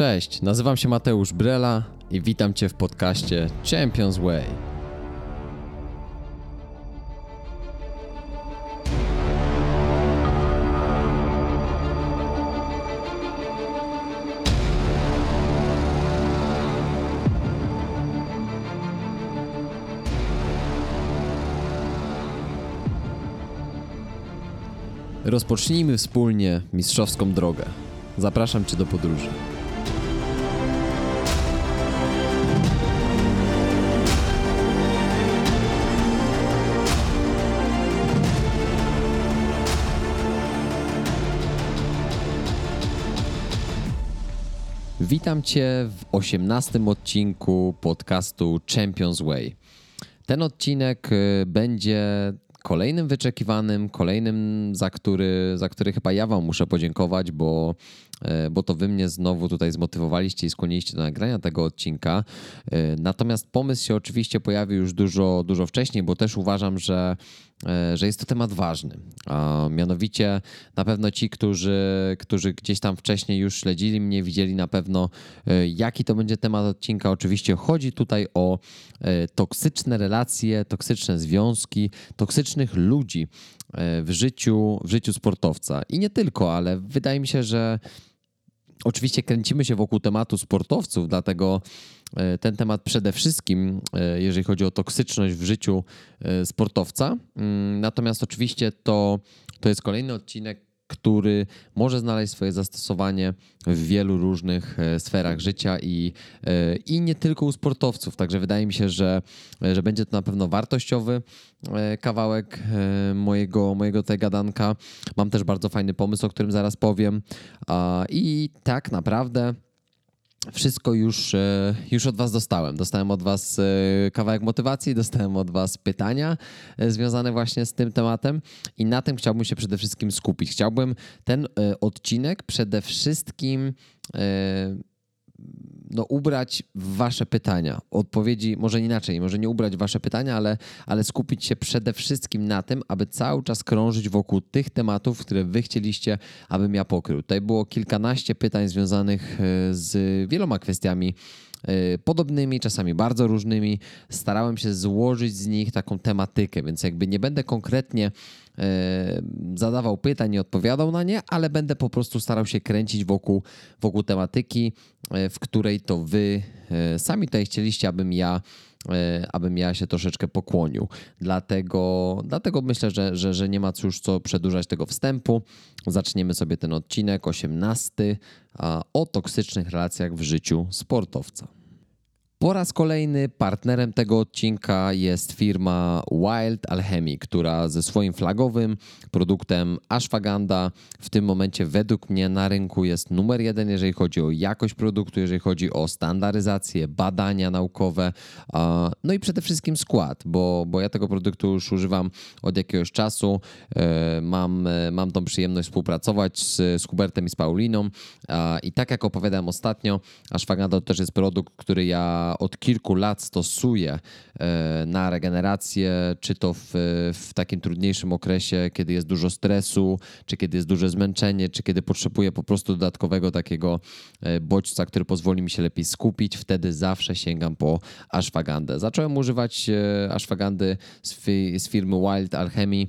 Cześć, nazywam się Mateusz Brela i witam Cię w podcaście Champions Way. Rozpocznijmy wspólnie mistrzowską drogę. Zapraszam Cię do podróży. Witam Cię w osiemnastym odcinku podcastu Champions Way. Ten odcinek y, będzie kolejnym wyczekiwanym, kolejnym, za który, za który chyba ja Wam muszę podziękować, bo, bo to Wy mnie znowu tutaj zmotywowaliście i skłoniliście do nagrania tego odcinka. E, natomiast pomysł się oczywiście pojawił już dużo, dużo wcześniej, bo też uważam, że E, że jest to temat ważny. A mianowicie na pewno ci, którzy, którzy gdzieś tam wcześniej już śledzili mnie, widzieli na pewno, e, jaki to będzie temat odcinka. Oczywiście chodzi tutaj o e, toksyczne relacje, toksyczne związki, toksycznych ludzi w życiu, w życiu sportowca. I nie tylko, ale wydaje mi się, że oczywiście kręcimy się wokół tematu sportowców, dlatego E, ten temat przede wszystkim, e, jeżeli chodzi o toksyczność w życiu e, sportowca. Mm, natomiast oczywiście to, to jest kolejny odcinek, który może znaleźć swoje zastosowanie w wielu różnych sferach życia i, i nie tylko u sportowców. Także wydaje mi się, że, że będzie to na pewno wartościowy kawałek mojego, mojego tej gadanka. Mam też bardzo fajny pomysł, o którym zaraz powiem. I tak naprawdę wszystko już, e, już od Was dostałem. Dostałem od Was e, kawałek motywacji, dostałem od Was pytania e, związane właśnie z tym tematem i na tym chciałbym się przede wszystkim skupić. Chciałbym ten odcinek przede wszystkim no, ubrać wasze pytania. Odpowiedzi, może inaczej, może nie ubrać wasze pytania, ale, ale skupić się przede wszystkim na tym, aby cały czas krążyć wokół tych tematów, które wy chcieliście, abym ja pokrył. Tutaj było kilkanaście pytań związanych e, z wieloma kwestiami podobnymi, czasami bardzo różnymi. Starałem się złożyć z nich taką tematykę, więc jakby nie będę konkretnie E, zadawał pytań i odpowiadał na nie, ale będę po prostu starał się kręcić wokół, wokół tematyki, e, w której to wy sami tutaj chcieliście, abym ja abym ja się troszeczkę pokłonił. Dlatego, dlatego myślę, że, że, że nie ma już co przedłużać tego wstępu. Zaczniemy sobie ten odcinek 18 o toksycznych relacjach w życiu sportowca. Po raz kolejny partnerem tego odcinka jest firma Wild Alchemy, która ze swoim flagowym produktem Ashwagandha w tym momencie według mnie na rynku jest numer jeden, jeżeli chodzi o jakość produktu, jeżeli chodzi o standaryzację, badania naukowe, no i przede wszystkim skład, bo, bo ja tego produktu już używam od jakiegoś czasu. E, mam, mam tą przyjemność współpracować z, z Hubertem i z Pauliną i tak jak opowiadałem ostatnio, Ashwagandha to też jest produkt, który ja od kilku lat stosuję e, na regenerację, czy to w, w takim trudniejszym okresie, kiedy jest dużo stresu, czy kiedy jest duże zmęczenie, czy kiedy potrzebuję po prostu dodatkowego takiego e, bodźca, który pozwoli mi się lepiej skupić, wtedy zawsze sięgam po ashwagandę. Zacząłem używać e, ashwagandy z, z firmy Wild Alchemy,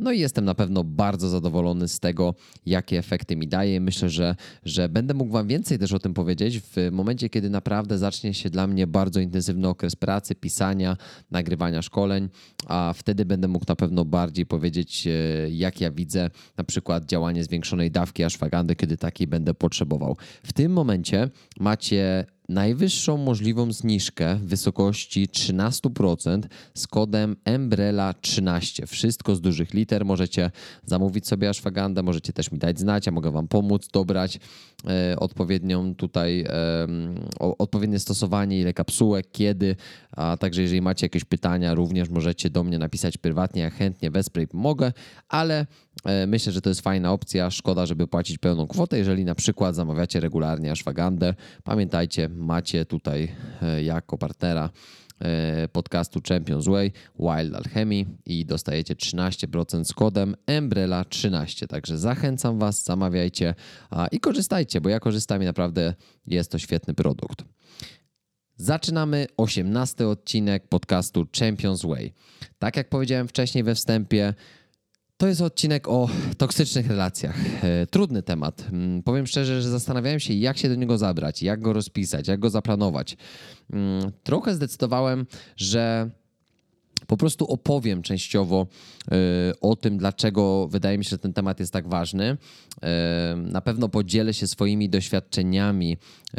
no i jestem na pewno bardzo zadowolony z tego, jakie efekty mi daje. Myślę, że, że będę mógł Wam więcej też o tym powiedzieć w momencie, kiedy naprawdę zacznie się dla mnie bardzo intensywny okres pracy, pisania, nagrywania szkoleń, a wtedy będę mógł na pewno bardziej powiedzieć, e, jak ja widzę na przykład działanie zwiększonej dawki ashwagandy, kiedy takiej będę potrzebował. W tym momencie macie najwyższą możliwą zniżkę w wysokości 13% z kodem Umbrella13. Wszystko z dużych liter. Możecie zamówić sobie ashwagandę, możecie też mi dać znać, ja mogę Wam pomóc dobrać e, odpowiednią tutaj e, odpowiednie stosowanie, ile kapsułek, kiedy, a także jeżeli macie jakieś pytania, również możecie do mnie napisać prywatnie, ja chętnie wesprę i pomogę, ale e, myślę, że to jest fajna opcja. Szkoda, żeby płacić pełną kwotę, jeżeli na przykład zamawiacie regularnie ashwagandę. Pamiętajcie, macie tutaj e, jako partnera e, podcastu Champions Way Wild Alchemy i dostajecie 13% z kodem Umbrella13. Także zachęcam Was, zamawiajcie i korzystajcie, bo ja korzystam i naprawdę jest to świetny produkt. Zaczynamy 18 odcinek podcastu Champions Way. Tak jak powiedziałem wcześniej we wstępie, to jest odcinek o toksycznych relacjach. E, trudny temat. Mm, powiem szczerze, że zastanawiałem się, jak się do niego zabrać, jak go rozpisać, jak go zaplanować. Mm, trochę zdecydowałem, że po prostu opowiem częściowo e, o tym, dlaczego wydaje mi się, że ten temat jest tak ważny. E, na pewno podzielę się swoimi doświadczeniami,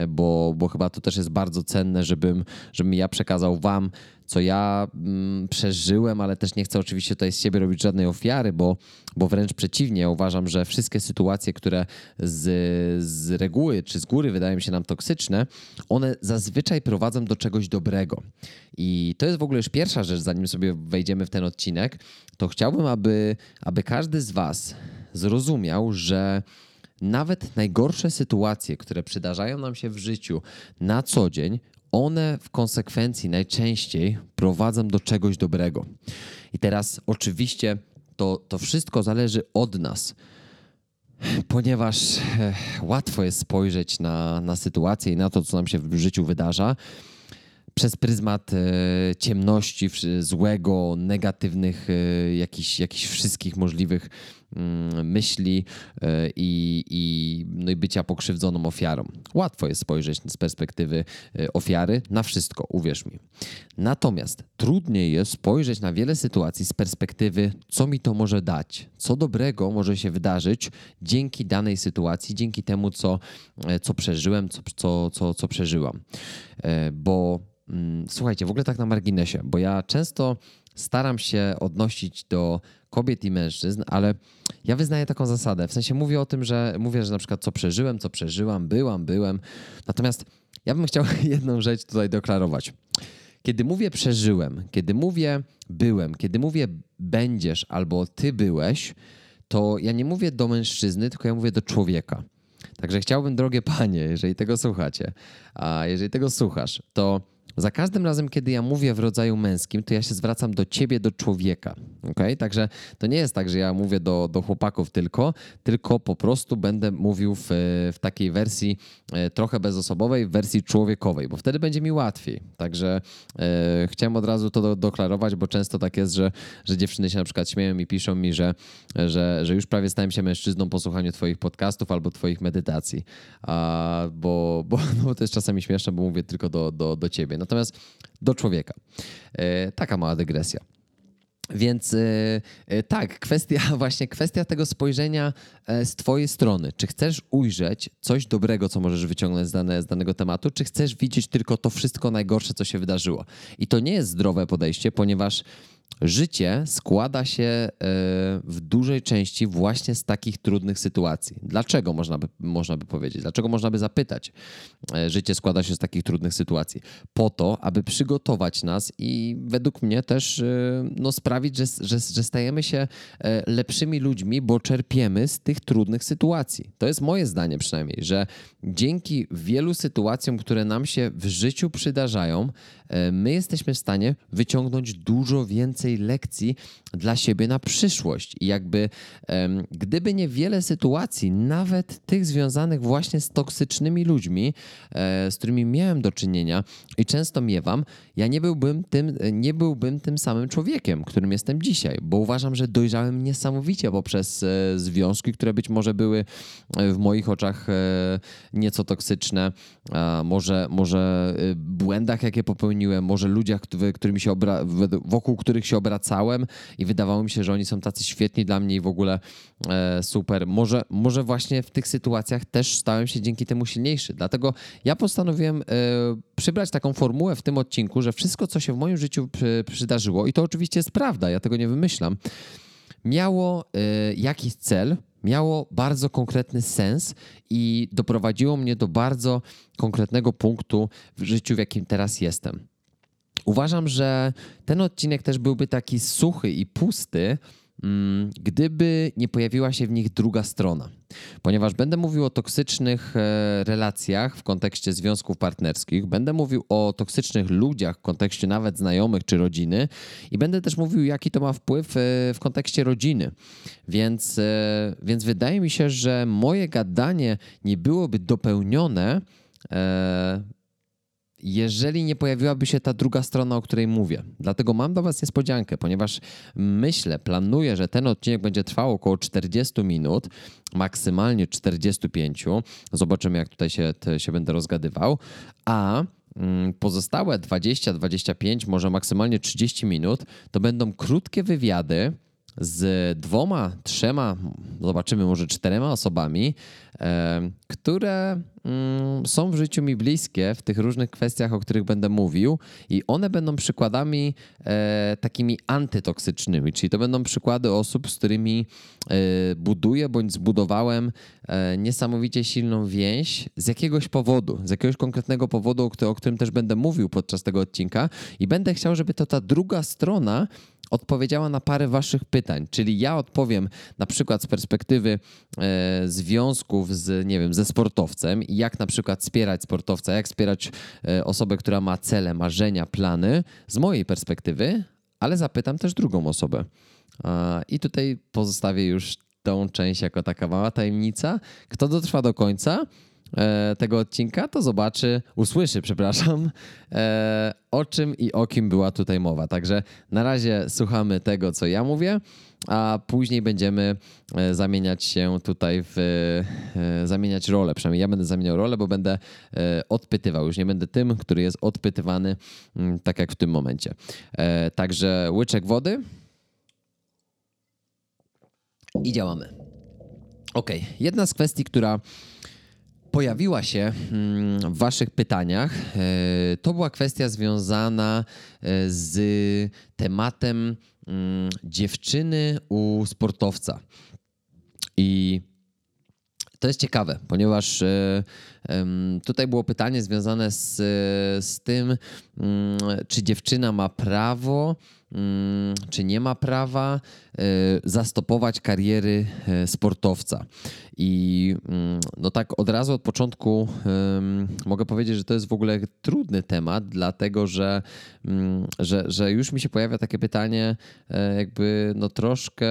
bo, bo chyba to też jest bardzo cenne, żebym, żebym ja przekazał Wam co ja mm, przeżyłem, ale też nie chcę oczywiście tutaj z siebie robić żadnej ofiary, bo, bo wręcz przeciwnie, uważam, że wszystkie sytuacje, które z, z reguły czy z góry wydają się nam toksyczne, one zazwyczaj prowadzą do czegoś dobrego. I to jest w ogóle już pierwsza rzecz, zanim sobie wejdziemy w ten odcinek, to chciałbym, aby, aby każdy z Was zrozumiał, że nawet najgorsze sytuacje, które przydarzają nam się w życiu na co dzień, one w konsekwencji najczęściej prowadzą do czegoś dobrego. I teraz oczywiście to, to wszystko zależy od nas, ponieważ e, łatwo jest spojrzeć na, na sytuację i na to, co nam się w życiu wydarza przez pryzmat e, ciemności, złego, negatywnych, e, jakichś, jakichś wszystkich możliwych myśli e, i, i, no i bycia pokrzywdzoną ofiarą. Łatwo jest spojrzeć z perspektywy e, ofiary na wszystko, uwierz mi. Natomiast trudniej jest spojrzeć na wiele sytuacji z perspektywy, co mi to może dać, co dobrego może się wydarzyć dzięki danej sytuacji, dzięki temu, co, e, co przeżyłem, co, co, co, co przeżyłam. Bo mm, słuchajcie, w ogóle tak na marginesie, bo ja często staram się odnosić do kobiet i mężczyzn, ale ja wyznaję taką zasadę. W sensie mówię o tym, że mówię, że na przykład co przeżyłem, co przeżyłam, byłam, byłem. Natomiast ja bym chciał jedną rzecz tutaj deklarować. Kiedy mówię przeżyłem, kiedy mówię byłem, kiedy mówię będziesz albo ty byłeś, to ja nie mówię do mężczyzny, tylko ja mówię do człowieka. Także chciałbym, drogie panie, jeżeli tego słuchacie, a jeżeli tego słuchasz, to za każdym razem, kiedy ja mówię w rodzaju męskim, to ja się zwracam do ciebie, do człowieka. Okay? Także to nie jest tak, że ja mówię do, do chłopaków tylko, tylko po prostu będę mówił w, w takiej wersji e, trochę bezosobowej, w wersji człowiekowej, bo wtedy będzie mi łatwiej. Także e, chciałem od razu to do, bo często tak jest, że, że dziewczyny się na przykład śmieją i piszą mi, że, że, że już prawie stałem się mężczyzną po słuchaniu twoich podcastów albo twoich medytacji. A, bo, bo, no, bo to jest czasami śmieszne, bo mówię tylko do, do, do ciebie. Natomiast do człowieka. E, taka mała dygresja. Więc yy, tak, kwestia, właśnie kwestia tego spojrzenia z Twojej strony. Czy chcesz ujrzeć coś dobrego, co możesz wyciągnąć z, dane, z danego tematu, czy chcesz widzieć tylko to wszystko najgorsze, co się wydarzyło? I to nie jest zdrowe podejście, ponieważ Życie składa się e, w dużej części właśnie z takich trudnych sytuacji. Dlaczego można by, można by powiedzieć? Dlaczego można by zapytać? E, życie składa się z takich trudnych sytuacji. Po to, aby przygotować nas i według mnie też e, no, sprawić, że, że, że stajemy się lepszymi ludźmi, bo czerpiemy z tych trudnych sytuacji. To jest moje zdanie przynajmniej, że dzięki wielu sytuacjom, które nam się w życiu przydarzają, my jesteśmy w stanie wyciągnąć dużo więcej lekcji dla siebie na przyszłość. I jakby gdyby nie wiele sytuacji, nawet tych związanych właśnie z toksycznymi ludźmi, e, z którymi miałem do czynienia i często miewam, ja nie byłbym tym, nie byłbym tym samym człowiekiem, którym jestem dzisiaj, bo uważam, że dojrzałem niesamowicie poprzez e, związki, które być może były e, w moich oczach nieco toksyczne, może, może błędach, jakie popełniłem, może ludziach, którymi się wokół których się obracałem i wydawało mi się, że oni są tacy świetni dla mnie i w ogóle e, super. Może, może właśnie w tych sytuacjach też stałem się dzięki temu silniejszy. Dlatego ja postanowiłem e, przybrać taką formułę w tym odcinku, że wszystko, co się w moim życiu przy, przydarzyło, i to oczywiście jest prawda, ja tego nie wymyślam, miało e, jakiś cel, miało bardzo konkretny sens i doprowadziło mnie do bardzo konkretnego punktu w życiu, w jakim teraz jestem. Uważam, że ten odcinek też byłby taki suchy i pusty, mm, gdyby nie pojawiła się w nich druga strona. Ponieważ będę mówił o toksycznych e, relacjach w kontekście związków partnerskich, będę mówił o toksycznych ludziach w kontekście nawet znajomych czy rodziny i będę też mówił, jaki to ma wpływ e, w kontekście rodziny. Więc, e, więc wydaje mi się, że moje gadanie nie byłoby dopełnione jeżeli nie pojawiłaby się ta druga strona, o której mówię. Dlatego mam do Was niespodziankę, ponieważ myślę, planuję, że ten odcinek będzie trwał około 40 minut, maksymalnie 45. Zobaczymy, jak tutaj się, się będę rozgadywał. A mm, pozostałe 20, 25, może maksymalnie 30 minut to będą krótkie wywiady z dwoma, trzema, zobaczymy może czterema osobami, e, które mm, są w życiu mi bliskie w tych różnych kwestiach, o których będę mówił, i one będą przykładami e, takimi antytoksycznymi, czyli to będą przykłady osób, z którymi e, buduję bądź zbudowałem niesamowicie silną więź z jakiegoś powodu, z jakiegoś konkretnego powodu, o którym też będę mówił podczas tego odcinka, i będę chciał, żeby to ta druga strona odpowiedziała na parę waszych pytań, czyli ja odpowiem na przykład z perspektywy e, związków z, nie wiem, ze sportowcem jak na przykład wspierać sportowca, jak wspierać e, osobę, która ma cele, marzenia, plany z mojej perspektywy, ale zapytam też drugą osobę. E, I tutaj pozostawię już tą część jako taka mała tajemnica. Kto dotrwa do końca, E, tego odcinka, to zobaczy, usłyszy, przepraszam, e, o czym i o kim była tutaj mowa. Także na razie słuchamy tego, co ja mówię, a później będziemy e, zamieniać się tutaj w, zamieniać rolę. Przynajmniej ja będę zamieniał rolę, bo będę odpytywał. Już nie będę tym, który jest odpytywany, mm, tak jak w tym momencie. Także łyczek wody i działamy. Ok, jedna z kwestii, która pojawiła się mm, w Waszych pytaniach, e, to była kwestia związana e, z tematem mm, dziewczyny u sportowca. I to jest ciekawe, ponieważ e, tutaj było pytanie związane z, z tym, mm, czy dziewczyna ma prawo Mm, czy nie ma prawa e, zastopować kariery e, sportowca. I mm, no tak od razu od początku mogę powiedzieć, że to jest w ogóle trudny temat, dlatego że, że, że już mi się pojawia takie pytanie, jakby no troszkę.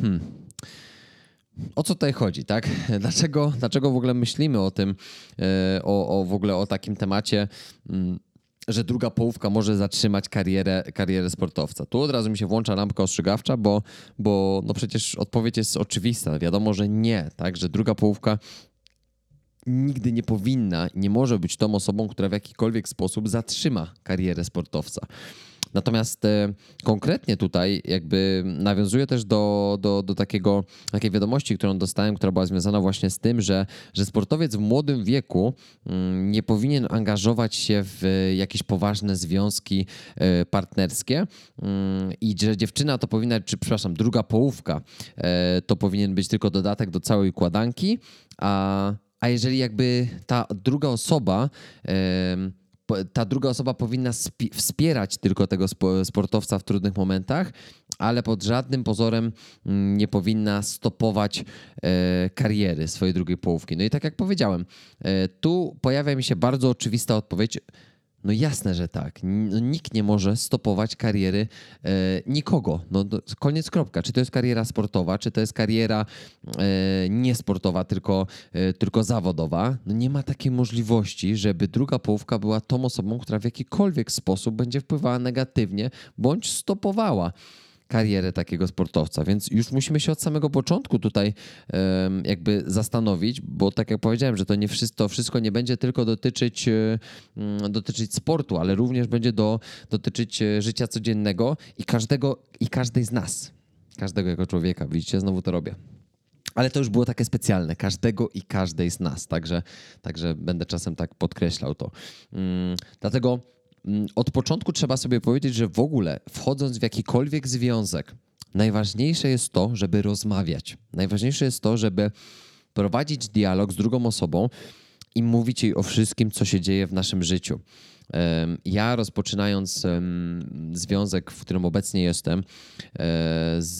Hmm, o co tutaj chodzi, tak? Dlaczego, dlaczego w ogóle myślimy o tym, o, o w ogóle o takim temacie? że druga połówka może zatrzymać karierę, karierę sportowca. Tu od razu mi się włącza lampka ostrzegawcza, bo, bo no przecież odpowiedź jest oczywista. Wiadomo, że nie, tak? Że druga połówka nigdy nie powinna, nie może być tą osobą, która w jakikolwiek sposób zatrzyma karierę sportowca. Natomiast e, konkretnie tutaj jakby nawiązuję też do, do, do takiego, takiej wiadomości, którą dostałem, która była związana właśnie z tym, że, że sportowiec w młodym wieku mm, nie powinien angażować się w jakieś poważne związki e, partnerskie. Mm, i że dziewczyna to powinna, czy przepraszam, druga połówka e, to powinien być tylko dodatek do całej układanki, a, a jeżeli jakby ta druga osoba ta druga osoba powinna wspierać tylko tego sportowca w trudnych momentach, ale pod żadnym pozorem mm, nie powinna stopować e, kariery swojej drugiej połówki. No i tak jak powiedziałem, e, tu pojawia mi się bardzo oczywista odpowiedź no jasne, że tak. No, nikt nie może stopować kariery e, nikogo. No, koniec kropka. Czy to jest kariera sportowa, czy to jest kariera e, niesportowa, tylko, e, tylko zawodowa. No, nie ma takiej możliwości, żeby druga połówka była tą osobą, która w jakikolwiek sposób będzie wpływała negatywnie bądź stopowała karierę takiego sportowca. Więc już musimy się od samego początku tutaj jakby zastanowić, bo tak jak powiedziałem, że to nie wszystko, wszystko nie będzie tylko dotyczyć, um, dotyczyć sportu, ale również będzie do, dotyczyć e, życia codziennego i każdego i każdej z nas. Każdego jako człowieka. Widzicie, znowu to robię. Ale to już było takie specjalne, każdego i każdej z nas, także, także będę czasem tak podkreślał to. Um, dlatego Mm, od początku trzeba sobie powiedzieć, że w ogóle wchodząc w jakikolwiek związek, najważniejsze jest to, żeby rozmawiać. Najważniejsze jest to, żeby prowadzić dialog z drugą osobą, i mówić jej o wszystkim, co się dzieje w naszym życiu. Ja rozpoczynając związek, w którym obecnie jestem, e, z,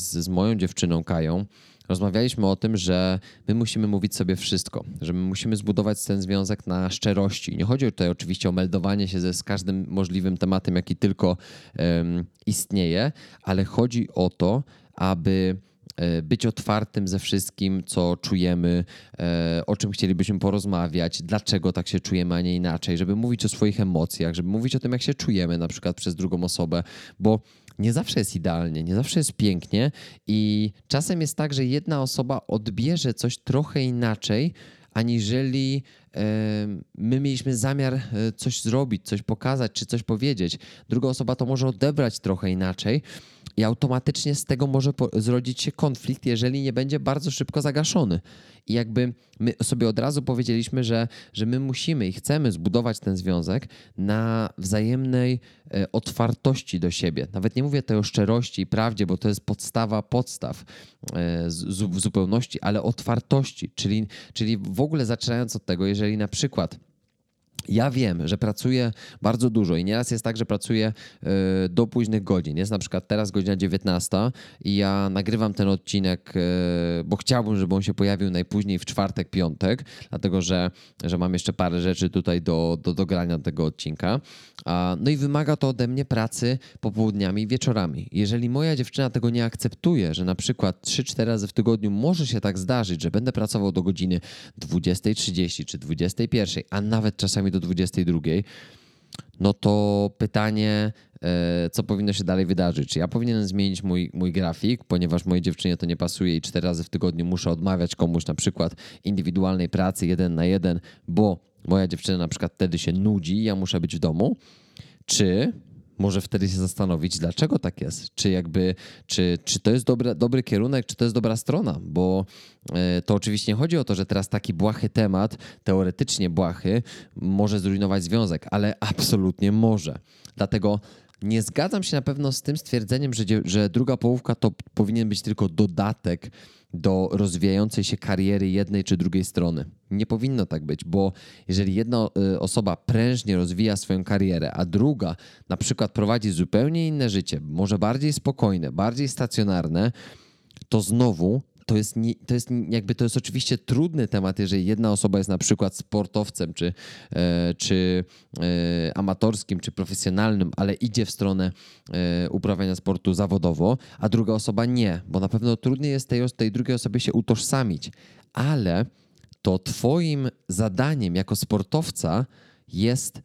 z, z moją dziewczyną Kają, rozmawialiśmy o tym, że my musimy mówić sobie wszystko, że my musimy zbudować ten związek na szczerości. Nie chodzi tutaj oczywiście o meldowanie się ze z każdym możliwym tematem, jaki tylko um, istnieje, ale chodzi o to, aby E, być otwartym ze wszystkim, co czujemy, e, o czym chcielibyśmy porozmawiać, dlaczego tak się czujemy, a nie inaczej, żeby mówić o swoich emocjach, żeby mówić o tym, jak się czujemy na przykład przez drugą osobę, bo nie zawsze jest idealnie, nie zawsze jest pięknie i czasem jest tak, że jedna osoba odbierze coś trochę inaczej, aniżeli my mieliśmy zamiar e, coś zrobić, coś pokazać czy coś powiedzieć. Druga osoba to może odebrać trochę inaczej i automatycznie z tego może zrodzić się konflikt, jeżeli nie będzie bardzo szybko zagaszony. I jakby my sobie od razu powiedzieliśmy, że, że my musimy i chcemy zbudować ten związek na wzajemnej e, otwartości do siebie. Nawet nie mówię tutaj o szczerości i prawdzie, bo to jest podstawa podstaw e, w zupełności, ale otwartości, czyli, czyli w ogóle zaczynając od tego, jeżeli na przykład ja wiem, że pracuję bardzo dużo i nieraz jest tak, że pracuję e, do późnych godzin. Jest na przykład teraz godzina 19 i ja nagrywam ten odcinek, e, bo chciałbym, żeby on się pojawił najpóźniej w czwartek, piątek, dlatego że, że mam jeszcze parę rzeczy tutaj do, do dogrania tego odcinka. No i wymaga to ode mnie pracy popołudniami i wieczorami. Jeżeli moja dziewczyna tego nie akceptuje, że na przykład 3-4 razy w tygodniu może się tak zdarzyć, że będę pracował do godziny 20.30 czy 21, a nawet czasami do do 22, no to pytanie, e, co powinno się dalej wydarzyć? Czy ja powinienem zmienić mój, mój grafik, ponieważ mojej dziewczynie to nie pasuje i cztery razy w tygodniu muszę odmawiać komuś na przykład indywidualnej pracy jeden na jeden, bo moja dziewczyna na przykład wtedy się nudzi ja muszę być w domu? Czy może wtedy się zastanowić, dlaczego tak jest. Czy jakby, czy, czy to jest dobry, dobry kierunek, czy to jest dobra strona, bo e, to oczywiście nie chodzi o to, że teraz taki błahy temat, teoretycznie błahy, może zrujnować związek, ale absolutnie może. Dlatego nie zgadzam się na pewno z tym stwierdzeniem, że, że druga połówka to powinien być tylko dodatek do rozwijającej się kariery jednej czy drugiej strony. Nie powinno tak być, bo jeżeli jedna y, osoba prężnie rozwija swoją karierę, a druga na przykład prowadzi zupełnie inne życie, może bardziej spokojne, bardziej stacjonarne, to znowu to jest, nie, to jest jakby to jest oczywiście trudny temat, jeżeli jedna osoba jest na przykład sportowcem, czy, e, czy e, amatorskim, czy profesjonalnym, ale idzie w stronę e, uprawiania sportu zawodowo, a druga osoba nie, bo na pewno trudniej jest tej, tej drugiej osobie się utożsamić, ale to Twoim zadaniem jako sportowca jest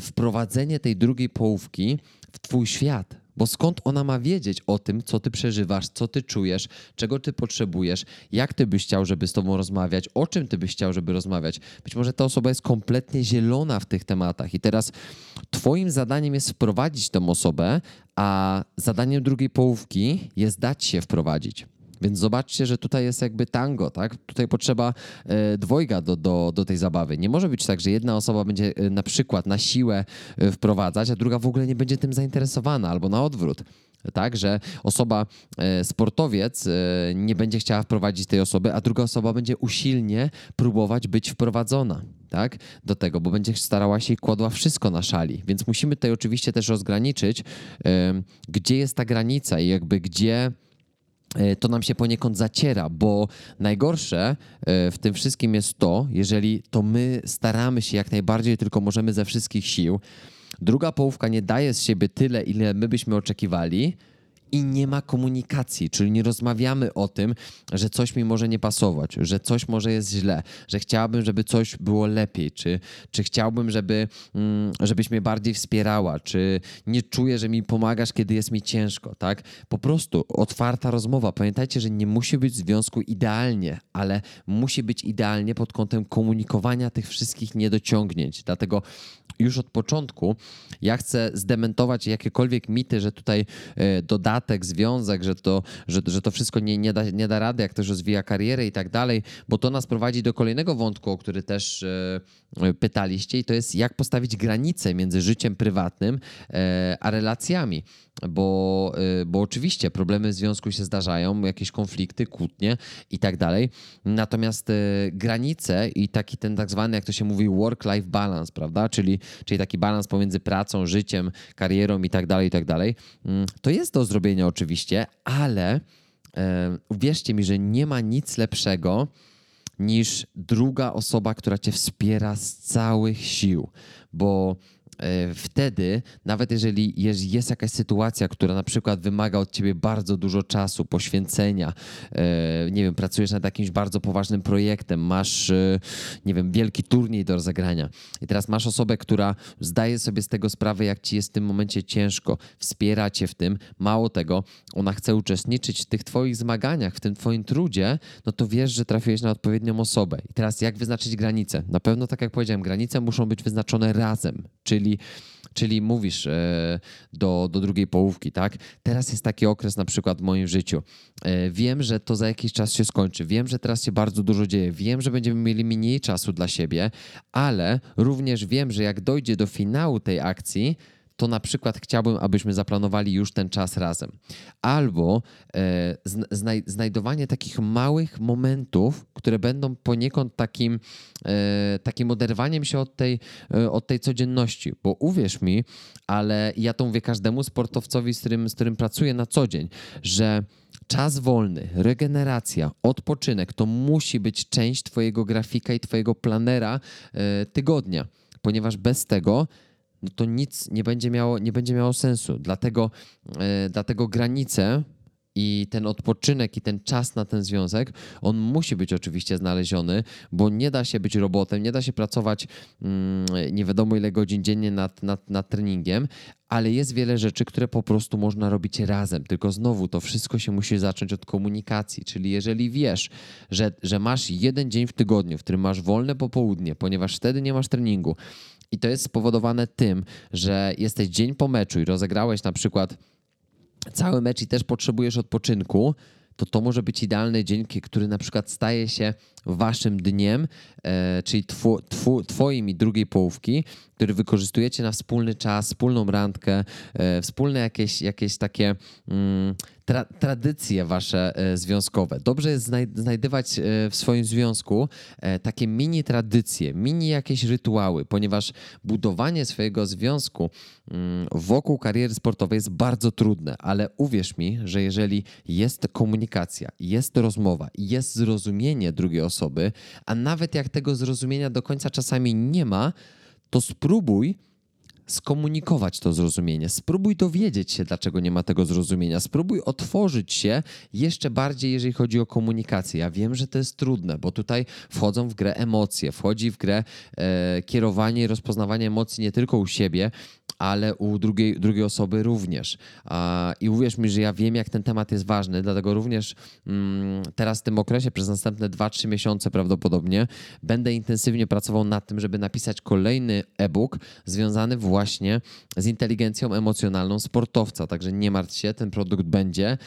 wprowadzenie tej drugiej połówki w Twój świat, bo skąd ona ma wiedzieć o tym, co ty przeżywasz, co ty czujesz, czego ty potrzebujesz, jak ty byś chciał, żeby z tobą rozmawiać, o czym ty byś chciał, żeby rozmawiać. Być może ta osoba jest kompletnie zielona w tych tematach i teraz twoim zadaniem jest wprowadzić tę osobę, a zadaniem drugiej połówki jest dać się wprowadzić. Więc zobaczcie, że tutaj jest jakby tango, tak? Tutaj potrzeba e, dwojga do, do, do tej zabawy. Nie może być tak, że jedna osoba będzie e, na przykład na siłę e, wprowadzać, a druga w ogóle nie będzie tym zainteresowana, albo na odwrót. Tak, że osoba, sportowiec nie będzie chciała wprowadzić tej osoby, a druga osoba będzie usilnie próbować być wprowadzona tak, do tego, bo będzie starała się i kładła wszystko na szali. Więc musimy tutaj oczywiście też rozgraniczyć, gdzie jest ta granica i jakby gdzie to nam się poniekąd zaciera, bo najgorsze e, w tym wszystkim jest to, jeżeli to my staramy się jak najbardziej, tylko możemy ze wszystkich sił. Druga połówka nie daje z siebie tyle, ile my byśmy oczekiwali, i nie ma komunikacji, czyli nie rozmawiamy o tym, że coś mi może nie pasować, że coś może jest źle, że chciałbym, żeby coś było lepiej, czy, czy chciałbym, żeby, mm, żebyś mnie bardziej wspierała, czy nie czuję, że mi pomagasz, kiedy jest mi ciężko, tak? Po prostu otwarta rozmowa. Pamiętajcie, że nie musi być w związku idealnie, ale musi być idealnie pod kątem komunikowania tych wszystkich niedociągnięć. Dlatego już od początku. Ja chcę zdementować jakiekolwiek mity, że tutaj e, dodatek, związek, że to, że, że to wszystko nie, nie, da, nie da rady, jak ktoś rozwija karierę i tak dalej, bo to nas prowadzi do kolejnego wątku, o który też e, pytaliście i to jest jak postawić granicę między życiem prywatnym e, a relacjami bo, bo oczywiście problemy w związku się zdarzają, jakieś konflikty, kłótnie i tak dalej. Natomiast granice i taki ten tak zwany, jak to się mówi, work-life balance, prawda? Czyli, czyli taki balans pomiędzy pracą, życiem, karierą i tak dalej, i tak dalej. Mm, to jest do zrobienia oczywiście, ale uwierzcie mi, że nie ma nic lepszego niż druga osoba, która cię wspiera z całych sił, bo wtedy, nawet jeżeli jest jakaś sytuacja, która na przykład wymaga od ciebie bardzo dużo czasu, poświęcenia, e, nie wiem, pracujesz nad jakimś bardzo poważnym projektem, masz, e, nie wiem, wielki turniej do rozegrania i teraz masz osobę, która zdaje sobie z tego sprawę, jak ci jest w tym momencie ciężko, wspiera cię w tym, mało tego, ona chce uczestniczyć w tych twoich zmaganiach, w tym twoim trudzie, no to wiesz, że trafiłeś na odpowiednią osobę. I teraz jak wyznaczyć granice? Na pewno, tak jak powiedziałem, granice muszą być wyznaczone razem, czyli czyli czyli mówisz e, do, do drugiej połówki, tak? Teraz jest taki okres na przykład w moim życiu. E, wiem, że to za jakiś czas się skończy. Wiem, że teraz się bardzo dużo dzieje. Wiem, że będziemy mieli mniej czasu dla siebie, ale również wiem, że jak dojdzie do finału tej akcji, to na przykład chciałbym, abyśmy zaplanowali już ten czas razem. Albo e, znaj znajdowanie takich małych momentów, które będą poniekąd takim, e, takim oderwaniem się od tej, e, od tej codzienności. Bo uwierz mi, ale ja to mówię każdemu sportowcowi, z którym, z którym pracuję na co dzień, że czas wolny, regeneracja, odpoczynek to musi być część Twojego grafika i Twojego planera e, tygodnia, ponieważ bez tego no to nic nie będzie miało, nie będzie miało sensu. Dlatego, e, dlatego granice i ten odpoczynek i ten czas na ten związek, on musi być oczywiście znaleziony, bo nie da się być robotem, nie da się pracować mm, nie wiadomo ile godzin dziennie nad, nad, nad treningiem, ale jest wiele rzeczy, które po prostu można robić razem. Tylko znowu to wszystko się musi zacząć od komunikacji. Czyli jeżeli wiesz, że, że masz jeden dzień w tygodniu, w którym masz wolne popołudnie, ponieważ wtedy nie masz treningu, i to jest spowodowane tym, że jesteś dzień po meczu i rozegrałeś na przykład cały mecz i też potrzebujesz odpoczynku, to to może być idealny dzień, który na przykład staje się waszym dniem, e, czyli twu, twoim i drugiej połówki, który wykorzystujecie na wspólny czas, wspólną randkę, e, wspólne jakieś, jakieś takie mm, tra tradycje wasze e, związkowe. Dobrze jest znajdywać w swoim związku takie mini tradycje, mini jakieś rytuały, ponieważ budowanie swojego związku mm, wokół kariery sportowej jest bardzo trudne, ale uwierz mi, że jeżeli jest komunikacja, jest rozmowa, jest zrozumienie drugiej osoby, a nawet jak tego zrozumienia do końca czasami nie ma, to spróbuj skomunikować to zrozumienie. Spróbuj dowiedzieć się, dlaczego nie ma tego zrozumienia. Spróbuj otworzyć się jeszcze bardziej, jeżeli chodzi o komunikację. Ja wiem, że to jest trudne, bo tutaj wchodzą w grę emocje, wchodzi w grę e, kierowanie i rozpoznawanie emocji nie tylko u siebie, ale u drugiej, drugiej osoby również. I uwierz mi, że ja wiem, jak ten temat jest ważny, dlatego również mm, teraz w tym okresie, przez następne 2-3 miesiące prawdopodobnie, będę intensywnie pracował nad tym, żeby napisać kolejny e-book związany właśnie z inteligencją emocjonalną sportowca. Także nie martw się, ten produkt będzie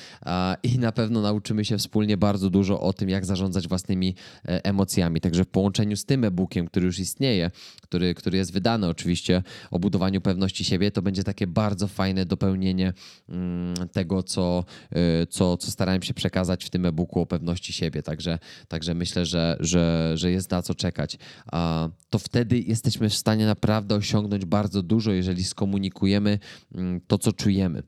i na pewno nauczymy się wspólnie bardzo dużo o tym, jak zarządzać własnymi e, emocjami. Także w połączeniu z tym e-bookiem, który już istnieje, który, który jest wydany oczywiście o budowaniu pewności pewności siebie, to będzie takie bardzo fajne dopełnienie mm, tego, co, y, co, co starałem się przekazać w tym e-booku o pewności siebie. Także, także myślę, że, że, że jest na co czekać. To wtedy jesteśmy w stanie naprawdę osiągnąć bardzo dużo, jeżeli skomunikujemy mm, to, co czujemy.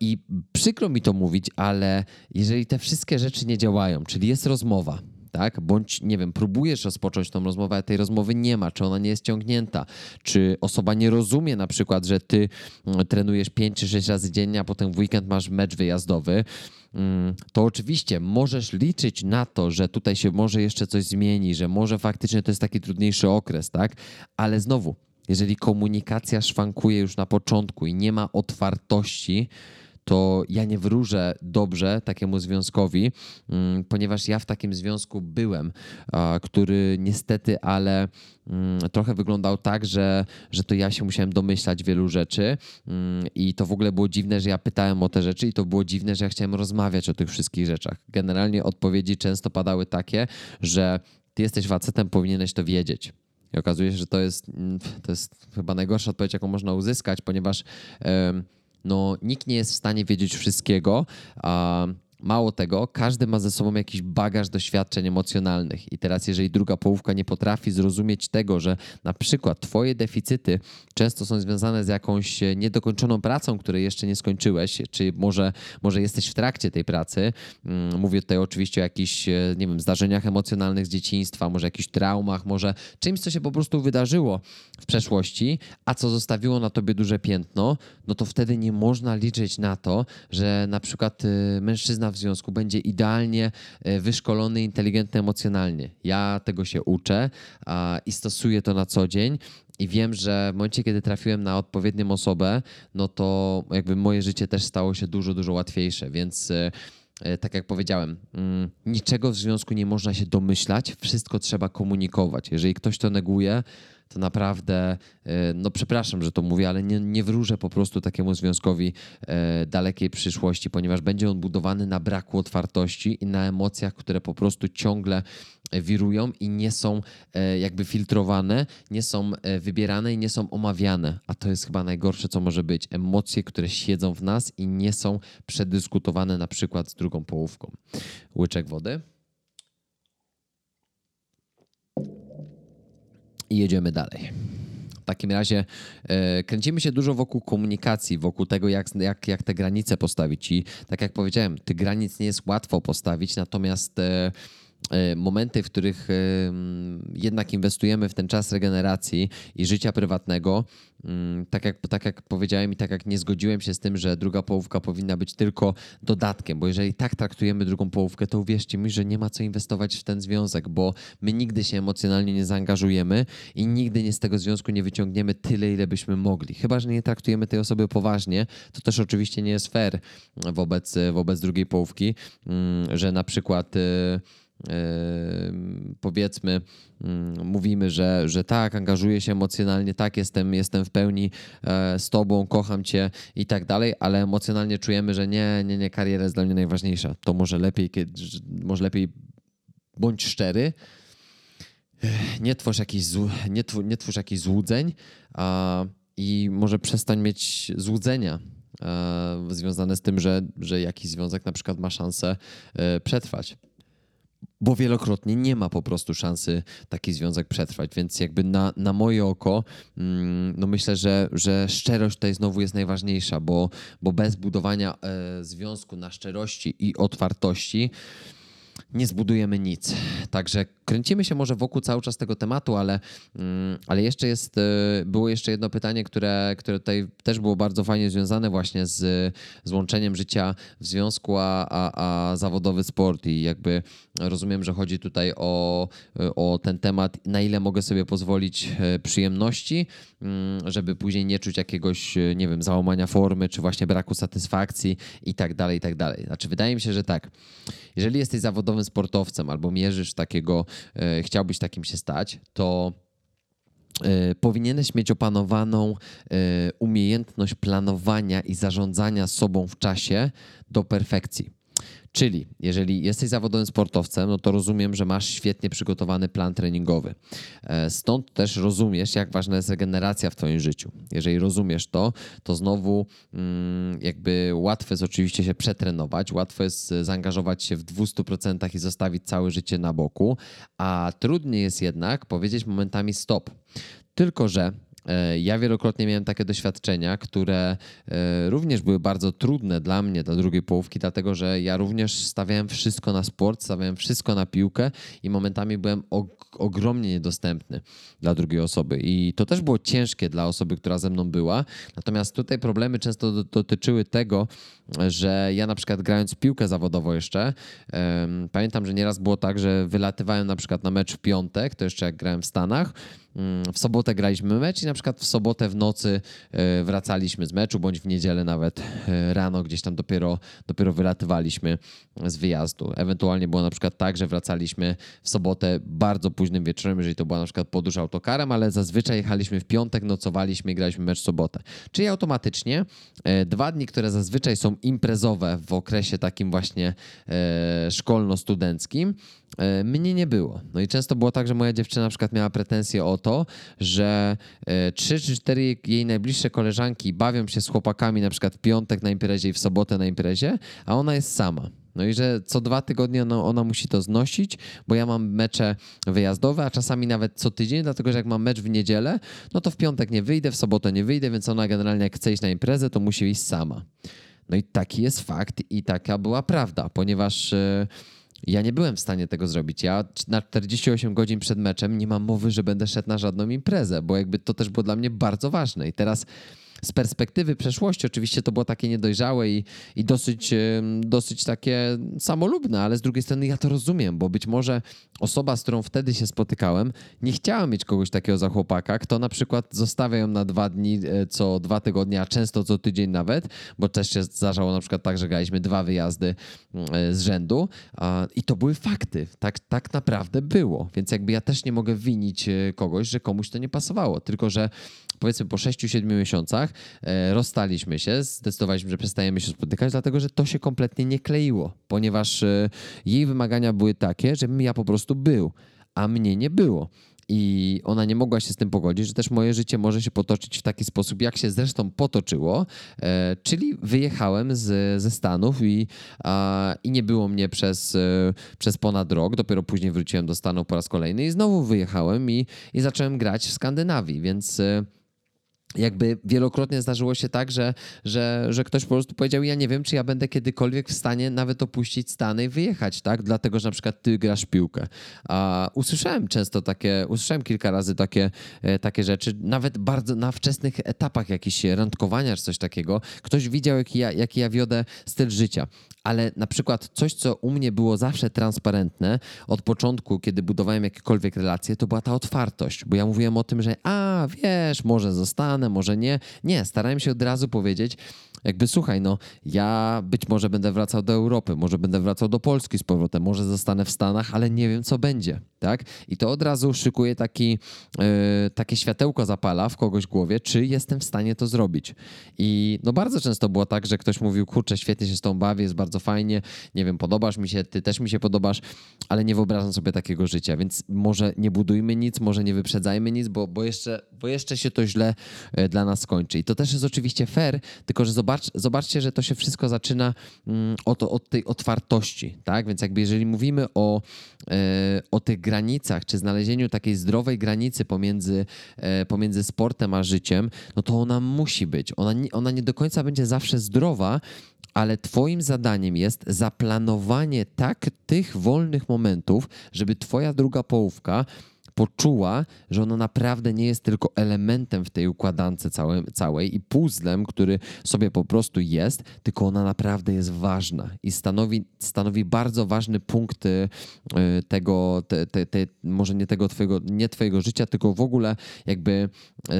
I przykro mi to mówić, ale jeżeli te wszystkie rzeczy nie działają, czyli jest rozmowa, tak? Bądź, nie wiem, próbujesz rozpocząć tą rozmowę, a tej rozmowy nie ma, czy ona nie jest ciągnięta, czy osoba nie rozumie na przykład, że ty mm, trenujesz 5 czy 6 razy dziennie, a potem w weekend masz mecz wyjazdowy, mm, to oczywiście możesz liczyć na to, że tutaj się może jeszcze coś zmieni, że może faktycznie to jest taki trudniejszy okres, tak? Ale znowu, jeżeli komunikacja szwankuje już na początku i nie ma otwartości, to ja nie wróżę dobrze takiemu związkowi, mm, ponieważ ja w takim związku byłem, który niestety, ale mm, trochę wyglądał tak, że, że to ja się musiałem domyślać wielu rzeczy mm, i to w ogóle było dziwne, że ja pytałem o te rzeczy i to było dziwne, że ja chciałem rozmawiać o tych wszystkich rzeczach. Generalnie odpowiedzi często padały takie, że ty jesteś facetem, powinieneś to wiedzieć. I okazuje się, że to jest, to jest chyba najgorsza odpowiedź, jaką można uzyskać, ponieważ no, nikt nie jest w stanie wiedzieć wszystkiego. A Mało tego, każdy ma ze sobą jakiś bagaż doświadczeń emocjonalnych. I teraz, jeżeli druga połówka nie potrafi zrozumieć tego, że na przykład Twoje deficyty często są związane z jakąś niedokończoną pracą, której jeszcze nie skończyłeś, czy może, może jesteś w trakcie tej pracy. Mm, mówię tutaj oczywiście o jakichś, e, nie wiem, zdarzeniach emocjonalnych z dzieciństwa, może jakichś traumach, może czymś, co się po prostu wydarzyło w przeszłości, a co zostawiło na tobie duże piętno, no to wtedy nie można liczyć na to, że na przykład e, mężczyzna w związku będzie idealnie e, wyszkolony, inteligentny emocjonalnie. Ja tego się uczę a, i stosuję to na co dzień. I wiem, że w momencie, kiedy trafiłem na odpowiednią osobę, no to jakby moje życie też stało się dużo, dużo łatwiejsze. Więc e, e, tak jak powiedziałem, mm, niczego w związku nie można się domyślać, wszystko trzeba komunikować. Jeżeli ktoś to neguje, to naprawdę, e, no przepraszam, że to mówię, ale nie, nie wróżę po prostu takiemu związkowi e, dalekiej przyszłości, ponieważ będzie on budowany na braku otwartości i na emocjach, które po prostu ciągle wirują i nie są e, jakby filtrowane, nie są wybierane i nie są omawiane. A to jest chyba najgorsze, co może być. Emocje, które siedzą w nas i nie są przedyskutowane na przykład z drugą połówką. Łyczek wody. I jedziemy dalej. W takim razie e, kręcimy się dużo wokół komunikacji, wokół tego, jak, jak, jak te granice postawić. I tak jak powiedziałem, tych granic nie jest łatwo postawić, natomiast e, momenty, w których e, jednak inwestujemy w ten czas regeneracji i życia prywatnego, mm, tak jak, tak jak powiedziałem i tak jak nie zgodziłem się z tym, że druga połówka powinna być tylko dodatkiem, bo jeżeli tak traktujemy drugą połówkę, to uwierzcie mi, że nie ma co inwestować w ten związek, bo my nigdy się emocjonalnie nie zaangażujemy i nigdy nie z tego związku nie wyciągniemy tyle, ile byśmy mogli. Chyba, że nie traktujemy tej osoby poważnie, to też oczywiście nie jest fair wobec, wobec drugiej połówki, mm, że na przykład y, powiedzmy, mm, mówimy, że, że tak, angażuję się emocjonalnie, tak, jestem, jestem w pełni e, z tobą, kocham cię i tak dalej, ale emocjonalnie czujemy, że nie, nie, nie, kariera jest dla mnie najważniejsza. To może lepiej, kiedy, może lepiej bądź szczery, nie twórz jakichś, nie, twórz, nie twórz jakichś złudzeń a, i może przestań mieć złudzenia e, związane z tym, że, że jakiś związek na przykład ma szansę e, przetrwać bo wielokrotnie nie ma po prostu szansy taki związek przetrwać, więc jakby na, na moje oko mm, no myślę, że, że szczerość tutaj znowu jest najważniejsza, bo, bo bez budowania e, związku na szczerości i otwartości nie zbudujemy nic. Także kręcimy się może wokół cały czas tego tematu, ale, mm, ale jeszcze jest, e, było jeszcze jedno pytanie, które, które tutaj też było bardzo fajnie związane właśnie z, z łączeniem życia w związku, a, a, a zawodowy sport i jakby rozumiem, że chodzi tutaj o, o ten temat, na ile mogę sobie pozwolić e, przyjemności, żeby później nie czuć jakiegoś, e, nie wiem, załamania formy, czy właśnie braku satysfakcji i tak dalej, i tak dalej. Znaczy wydaje mi się, że tak, jeżeli jesteś zawodowym sportowcem albo mierzysz takiego E, chciałbyś takim się stać, to e, powinieneś mieć opanowaną umiejętność planowania i zarządzania sobą w czasie do perfekcji. Czyli jeżeli jesteś zawodowym sportowcem, no to rozumiem, że masz świetnie przygotowany plan treningowy. E, stąd też rozumiesz, jak ważna jest regeneracja w Twoim życiu. Jeżeli rozumiesz to, to znowu mm, jakby łatwo jest oczywiście się przetrenować, łatwo jest zaangażować się w 200% i zostawić całe życie na boku, a trudniej jest jednak powiedzieć momentami stop. Tylko, że E, ja wielokrotnie miałem takie doświadczenia, które e, również były bardzo trudne dla mnie, dla drugiej połówki, dlatego że ja również stawiałem wszystko na sport, stawiałem wszystko na piłkę i momentami byłem ogromnie niedostępny dla drugiej osoby. I to też było ciężkie dla osoby, która ze mną była. Natomiast tutaj problemy często dotyczyły tego, że ja na przykład grając piłkę zawodowo jeszcze, pamiętam, że nieraz było tak, że wylatywałem na przykład na mecz w piątek, to jeszcze jak grałem w Stanach, mm, w sobotę graliśmy mecz i na przykład w sobotę w nocy e, wracaliśmy z meczu, bądź w niedzielę nawet e, rano gdzieś tam dopiero, dopiero wylatywaliśmy z wyjazdu. Ewentualnie było na przykład tak, że wracaliśmy w sobotę bardzo późnym wieczorem, jeżeli to była na przykład podróż autokarem, ale zazwyczaj jechaliśmy w piątek, nocowaliśmy i graliśmy mecz w sobotę. Czyli automatycznie e, dwa dni, które zazwyczaj są imprezowe w okresie takim właśnie szkolno-studenckim, mnie nie było. No i często było tak, że moja dziewczyna na przykład miała pretensje o to, że trzy czy cztery jej najbliższe koleżanki bawią się z chłopakami na przykład w piątek na imprezie i w sobotę na imprezie, a ona jest sama. No i że co dwa tygodnie ona, ona, musi to znosić, bo ja mam mecze wyjazdowe, a czasami nawet co tydzień, dlatego że jak mam mecz w niedzielę, no to w piątek nie wyjdę, w sobotę nie wyjdę, więc ona generalnie jak chce iść na imprezę, to musi iść sama. No i taki jest fakt i taka była prawda, ponieważ... Yy, ja nie byłem w stanie tego zrobić. Ja na 48 godzin przed meczem nie mam mowy, że będę szedł na żadną imprezę, bo jakby to też było dla mnie bardzo ważne. I teraz z perspektywy przeszłości. Oczywiście to było takie niedojrzałe i, i dosyć, dosyć takie samolubne, ale z drugiej strony ja to rozumiem, bo być może osoba, z którą wtedy się spotykałem, nie chciała mieć kogoś takiego za chłopaka, kto na przykład zostawia ją na dwa dni e, co dwa tygodnie, a często co tydzień nawet, bo też się zdarzało na przykład tak, że graliśmy dwa wyjazdy mm, e, z rzędu i to były fakty. Tak, tak naprawdę było, więc jakby ja też nie mogę winić e, kogoś, że komuś to nie pasowało, tylko że powiedzmy po 6-7 miesiącach e, rozstaliśmy się, zdecydowaliśmy, że przestajemy się spotykać, dlatego że to się kompletnie nie kleiło, ponieważ e, jej wymagania były takie, żebym ja po prostu był, a mnie nie było. I ona nie mogła się z tym pogodzić, że też moje życie może się potoczyć w taki sposób, jak się zresztą potoczyło, e, czyli wyjechałem z, ze Stanów i, a, i nie było mnie przez, e, przez ponad rok. Dopiero później wróciłem do Stanów po raz kolejny i znowu wyjechałem i, i zacząłem grać w Skandynawii, więc. E, jakby wielokrotnie zdarzyło się tak, że, że, że ktoś po prostu powiedział, ja nie wiem, czy ja będę kiedykolwiek w stanie nawet opuścić Stany i wyjechać, tak? Dlatego, że na przykład ty grasz piłkę. A usłyszałem często takie, usłyszałem kilka razy takie, e, takie rzeczy, nawet bardzo na wczesnych etapach jakichś randkowania czy coś takiego. Ktoś widział, jaki ja, jaki ja wiodę styl życia ale na przykład coś, co u mnie było zawsze transparentne od początku, kiedy budowałem jakiekolwiek relacje, to była ta otwartość, bo ja mówiłem o tym, że a wiesz, może zostanę, może nie. Nie, starałem się od razu powiedzieć, jakby słuchaj, no ja być może będę wracał do Europy, może będę wracał do Polski z powrotem, może zostanę w Stanach, ale nie wiem co będzie, tak? I to od razu szykuje taki, yy, takie światełko zapala w kogoś głowie, czy jestem w stanie to zrobić. I no bardzo często było tak, że ktoś mówił, kurczę, świetnie się z tą bawię, jest bardzo fajnie, nie wiem, podobasz mi się, ty też mi się podobasz, ale nie wyobrażam sobie takiego życia, więc może nie budujmy nic, może nie wyprzedzajmy nic, bo, bo, jeszcze, bo jeszcze się to źle yy, dla nas skończy. I to też jest oczywiście fair, tylko że zobacz, zobacz, zobaczcie, że to się wszystko zaczyna mm, od, od tej otwartości, tak? Więc jakby jeżeli mówimy o, e, o tych granicach, czy znalezieniu takiej zdrowej granicy pomiędzy, e, pomiędzy sportem a życiem, no to ona musi być. Ona ona nie do końca będzie zawsze zdrowa, ale Twoim zadaniem jest zaplanowanie tak tych wolnych momentów, żeby Twoja druga połówka poczuła, że ona naprawdę nie jest tylko elementem w tej układance całej, całej i puzzlem, który sobie po prostu jest, tylko ona naprawdę jest ważna i stanowi, stanowi bardzo ważny punkt y, tego, te, te, te, może nie tego twojego, nie twojego życia, tylko w ogóle jakby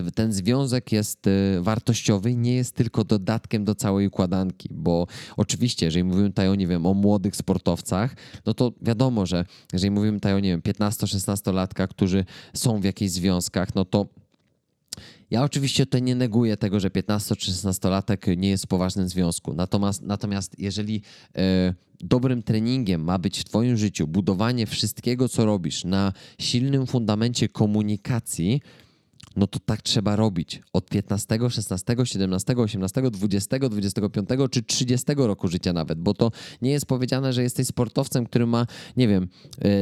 y, ten związek jest y, wartościowy nie jest tylko dodatkiem do całej układanki, bo oczywiście, jeżeli mówimy tutaj o, nie wiem, o młodych sportowcach, no to wiadomo, że jeżeli mówimy tutaj o, nie wiem, 15-16 latka, którzy są w jakichś związkach, no to ja oczywiście tutaj nie neguję tego, że 15 czy 16-latek nie jest w poważnym związku. Natomiast, natomiast jeżeli e, dobrym treningiem ma być w Twoim życiu budowanie wszystkiego, co robisz na silnym fundamencie komunikacji, no to tak trzeba robić od 15, 16, 17, 18, 20, 25 czy 30 roku życia nawet, bo to nie jest powiedziane, że jesteś sportowcem, który ma, nie wiem,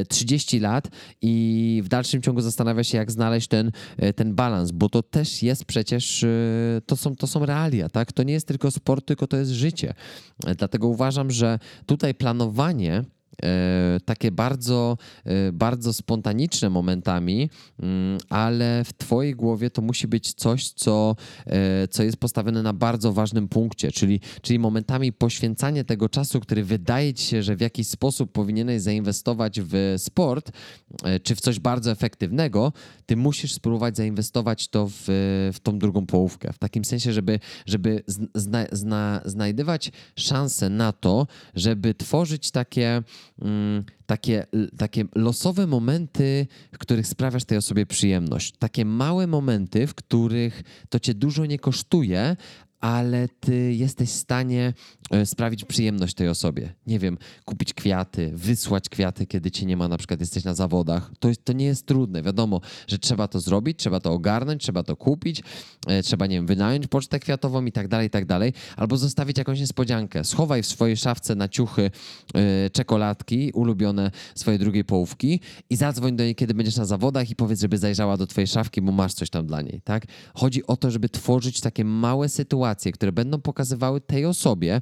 30 e, lat i w dalszym ciągu zastanawia się, jak znaleźć ten, e, ten balans, bo to też jest przecież, e, to są, to są realia, tak? To nie jest tylko sport, tylko to jest życie. Dlatego uważam, że tutaj planowanie takie bardzo, e, bardzo spontaniczne momentami, mm, ale w Twojej głowie to musi być coś, co, e, co jest postawione na bardzo ważnym punkcie, czyli, czyli momentami poświęcanie tego czasu, który wydaje Ci się, że w jakiś sposób powinieneś zainwestować w sport, czy w coś bardzo efektywnego, Ty musisz spróbować zainwestować to w, w tą drugą połówkę. W takim sensie, żeby, żeby zna, zna, znajdywać szansę na to, żeby tworzyć takie takie, takie losowe momenty, w których sprawiasz tej osobie przyjemność. Takie małe momenty, w których to cię dużo nie kosztuje, ale ty jesteś w stanie e, sprawić przyjemność tej osobie. Nie wiem, kupić kwiaty, wysłać kwiaty, kiedy cię nie ma, na przykład jesteś na zawodach. To, to nie jest trudne. Wiadomo, że trzeba to zrobić, trzeba to ogarnąć, trzeba to kupić, e, trzeba, nie wiem, wynająć pocztę kwiatową i tak dalej, i tak dalej. Albo zostawić jakąś niespodziankę. Schowaj w swojej szafce na ciuchy e, czekoladki, ulubione swojej drugiej połówki i zadzwoń do niej, kiedy będziesz na zawodach i powiedz, żeby zajrzała do twojej szafki, bo masz coś tam dla niej, tak? Chodzi o to, żeby tworzyć takie małe sytuacje, sytuacje, które będą pokazywały tej osobie,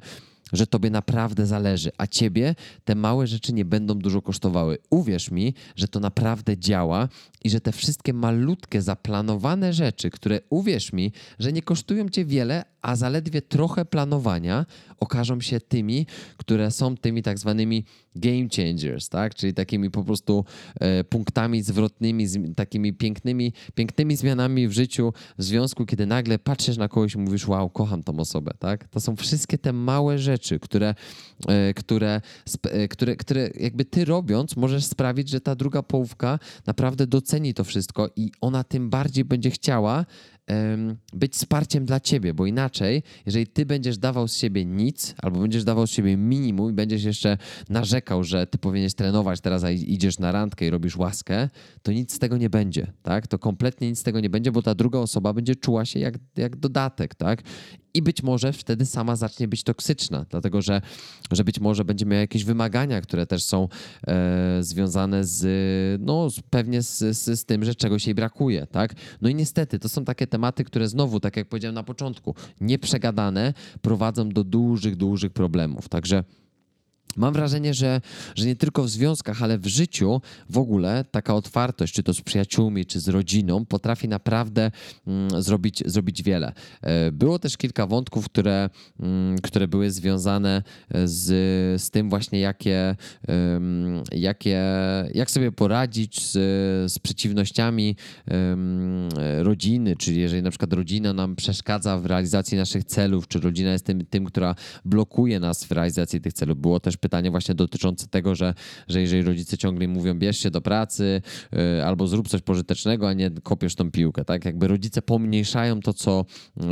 że tobie naprawdę zależy, a ciebie te małe rzeczy nie będą dużo kosztowały. Uwierz mi, że to naprawdę działa i że te wszystkie malutkie, zaplanowane rzeczy, które uwierz mi, że nie kosztują cię wiele, a zaledwie trochę planowania okażą się tymi, które są tymi tak zwanymi game changers, tak? Czyli takimi po prostu e, punktami zwrotnymi, takimi pięknymi, pięknymi zmianami w życiu w związku, kiedy nagle patrzysz na kogoś i mówisz, wow, kocham tą osobę, tak? To są wszystkie te małe rzeczy, które, e, które, e, które, które jakby ty robiąc możesz sprawić, że ta druga połówka naprawdę doceni to wszystko i ona tym bardziej będzie chciała być wsparciem dla ciebie, bo inaczej, jeżeli ty będziesz dawał z siebie nic, albo będziesz dawał z siebie minimum i będziesz jeszcze narzekał, że ty powinieneś trenować, teraz a idziesz na randkę i robisz łaskę, to nic z tego nie będzie, tak? To kompletnie nic z tego nie będzie, bo ta druga osoba będzie czuła się jak, jak dodatek, tak? I być może wtedy sama zacznie być toksyczna, dlatego że, że być może będzie miała jakieś wymagania, które też są e, związane z, no, pewnie z, z, z, tym, że czegoś jej brakuje, tak? No i niestety to są takie tematy, które znowu, tak jak powiedziałem na początku, nieprzegadane prowadzą do dużych, dużych problemów. Także Mam wrażenie, że, że nie tylko w związkach, ale w życiu w ogóle taka otwartość, czy to z przyjaciółmi, czy z rodziną, potrafi naprawdę mm, zrobić, zrobić wiele. E, było też kilka wątków, które, mm, które były związane z, z tym właśnie, jakie, jakie, jak sobie poradzić z, z przeciwnościami rodziny, czyli jeżeli na przykład rodzina nam przeszkadza w realizacji naszych celów, czy rodzina jest tym, tym która blokuje nas w realizacji tych celów. Było też pytanie właśnie dotyczące tego, że, że jeżeli rodzice ciągle mówią bierz się do pracy yy, albo zrób coś pożytecznego, a nie kopiesz tą piłkę, tak? Jakby rodzice pomniejszają to, co,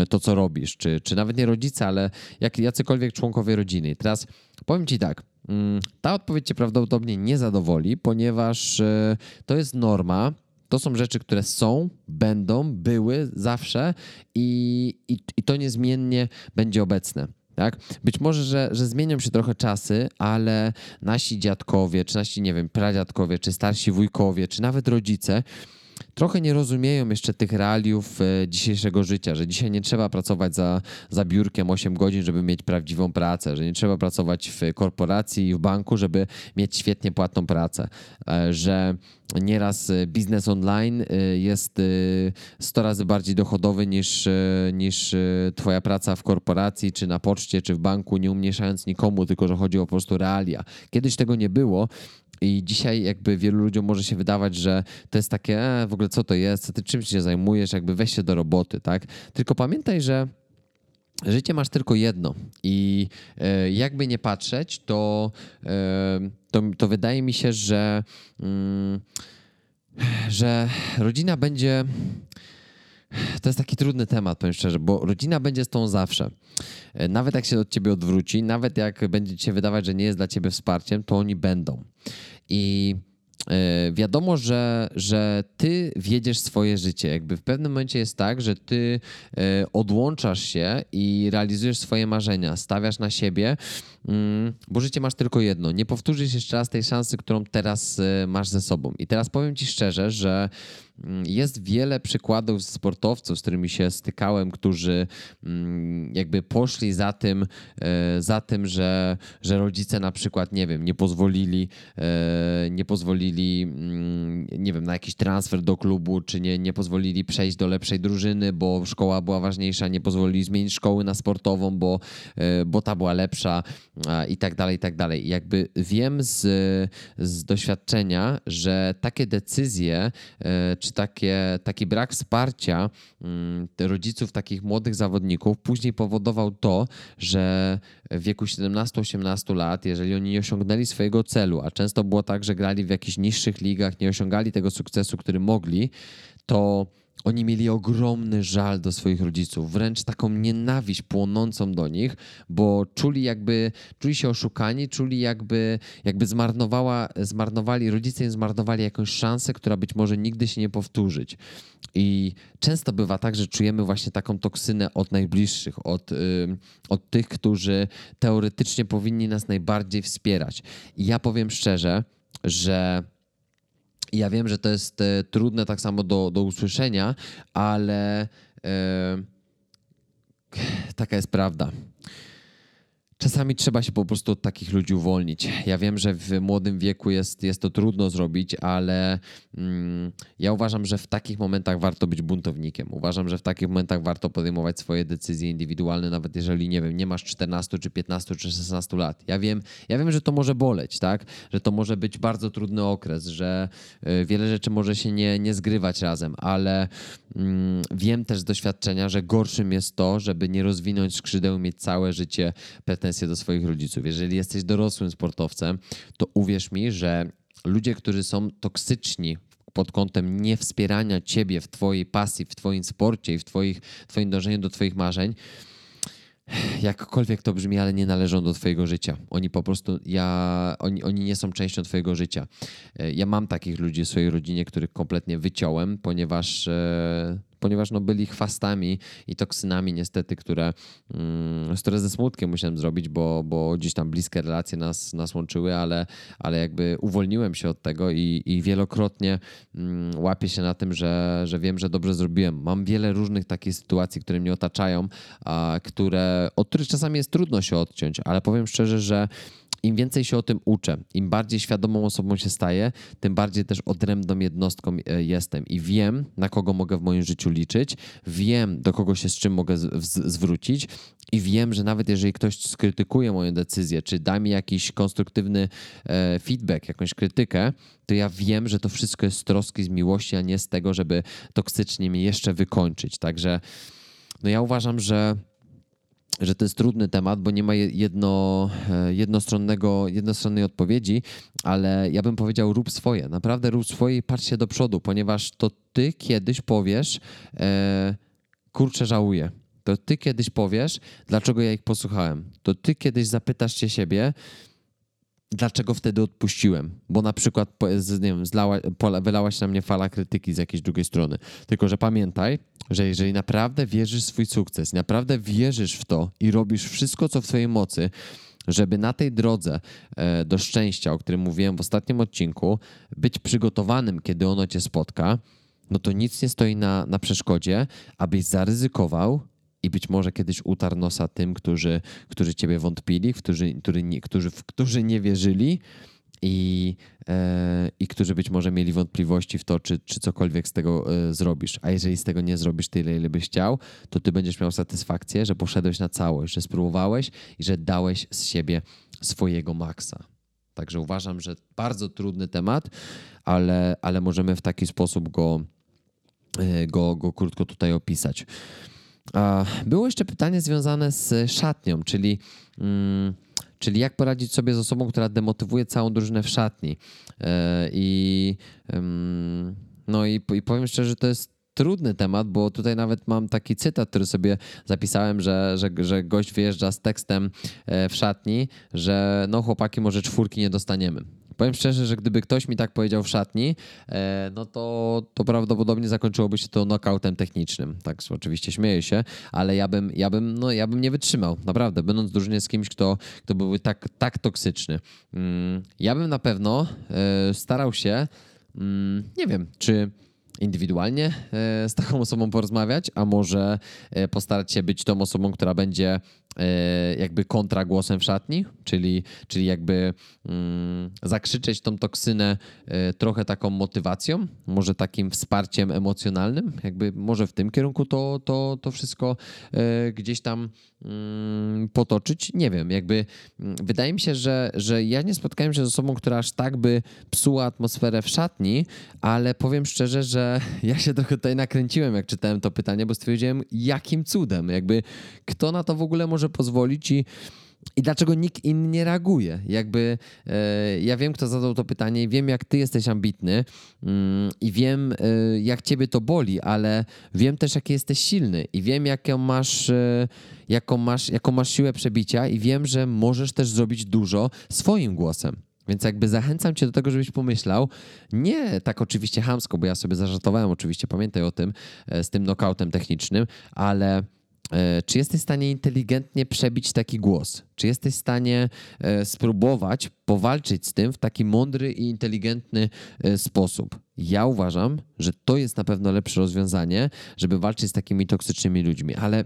to, co robisz, czy, czy nawet nie rodzice, ale jak, jacykolwiek członkowie rodziny. Teraz powiem ci tak, mm, ta odpowiedź cię prawdopodobnie nie zadowoli, ponieważ yy, to jest norma, to są rzeczy, które są, będą, były zawsze i, i, i to niezmiennie będzie obecne. Tak? Być może, że, że zmienią się trochę czasy, ale nasi dziadkowie, czy nasi, nie wiem, pradziadkowie, czy starsi wujkowie, czy nawet rodzice trochę nie rozumieją jeszcze tych realiów e, dzisiejszego życia, że dzisiaj nie trzeba pracować za, za biurkiem 8 godzin, żeby mieć prawdziwą pracę, że nie trzeba pracować w korporacji i w banku, żeby mieć świetnie płatną pracę, e, że nieraz e, biznes online jest 100 razy bardziej dochodowy niż, niż twoja praca w korporacji, czy na poczcie, czy w banku, nie umniejszając nikomu, tylko że chodzi o po prostu realia. Kiedyś tego nie było i dzisiaj jakby wielu ludziom może się wydawać, że to jest takie, e, w ogóle co to jest, co ty czym się zajmujesz, jakby weź się do roboty, tak? Tylko pamiętaj, że życie masz tylko jedno. I e, jakby nie patrzeć, to, e, to, to wydaje mi się, że, mm, że rodzina będzie to jest taki trudny temat, powiem szczerze, bo rodzina będzie z tą zawsze. E, nawet jak się od ciebie odwróci, nawet jak będzie ci się wydawać, że nie jest dla ciebie wsparciem, to oni będą. I e, wiadomo, że, że ty wiedziesz swoje życie. Jakby w pewnym momencie jest tak, że ty e, odłączasz się i realizujesz swoje marzenia, stawiasz na siebie, mm, bo życie masz tylko jedno. Nie powtórzysz jeszcze raz tej szansy, którą teraz masz ze sobą. I teraz powiem ci szczerze, że jest wiele przykładów sportowców, z którymi się stykałem, którzy mm, jakby poszli za tym, e, za tym że, że rodzice na przykład, nie wiem, nie pozwolili, e, nie pozwolili, mm, nie wiem, na jakiś transfer do klubu, czy nie, nie pozwolili przejść do lepszej drużyny, bo szkoła była ważniejsza, nie pozwolili zmienić szkoły na sportową, bo, e, bo ta była lepsza i tak dalej, i tak dalej. Jakby wiem z, z doświadczenia, że takie decyzje, czy takie, taki brak wsparcia mm, rodziców takich młodych zawodników później powodował to, że w wieku 17-18 lat, jeżeli oni nie osiągnęli swojego celu, a często było tak, że grali w jakichś niższych ligach, nie osiągali tego sukcesu, który mogli, to oni mieli ogromny żal do swoich rodziców, wręcz taką nienawiść płonącą do nich, bo czuli jakby, czuli się oszukani, czuli jakby, jakby zmarnowała, zmarnowali, rodzice im zmarnowali jakąś szansę, która być może nigdy się nie powtórzyć. I często bywa tak, że czujemy właśnie taką toksynę od najbliższych, od, od tych, którzy teoretycznie powinni nas najbardziej wspierać. I ja powiem szczerze, że ja wiem, że to jest e, trudne tak samo do, do usłyszenia, ale e, taka jest prawda. Czasami trzeba się po prostu od takich ludzi uwolnić. Ja wiem, że w młodym wieku jest, jest to trudno zrobić, ale mm, ja uważam, że w takich momentach warto być buntownikiem. Uważam, że w takich momentach warto podejmować swoje decyzje indywidualne, nawet jeżeli, nie wiem, nie masz 14 czy 15 czy 16 lat. Ja wiem, ja wiem że to może boleć, tak? Że to może być bardzo trudny okres, że y, wiele rzeczy może się nie, nie zgrywać razem, ale mm, wiem też z doświadczenia, że gorszym jest to, żeby nie rozwinąć skrzydeł, mieć całe życie pretensji pretensje do swoich rodziców. Jeżeli jesteś dorosłym sportowcem, to uwierz mi, że ludzie, którzy są toksyczni pod kątem niewspierania ciebie w twojej pasji, w twoim sporcie i w twoich, twoim dążeniu do twoich marzeń, jakkolwiek to brzmi, ale nie należą do Twojego życia. Oni po prostu, ja, oni, oni nie są częścią Twojego życia. Ja mam takich ludzi w swojej rodzinie, których kompletnie wyciąłem, ponieważ e, ponieważ no, byli chwastami i toksynami niestety, które, mm, które ze smutkiem musiałem zrobić, bo, bo gdzieś tam bliskie relacje nas, nas łączyły, ale, ale jakby uwolniłem się od tego i, i wielokrotnie mm, łapię się na tym, że, że wiem, że dobrze zrobiłem. Mam wiele różnych takich sytuacji, które mnie otaczają, a, które, od których czasami jest trudno się odciąć, ale powiem szczerze, że im więcej się o tym uczę, im bardziej świadomą osobą się staję, tym bardziej też odrębną jednostką e, jestem i wiem, na kogo mogę w moim życiu liczyć, wiem, do kogo się z czym mogę zwrócić i wiem, że nawet jeżeli ktoś skrytykuje moją decyzję, czy da mi jakiś konstruktywny e, feedback, jakąś krytykę, to ja wiem, że to wszystko jest z troski, z miłości, a nie z tego, żeby toksycznie mnie jeszcze wykończyć. Także no ja uważam, że że to jest trudny temat, bo nie ma jedno, e, jednostronnego, jednostronnej odpowiedzi, ale ja bym powiedział rób swoje, naprawdę rób swoje i patrz się do przodu, ponieważ to ty kiedyś powiesz, e, kurczę żałuję. To ty kiedyś powiesz, dlaczego ja ich posłuchałem. To ty kiedyś zapytasz się siebie, dlaczego wtedy odpuściłem, bo na przykład nie wiem, zlała, na mnie fala krytyki z jakiejś drugiej strony. Tylko, że pamiętaj, że jeżeli naprawdę wierzysz w swój sukces, naprawdę wierzysz w to i robisz wszystko, co w twojej mocy, żeby na tej drodze e, do szczęścia, o którym mówiłem w ostatnim odcinku, być przygotowanym, kiedy ono cię spotka, no to nic nie stoi na, na przeszkodzie, abyś zaryzykował i być może kiedyś utarł nosa tym, którzy, którzy ciebie wątpili, którzy, którzy, nie, którzy, którzy nie wierzyli i, e, i którzy być może mieli wątpliwości w to, czy, czy cokolwiek z tego e, zrobisz. A jeżeli z tego nie zrobisz tyle, ile byś chciał, to ty będziesz miał satysfakcję, że poszedłeś na całość, że spróbowałeś i że dałeś z siebie swojego maksa. Także uważam, że bardzo trudny temat, ale, ale możemy w taki sposób go, e, go, go krótko tutaj opisać. Było jeszcze pytanie związane z szatnią, czyli, mm, czyli jak poradzić sobie z osobą, która demotywuje całą drużynę w szatni. E, I, no i, i powiem szczerze, że to jest trudny temat, bo tutaj nawet mam taki cytat, który sobie zapisałem, że, że, że gość wyjeżdża z tekstem e, w szatni, że no chłopaki, może czwórki nie dostaniemy. Powiem szczerze, że gdyby ktoś mi tak powiedział w szatni, e, no to, to prawdopodobnie zakończyłoby się to knockoutem technicznym. Tak, oczywiście śmieję się, ale ja bym, ja bym, no, ja bym nie wytrzymał, naprawdę, będąc drużynie z kimś, kto, kto byłby tak, tak toksyczny. Mm, ja bym na pewno e, starał się, mm, nie wiem, czy indywidualnie z taką osobą porozmawiać, a może postarać się być tą osobą, która będzie jakby kontragłosem w szatni, czyli, czyli jakby mm, zakrzyczeć tą toksynę trochę taką motywacją, może takim wsparciem emocjonalnym, jakby może w tym kierunku to, to, to wszystko gdzieś tam mm, potoczyć. Nie wiem, jakby mm, wydaje mi się, że, że ja nie spotkałem się z osobą, która aż tak by psuła atmosferę w szatni, ale powiem szczerze, że ja się trochę tutaj nakręciłem, jak czytałem to pytanie, bo stwierdziłem, jakim cudem, jakby kto na to w ogóle może pozwolić i i dlaczego nikt inny nie reaguje? Jakby e, ja wiem, kto zadał to pytanie i wiem, jak ty jesteś ambitny mm, i wiem, e, jak ciebie to boli, ale wiem też, jaki jesteś silny i wiem, jaką masz, e, jaką masz, jaką masz siłę przebicia i wiem, że możesz też zrobić dużo swoim głosem. Więc jakby zachęcam cię do tego, żebyś pomyślał, nie tak oczywiście hamsko, bo ja sobie zażartowałem oczywiście, pamiętaj o tym, e, z tym knockoutem technicznym, ale e, czy jesteś w stanie inteligentnie przebić taki głos? Czy jesteś w stanie e, spróbować powalczyć z tym w taki mądry i inteligentny sposób? Ja uważam, że to jest na pewno lepsze rozwiązanie, żeby walczyć z takimi toksycznymi ludźmi, ale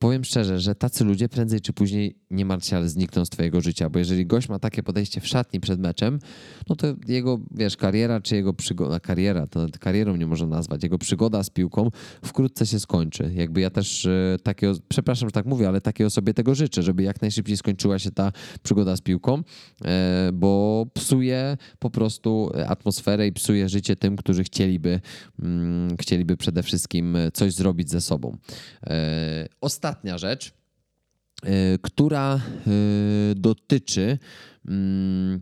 powiem szczerze, że tacy ludzie prędzej czy później nie martw się, ale znikną z twojego życia, bo jeżeli gość ma takie podejście w szatni przed meczem, no to jego, wiesz, kariera czy jego przygoda, kariera, to karierą nie można nazwać, jego przygoda z piłką wkrótce się skończy. Jakby ja też e, takiego, przepraszam, że tak mówię, ale takiej osobie tego życzę, żeby jak najszybciej skończyła się ta przygoda z piłką, e, bo psuje po prostu atmosferę i psuje życie tym, którzy chcieliby, mm, chcieliby przede wszystkim coś zrobić ze sobą. E, ostatnia rzecz, Y, która y, dotyczy mm,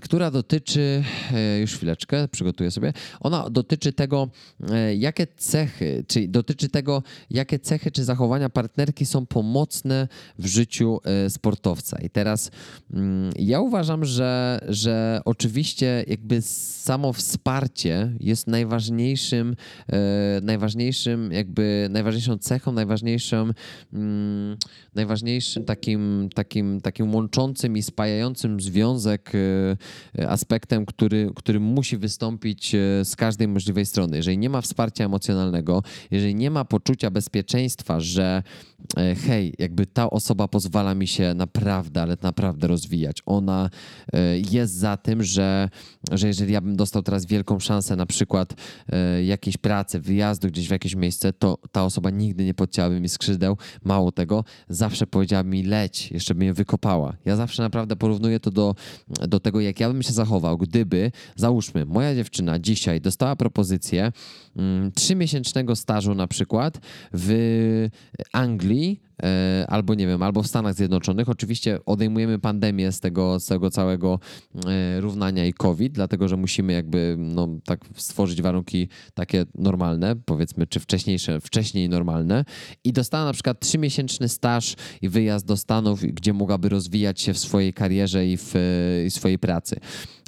która dotyczy, e, już chwileczkę, przygotuję sobie, ona dotyczy tego, e, jakie cechy, czyli dotyczy tego, jakie cechy czy zachowania partnerki są pomocne w życiu e, sportowca. I teraz mm, ja uważam, że, że oczywiście jakby samo wsparcie jest najważniejszym, najważniejszym jakby, najważniejszą cechą, najważniejszym, mm, najważniejszym takim, takim, takim łączącym i spajającym związek aspektem, który, który musi wystąpić e, z każdej możliwej strony. Jeżeli nie ma wsparcia emocjonalnego, jeżeli nie ma poczucia bezpieczeństwa, że e, hej, jakby ta osoba pozwala mi się naprawdę, ale naprawdę rozwijać. Ona jest za tym, że, że jeżeli ja bym dostał teraz wielką szansę, na przykład jakiejś pracy, wyjazdu gdzieś w jakieś miejsce, to ta osoba nigdy nie podcięłaby mi skrzydeł. Mało tego, zawsze powiedziała mi leć, jeszcze by mnie wykopała. Ja zawsze naprawdę porównuję to do, do tego, jak ja bym się zachował, gdyby, załóżmy, moja dziewczyna dzisiaj dostała propozycję trzymiesięcznego stażu na przykład w Anglii, albo nie wiem, albo w Stanach Zjednoczonych. Oczywiście odejmujemy pandemię z tego, z tego całego e, równania i COVID, dlatego że musimy jakby no, tak stworzyć warunki takie normalne, powiedzmy, czy wcześniejsze, wcześniej normalne. I dostała na przykład trzymiesięczny staż i wyjazd do Stanów, gdzie mogłaby rozwijać się w swojej karierze i w, w swojej pracy.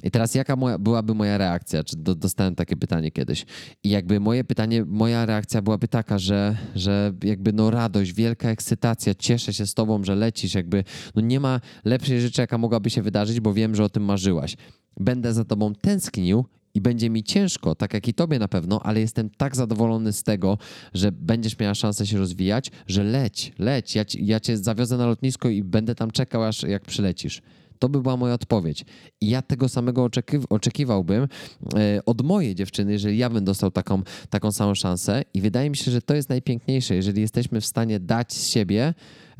I teraz jaka moja, byłaby moja reakcja? Czy do, dostałem takie pytanie kiedyś? I jakby moje pytanie, moja reakcja byłaby taka, że, że jakby no radość, wielka ekscytacja, cieszę się z tobą, że lecisz, jakby no nie ma lepszej rzeczy, jaka mogłaby się wydarzyć, bo wiem, że o tym marzyłaś. Będę za tobą tęsknił i będzie mi ciężko, tak jak i tobie na pewno, ale jestem tak zadowolony z tego, że będziesz miała szansę się rozwijać, że leć, leć. Ja, ja cię zawiozę na lotnisko i będę tam czekał, aż jak przylecisz. To by była moja odpowiedź. I ja tego samego oczekiw oczekiwałbym e, od mojej dziewczyny, jeżeli ja bym dostał taką, taką samą szansę. I wydaje mi się, że to jest najpiękniejsze, jeżeli jesteśmy w stanie dać z siebie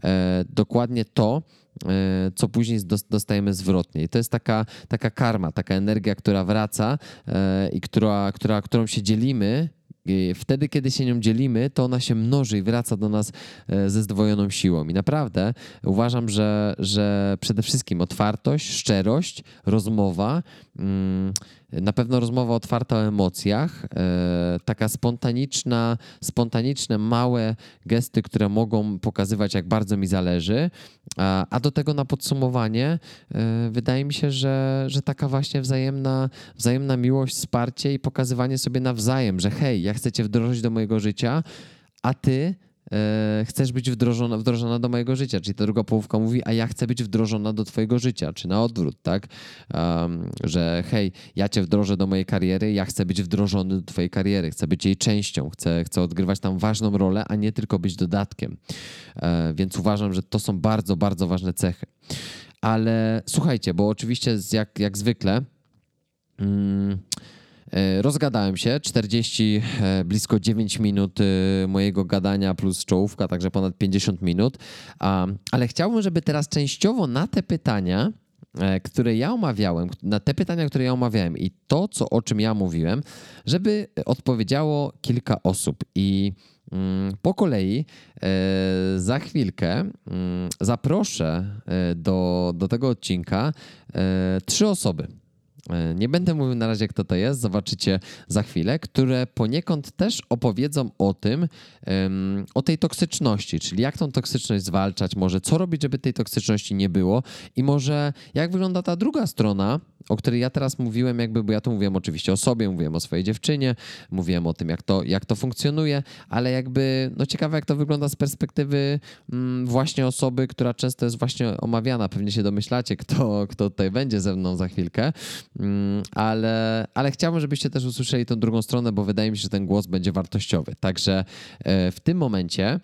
e, dokładnie to, e, co później dostajemy zwrotnie. I to jest taka, taka karma, taka energia, która wraca i która, która, którą się dzielimy wtedy, kiedy się nią dzielimy, to ona się mnoży i wraca do nas e, ze zdwojoną siłą. I naprawdę uważam, że, że przede wszystkim otwartość, szczerość, rozmowa, mm, na pewno rozmowa otwarta o emocjach, e, taka spontaniczna, spontaniczne, małe gesty, które mogą pokazywać, jak bardzo mi zależy. A do tego na podsumowanie e, wydaje mi się, że, że taka właśnie wzajemna, wzajemna miłość, wsparcie i pokazywanie sobie nawzajem, że hej, ja chcę cię wdrożyć do mojego życia, a ty e, chcesz być wdrożona, wdrożona do mojego życia, czyli ta druga połówka mówi, a ja chcę być wdrożona do twojego życia, czy na odwrót, tak? Um, że hej, ja cię wdrożę do mojej kariery, ja chcę być wdrożony do twojej kariery, chcę być jej częścią, chcę, chcę odgrywać tam ważną rolę, a nie tylko być dodatkiem. E, więc uważam, że to są bardzo, bardzo ważne cechy. Ale słuchajcie, bo oczywiście jak, jak zwykle mm, Rozgadałem się, 40, e, blisko 9 minut e, mojego gadania plus czołówka, także ponad 50 minut. Ale chciałbym, żeby teraz częściowo na te pytania, które ja omawiałem, na te pytania, które ja omawiałem i to, co, o czym ja mówiłem, żeby odpowiedziało kilka osób. I Mm, po kolei e, za chwilkę mm, zaproszę e, do, do tego odcinka e, trzy osoby. Nie będę mówił na razie, kto to jest, zobaczycie za chwilę, które poniekąd też opowiedzą o tym, o tej toksyczności, czyli jak tą toksyczność zwalczać, może co robić, żeby tej toksyczności nie było i może jak wygląda ta druga strona o której ja teraz mówiłem, jakby, bo ja tu mówiłem oczywiście o sobie, mówiłem o swojej dziewczynie, mówiłem o tym, jak to, jak to funkcjonuje, ale jakby, no ciekawe, jak to wygląda z perspektywy mm, właśnie osoby, która często jest właśnie omawiana. Pewnie się domyślacie, kto, kto tutaj będzie ze mną za chwilkę, mm, ale, ale chciałbym, żebyście też usłyszeli tą drugą stronę, bo wydaje mi się, że ten głos będzie wartościowy. Także e, w tym momencie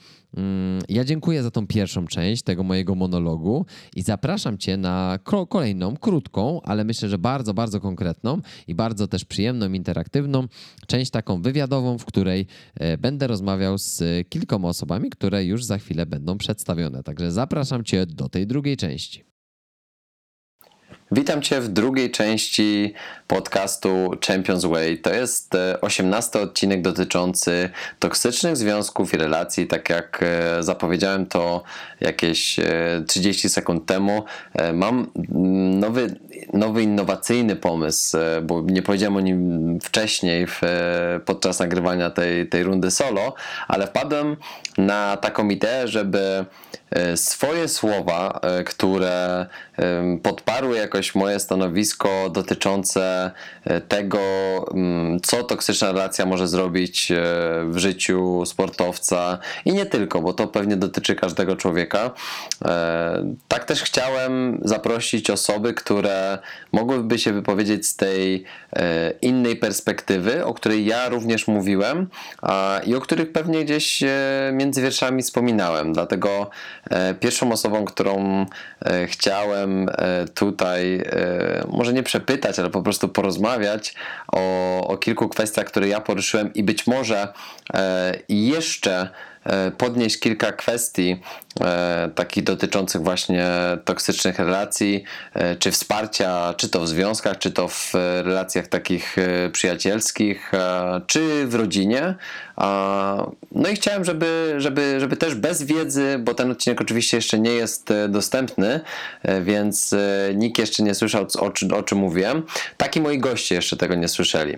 ja dziękuję za tą pierwszą część tego mojego monologu i zapraszam Cię na kolejną, krótką, ale myślę, że bardzo, bardzo konkretną i bardzo też przyjemną, interaktywną część taką wywiadową, w której e, będę rozmawiał z kilkoma osobami, które już za chwilę będą przedstawione. Także zapraszam Cię do tej drugiej części. Witam Cię w drugiej części podcastu Champions Way. To jest 18 e, odcinek dotyczący toksycznych związków i relacji. Tak jak e, zapowiedziałem to jakieś 30 e, sekund temu, mam nowy, nowy innowacyjny pomysł, bo nie powiedziałem o nim wcześniej w, podczas nagrywania tej, tej rundy solo, ale wpadłem na taką ideę, żeby swoje słowa, które podparły jakoś moje stanowisko dotyczące e, tego, mm, co toksyczna relacja może zrobić e, w życiu sportowca i nie tylko, bo to pewnie dotyczy każdego człowieka. E, tak też chciałem zaprosić osoby, które mogłyby się wypowiedzieć z tej innej perspektywy, o której ja również mówiłem i o których pewnie gdzieś między wierszami wspominałem. Dlatego pierwszą osobą, którą chciałem E, tutaj e, może nie przepytać, ale po prostu porozmawiać o, o kilku kwestiach, które ja poruszyłem i być może e, jeszcze podnieść kilka kwestii takich dotyczących właśnie toksycznych relacji, czy wsparcia, czy to w związkach, czy to w relacjach takich przyjacielskich, czy w rodzinie, no i chciałem, żeby, żeby, żeby też bez wiedzy, bo ten odcinek oczywiście jeszcze nie jest e, dostępny, e, więc e, nikt jeszcze nie słyszał, o, o czym mówiłem. Tak i moi goście jeszcze tego nie słyszeli.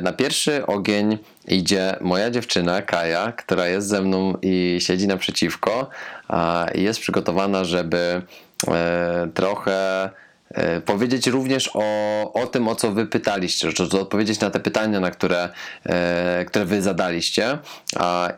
Na pierwszy ogień idzie moja dziewczyna Kaja, która jest ze mną i siedzi naprzeciwko jest przygotowana, żeby trochę E, powiedzieć również o, o tym, o co wy pytaliście, czy odpowiedzieć na te pytania, na które, e, które wy zadaliście.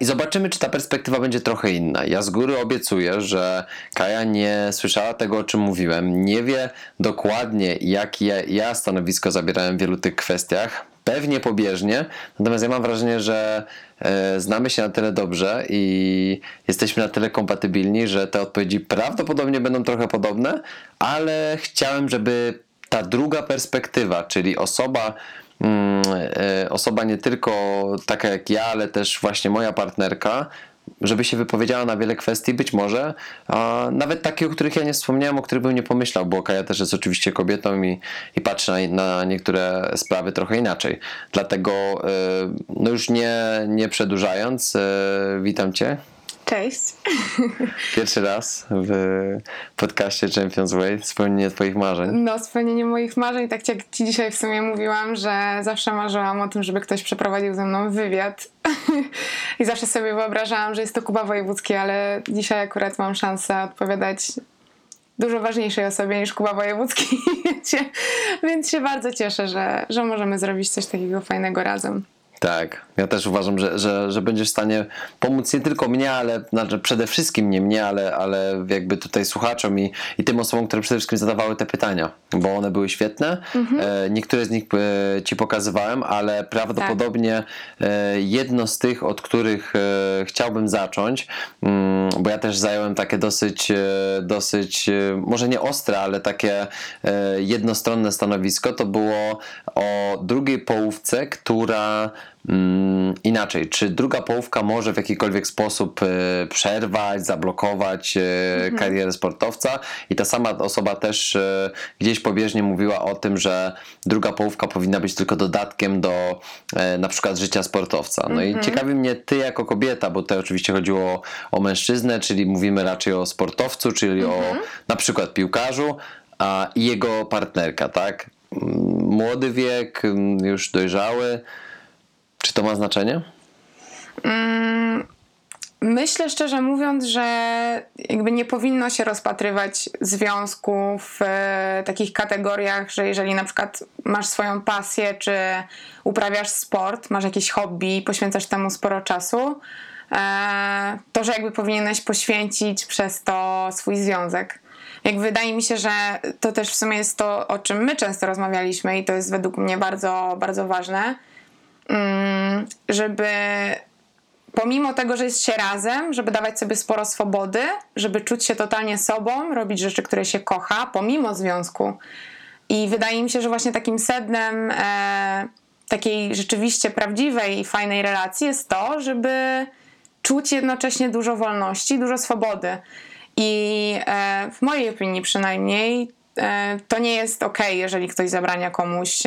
I zobaczymy, czy ta perspektywa będzie trochę inna. Ja z góry obiecuję, że Kaja nie słyszała tego, o czym mówiłem, nie wie dokładnie, jakie ja stanowisko zabierałem w wielu tych kwestiach, pewnie pobieżnie, natomiast ja mam wrażenie, że e, znamy się na tyle dobrze i jesteśmy na tyle kompatybilni, że te odpowiedzi prawdopodobnie będą trochę podobne, ale chciałem, żeby ta druga perspektywa, czyli osoba, mm, e, osoba nie tylko taka jak ja, ale też właśnie moja partnerka, żeby się wypowiedziała na wiele kwestii, być może, a nawet takie, o których ja nie wspomniałem, o których bym nie pomyślał, bo Kaja też jest oczywiście kobietą i, i patrzy na, na niektóre sprawy trochę inaczej. Dlatego, e, no już nie, nie przedłużając, e, witam Cię. Cześć. Pierwszy raz w podcaście Champions Way, spełnienie Twoich marzeń. No, spełnienie moich marzeń. Tak jak Ci dzisiaj w sumie mówiłam, że zawsze marzyłam o tym, żeby ktoś przeprowadził ze mną wywiad. I zawsze sobie wyobrażałam, że jest to Kuba Wojewódzki, ale dzisiaj akurat mam szansę odpowiadać dużo ważniejszej osobie niż Kuba Wojewódzki, więc się bardzo cieszę, że, że możemy zrobić coś takiego fajnego razem. Tak, ja też uważam, że, że, że będziesz w stanie pomóc nie tylko mnie, ale znaczy przede wszystkim nie mnie, ale, ale jakby tutaj słuchaczom i, i tym osobom, które przede wszystkim zadawały te pytania, bo one były świetne. E, niektóre z nich e, ci pokazywałem, ale prawdopodobnie e, jedno z tych, od których e, chciałbym zacząć, mm, bo ja też zająłem takie dosyć, e, dosyć e, może nie ostre, ale takie jednostronne stanowisko, to było o drugiej połówce, która inaczej, czy druga połówka może w jakikolwiek sposób e, przerwać, zablokować e, Mhm. karierę sportowca i ta sama osoba też e, gdzieś pobieżnie mówiła o tym, że druga połówka powinna być tylko dodatkiem do na przykład życia sportowca. No Mhm. i ciekawi mnie ty jako kobieta, bo tutaj oczywiście chodziło o, o mężczyznę, czyli mówimy raczej o sportowcu, czyli o Mhm. na przykład piłkarzu a, i jego partnerka, tak? Mm, Młody wiek, mm, już dojrzały. Czy to ma znaczenie? Myślę szczerze mówiąc, że jakby nie powinno się rozpatrywać związku w e, takich kategoriach, że jeżeli na przykład masz swoją pasję, czy uprawiasz sport, masz jakieś hobby, poświęcasz temu sporo czasu, e, to że jakby powinieneś poświęcić przez to swój związek. Jak wydaje mi się, że to też w sumie jest to, o czym my często rozmawialiśmy i to jest według mnie bardzo, bardzo ważne, mm, żeby pomimo tego, że jest się razem, żeby dawać sobie sporo swobody, żeby czuć się totalnie sobą, robić rzeczy, które się kocha, pomimo związku. I wydaje mi się, że właśnie takim sednem e, takiej rzeczywiście prawdziwej i fajnej relacji jest to, żeby czuć jednocześnie dużo wolności, dużo swobody. I e, w mojej opinii przynajmniej e, to nie jest ok, jeżeli ktoś zabrania komuś.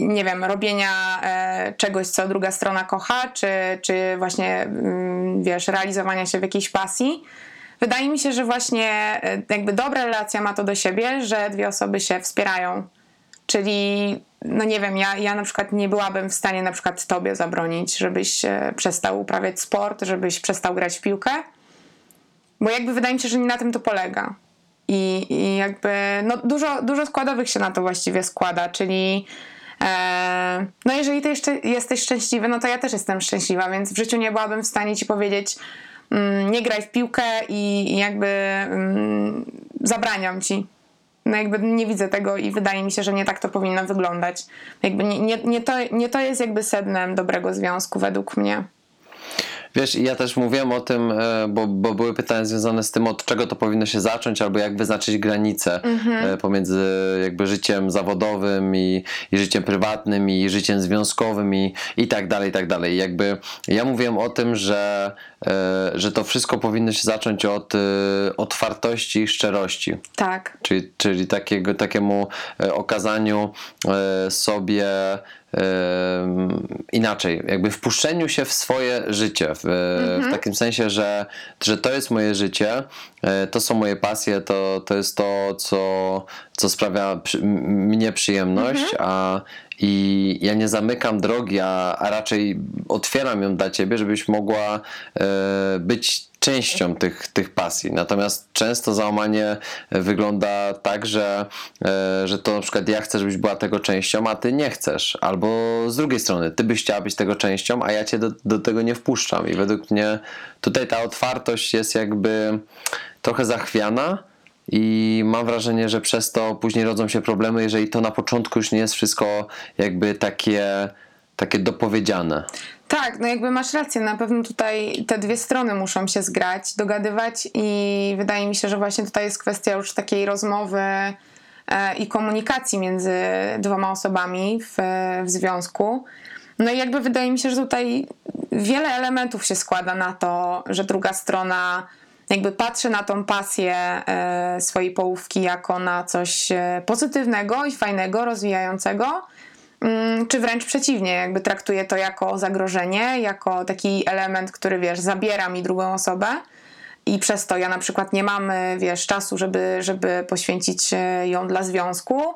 Nie wiem, robienia e, czegoś, co druga strona kocha, czy, czy właśnie, mm, wiesz, realizowania się w jakiejś pasji. Wydaje mi się, że właśnie e, jakby dobra relacja ma to do siebie, że dwie osoby się wspierają. Czyli, no nie wiem, ja, ja na przykład nie byłabym w stanie na przykład tobie zabronić, żebyś e, przestał uprawiać sport, żebyś przestał grać w piłkę, bo jakby wydaje mi się, że nie na tym to polega. I, i jakby no dużo, dużo składowych się na to właściwie składa, czyli no jeżeli ty jeszcze jesteś szczęśliwy, no to ja też jestem szczęśliwa, więc w życiu nie byłabym w stanie ci powiedzieć mm, nie graj w piłkę i, i jakby mm, zabraniam ci. No jakby nie widzę tego i wydaje mi się, że nie tak to powinno wyglądać. Jakby nie, nie, nie, to, nie to jest jakby sednem dobrego związku według mnie. Wiesz, ja też mówiłem o tym, e, bo, bo były pytania związane z tym, od czego to powinno się zacząć, albo jak wyznaczyć granice e, pomiędzy jakby życiem zawodowym i, i życiem prywatnym i życiem związkowym i, i tak dalej, i tak dalej. Jakby ja mówiłem o tym, że, e, że to wszystko powinno się zacząć od otwartości i szczerości. Tak. Czyli, czyli takiego, takiemu okazaniu sobie inaczej, jakby wpuszczeniu się w swoje życie, w, w takim sensie, że, że to jest moje życie, e, to są moje pasje, to, to jest to, co, co sprawia przy, mnie przyjemność, a i ja nie zamykam drogi, a, a raczej otwieram ją dla ciebie, żebyś mogła e, być częścią tych, tych pasji. Natomiast często załamanie wygląda tak, że, e, że to na przykład ja chcę, żebyś była tego częścią, a ty nie chcesz. Albo z drugiej strony, ty byś chciała być tego częścią, a ja cię do, do tego nie wpuszczam. I według mnie tutaj ta otwartość jest jakby trochę zachwiana. I mam wrażenie, że przez to później rodzą się problemy, jeżeli to na początku już nie jest wszystko jakby takie, takie dopowiedziane. Tak, no jakby masz rację, na pewno tutaj te dwie strony muszą się zgrać, dogadywać i wydaje mi się, że właśnie tutaj jest kwestia już takiej rozmowy e, i komunikacji między dwoma osobami w, w związku. No i jakby wydaje mi się, że tutaj wiele elementów się składa na to, że druga strona jakby patrzy na tą pasję e, swojej połówki jako na coś e, pozytywnego i fajnego, rozwijającego, czy wręcz przeciwnie, jakby traktuję to jako zagrożenie, jako taki element, który wiesz, zabiera mi drugą osobę i przez to ja na przykład nie mam, wiesz, czasu, żeby, żeby poświęcić y, ją dla związku.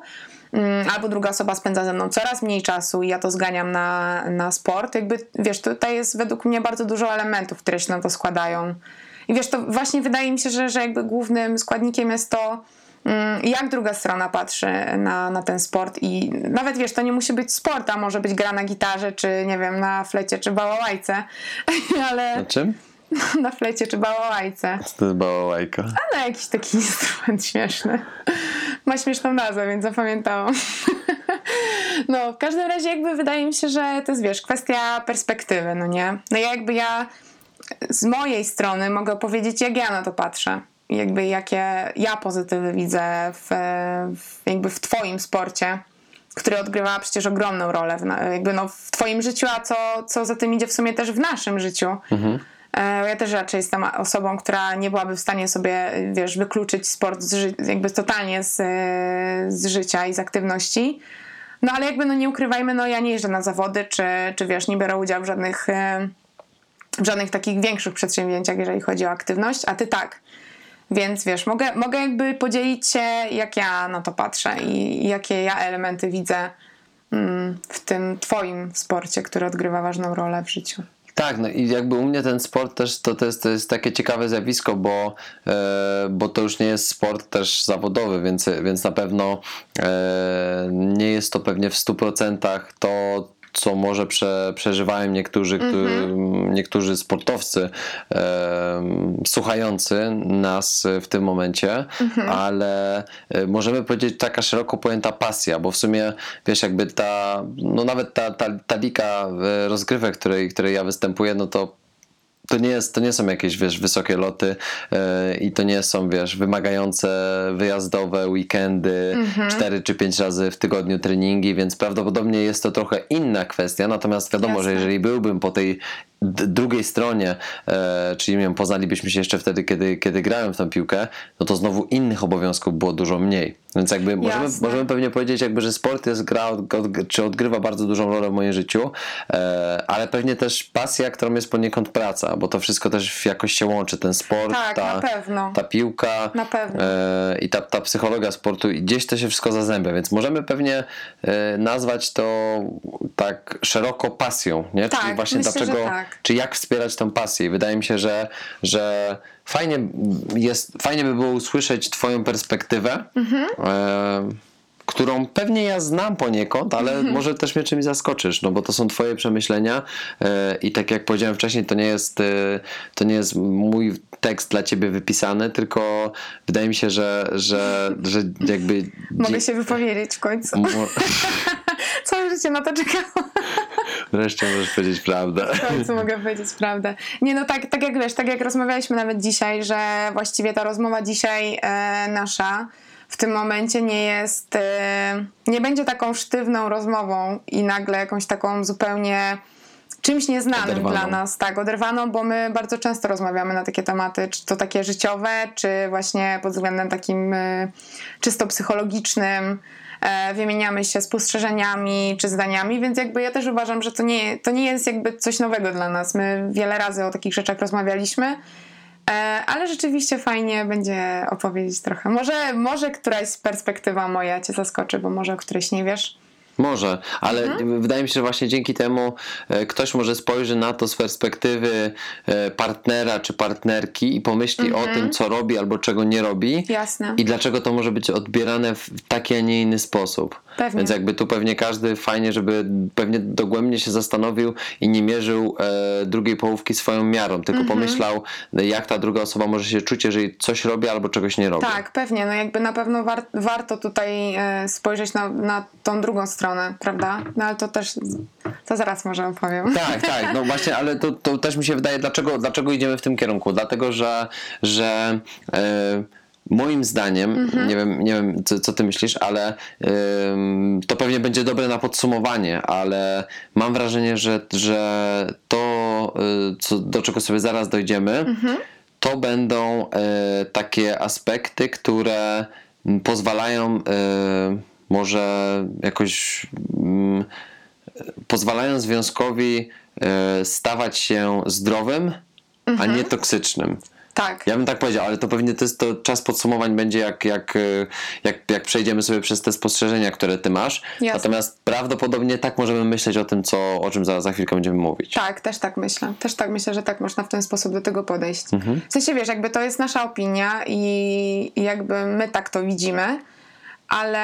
Mm, Albo druga osoba spędza ze mną coraz mniej czasu i ja to zganiam na, na sport. Jakby, wiesz, tutaj jest według mnie bardzo dużo elementów, które się na to składają. I wiesz, to właśnie wydaje mi się, że, że jakby głównym składnikiem jest to, mm, jak druga strona patrzy na, na ten sport i nawet wiesz, to nie musi być sport, a może być gra na gitarze, czy nie wiem, na flecie, czy bałałajce, ale Na czym? na flecie, czy bałałajce, To jest bałałajka. a na jakiś taki instrument śmieszny. Ma śmieszną nazwę, więc zapamiętałam. No, w każdym razie jakby wydaje mi się, że to jest, wiesz, kwestia perspektywy, no nie? No jakby ja z mojej strony mogę powiedzieć, jak ja na to patrzę. Jakby jakie ja pozytywy widzę w, w, jakby w twoim sporcie, który odgrywa przecież ogromną rolę w, jakby no w twoim życiu, a co, co za tym idzie w sumie też w naszym życiu. E, Ja też raczej jestem osobą, która nie byłaby w stanie sobie, wiesz, wykluczyć sport z jakby totalnie z, z życia i z aktywności. No ale jakby no nie ukrywajmy, no ja nie jeżdżę na zawody, czy, czy wiesz, nie biorę udziału w żadnych, e, w żadnych takich większych przedsięwzięciach, jeżeli chodzi o aktywność, a ty tak. Więc wiesz, mogę, mogę jakby podzielić się, jak ja na to patrzę i jakie ja elementy widzę mm, w tym twoim sporcie, który odgrywa ważną rolę w życiu. Tak, no i jakby u mnie ten sport też to, to, jest, to jest takie ciekawe zjawisko, bo, e, bo to już nie jest sport też zawodowy, więc, więc na pewno e, nie jest to pewnie w 100% to, co może prze, przeżywają niektórzy, którzy, niektórzy sportowcy e, słuchający nas w tym momencie, ale e, możemy powiedzieć taka szeroko pojęta pasja, bo w sumie wiesz, jakby ta, no nawet ta, ta, ta lika e, rozgrywek, której, której ja występuję, no to to nie, jest, to nie są jakieś, wiesz, wysokie loty yy, i to nie są, wiesz, wymagające wyjazdowe weekendy, cztery czy pięć razy w tygodniu treningi, więc prawdopodobnie jest to trochę inna kwestia, natomiast wiadomo, że Jasne. jeżeli byłbym po tej drugiej stronie, e, czyli nie wiem, poznalibyśmy się jeszcze wtedy, kiedy, kiedy grałem w tą piłkę, no to znowu innych obowiązków było dużo mniej. Więc jakby możemy, Jasne. możemy pewnie powiedzieć, jakby, że sport jest gra, od, od, czy odgrywa bardzo dużą rolę w moim życiu, e, ale pewnie też pasja, którą jest poniekąd praca, bo to wszystko też jakoś się łączy, ten sport, Tak, ta, ta piłka Na pewno. e, i ta, ta psychologia sportu i gdzieś to się wszystko zazębia, więc możemy pewnie e, nazwać to tak szeroko pasją, nie? Tak, Czyli właśnie myślę, dlaczego, tak. Czy jak wspierać tą pasję. Wydaje mi się, że, że fajnie jest, fajnie by było usłyszeć twoją perspektywę, Mhm. e, którą pewnie ja znam poniekąd, ale Mhm. może też mnie czymś zaskoczysz, no bo to są twoje przemyślenia e, i tak jak powiedziałem wcześniej, to nie jest e, to nie jest mój tekst dla ciebie wypisany, tylko wydaje mi się, że, że, że jakby Mogę się wypowiedzieć w końcu. Mo- Całe życie na to czekałam. Wreszcie możesz powiedzieć prawdę. W końcu mogę powiedzieć prawdę. Nie no tak, tak jak wiesz, tak jak rozmawialiśmy nawet dzisiaj, że właściwie ta rozmowa dzisiaj e, nasza w tym momencie nie jest, e, nie będzie taką sztywną rozmową i nagle jakąś taką zupełnie czymś nieznanym Oderwaną. dla nas, tak, oderwaną, bo my bardzo często rozmawiamy na takie tematy, czy to takie życiowe, czy właśnie pod względem takim e, czysto psychologicznym, e, wymieniamy się spostrzeżeniami czy zdaniami, więc jakby ja też uważam, że to nie, to nie jest jakby coś nowego dla nas. My wiele razy o takich rzeczach rozmawialiśmy, ale rzeczywiście fajnie będzie opowiedzieć trochę. Może, może któraś perspektywa moja cię zaskoczy, bo może o którejś nie wiesz. Może, ale Mhm. wydaje mi się, że właśnie dzięki temu e, ktoś może spojrzy na to z perspektywy e, partnera czy partnerki i pomyśli o tym, co robi albo czego nie robi. Mhm. Jasne. I dlaczego to może być odbierane w taki, a nie inny sposób. Pewnie. Więc jakby tu pewnie każdy fajnie, żeby pewnie dogłębnie się zastanowił i nie mierzył e, drugiej połówki swoją miarą, tylko Mhm. pomyślał, jak ta druga osoba może się czuć, jeżeli coś robi albo czegoś nie robi. Tak, pewnie. No jakby na pewno war, warto tutaj e, spojrzeć na, na tą drugą stronę, prawda? No ale to też, to zaraz może opowiem. Tak, tak, no właśnie, ale to, to też mi się wydaje, dlaczego, dlaczego idziemy w tym kierunku? Dlatego, że, że e, moim zdaniem, nie wiem, nie wiem co, co ty myślisz, ale ym, to pewnie będzie dobre na podsumowanie, ale mam wrażenie, że, że to, y, co, do czego sobie zaraz dojdziemy, to będą e, takie aspekty, które pozwalają e, może jakoś mm, pozwalają związkowi e, stawać się zdrowym, a nie toksycznym. Tak. Ja bym tak powiedział, ale to pewnie to, jest, to czas podsumowań będzie jak, jak, y, jak, jak przejdziemy sobie przez te spostrzeżenia, które ty masz. Jasne. Natomiast prawdopodobnie tak możemy myśleć o tym, co, o czym za, za chwilkę będziemy mówić. Tak, też tak myślę. Też tak myślę, że tak można w ten sposób do tego podejść. Mhm. W sensie, wiesz, jakby to jest nasza opinia i, i jakby my tak to widzimy, ale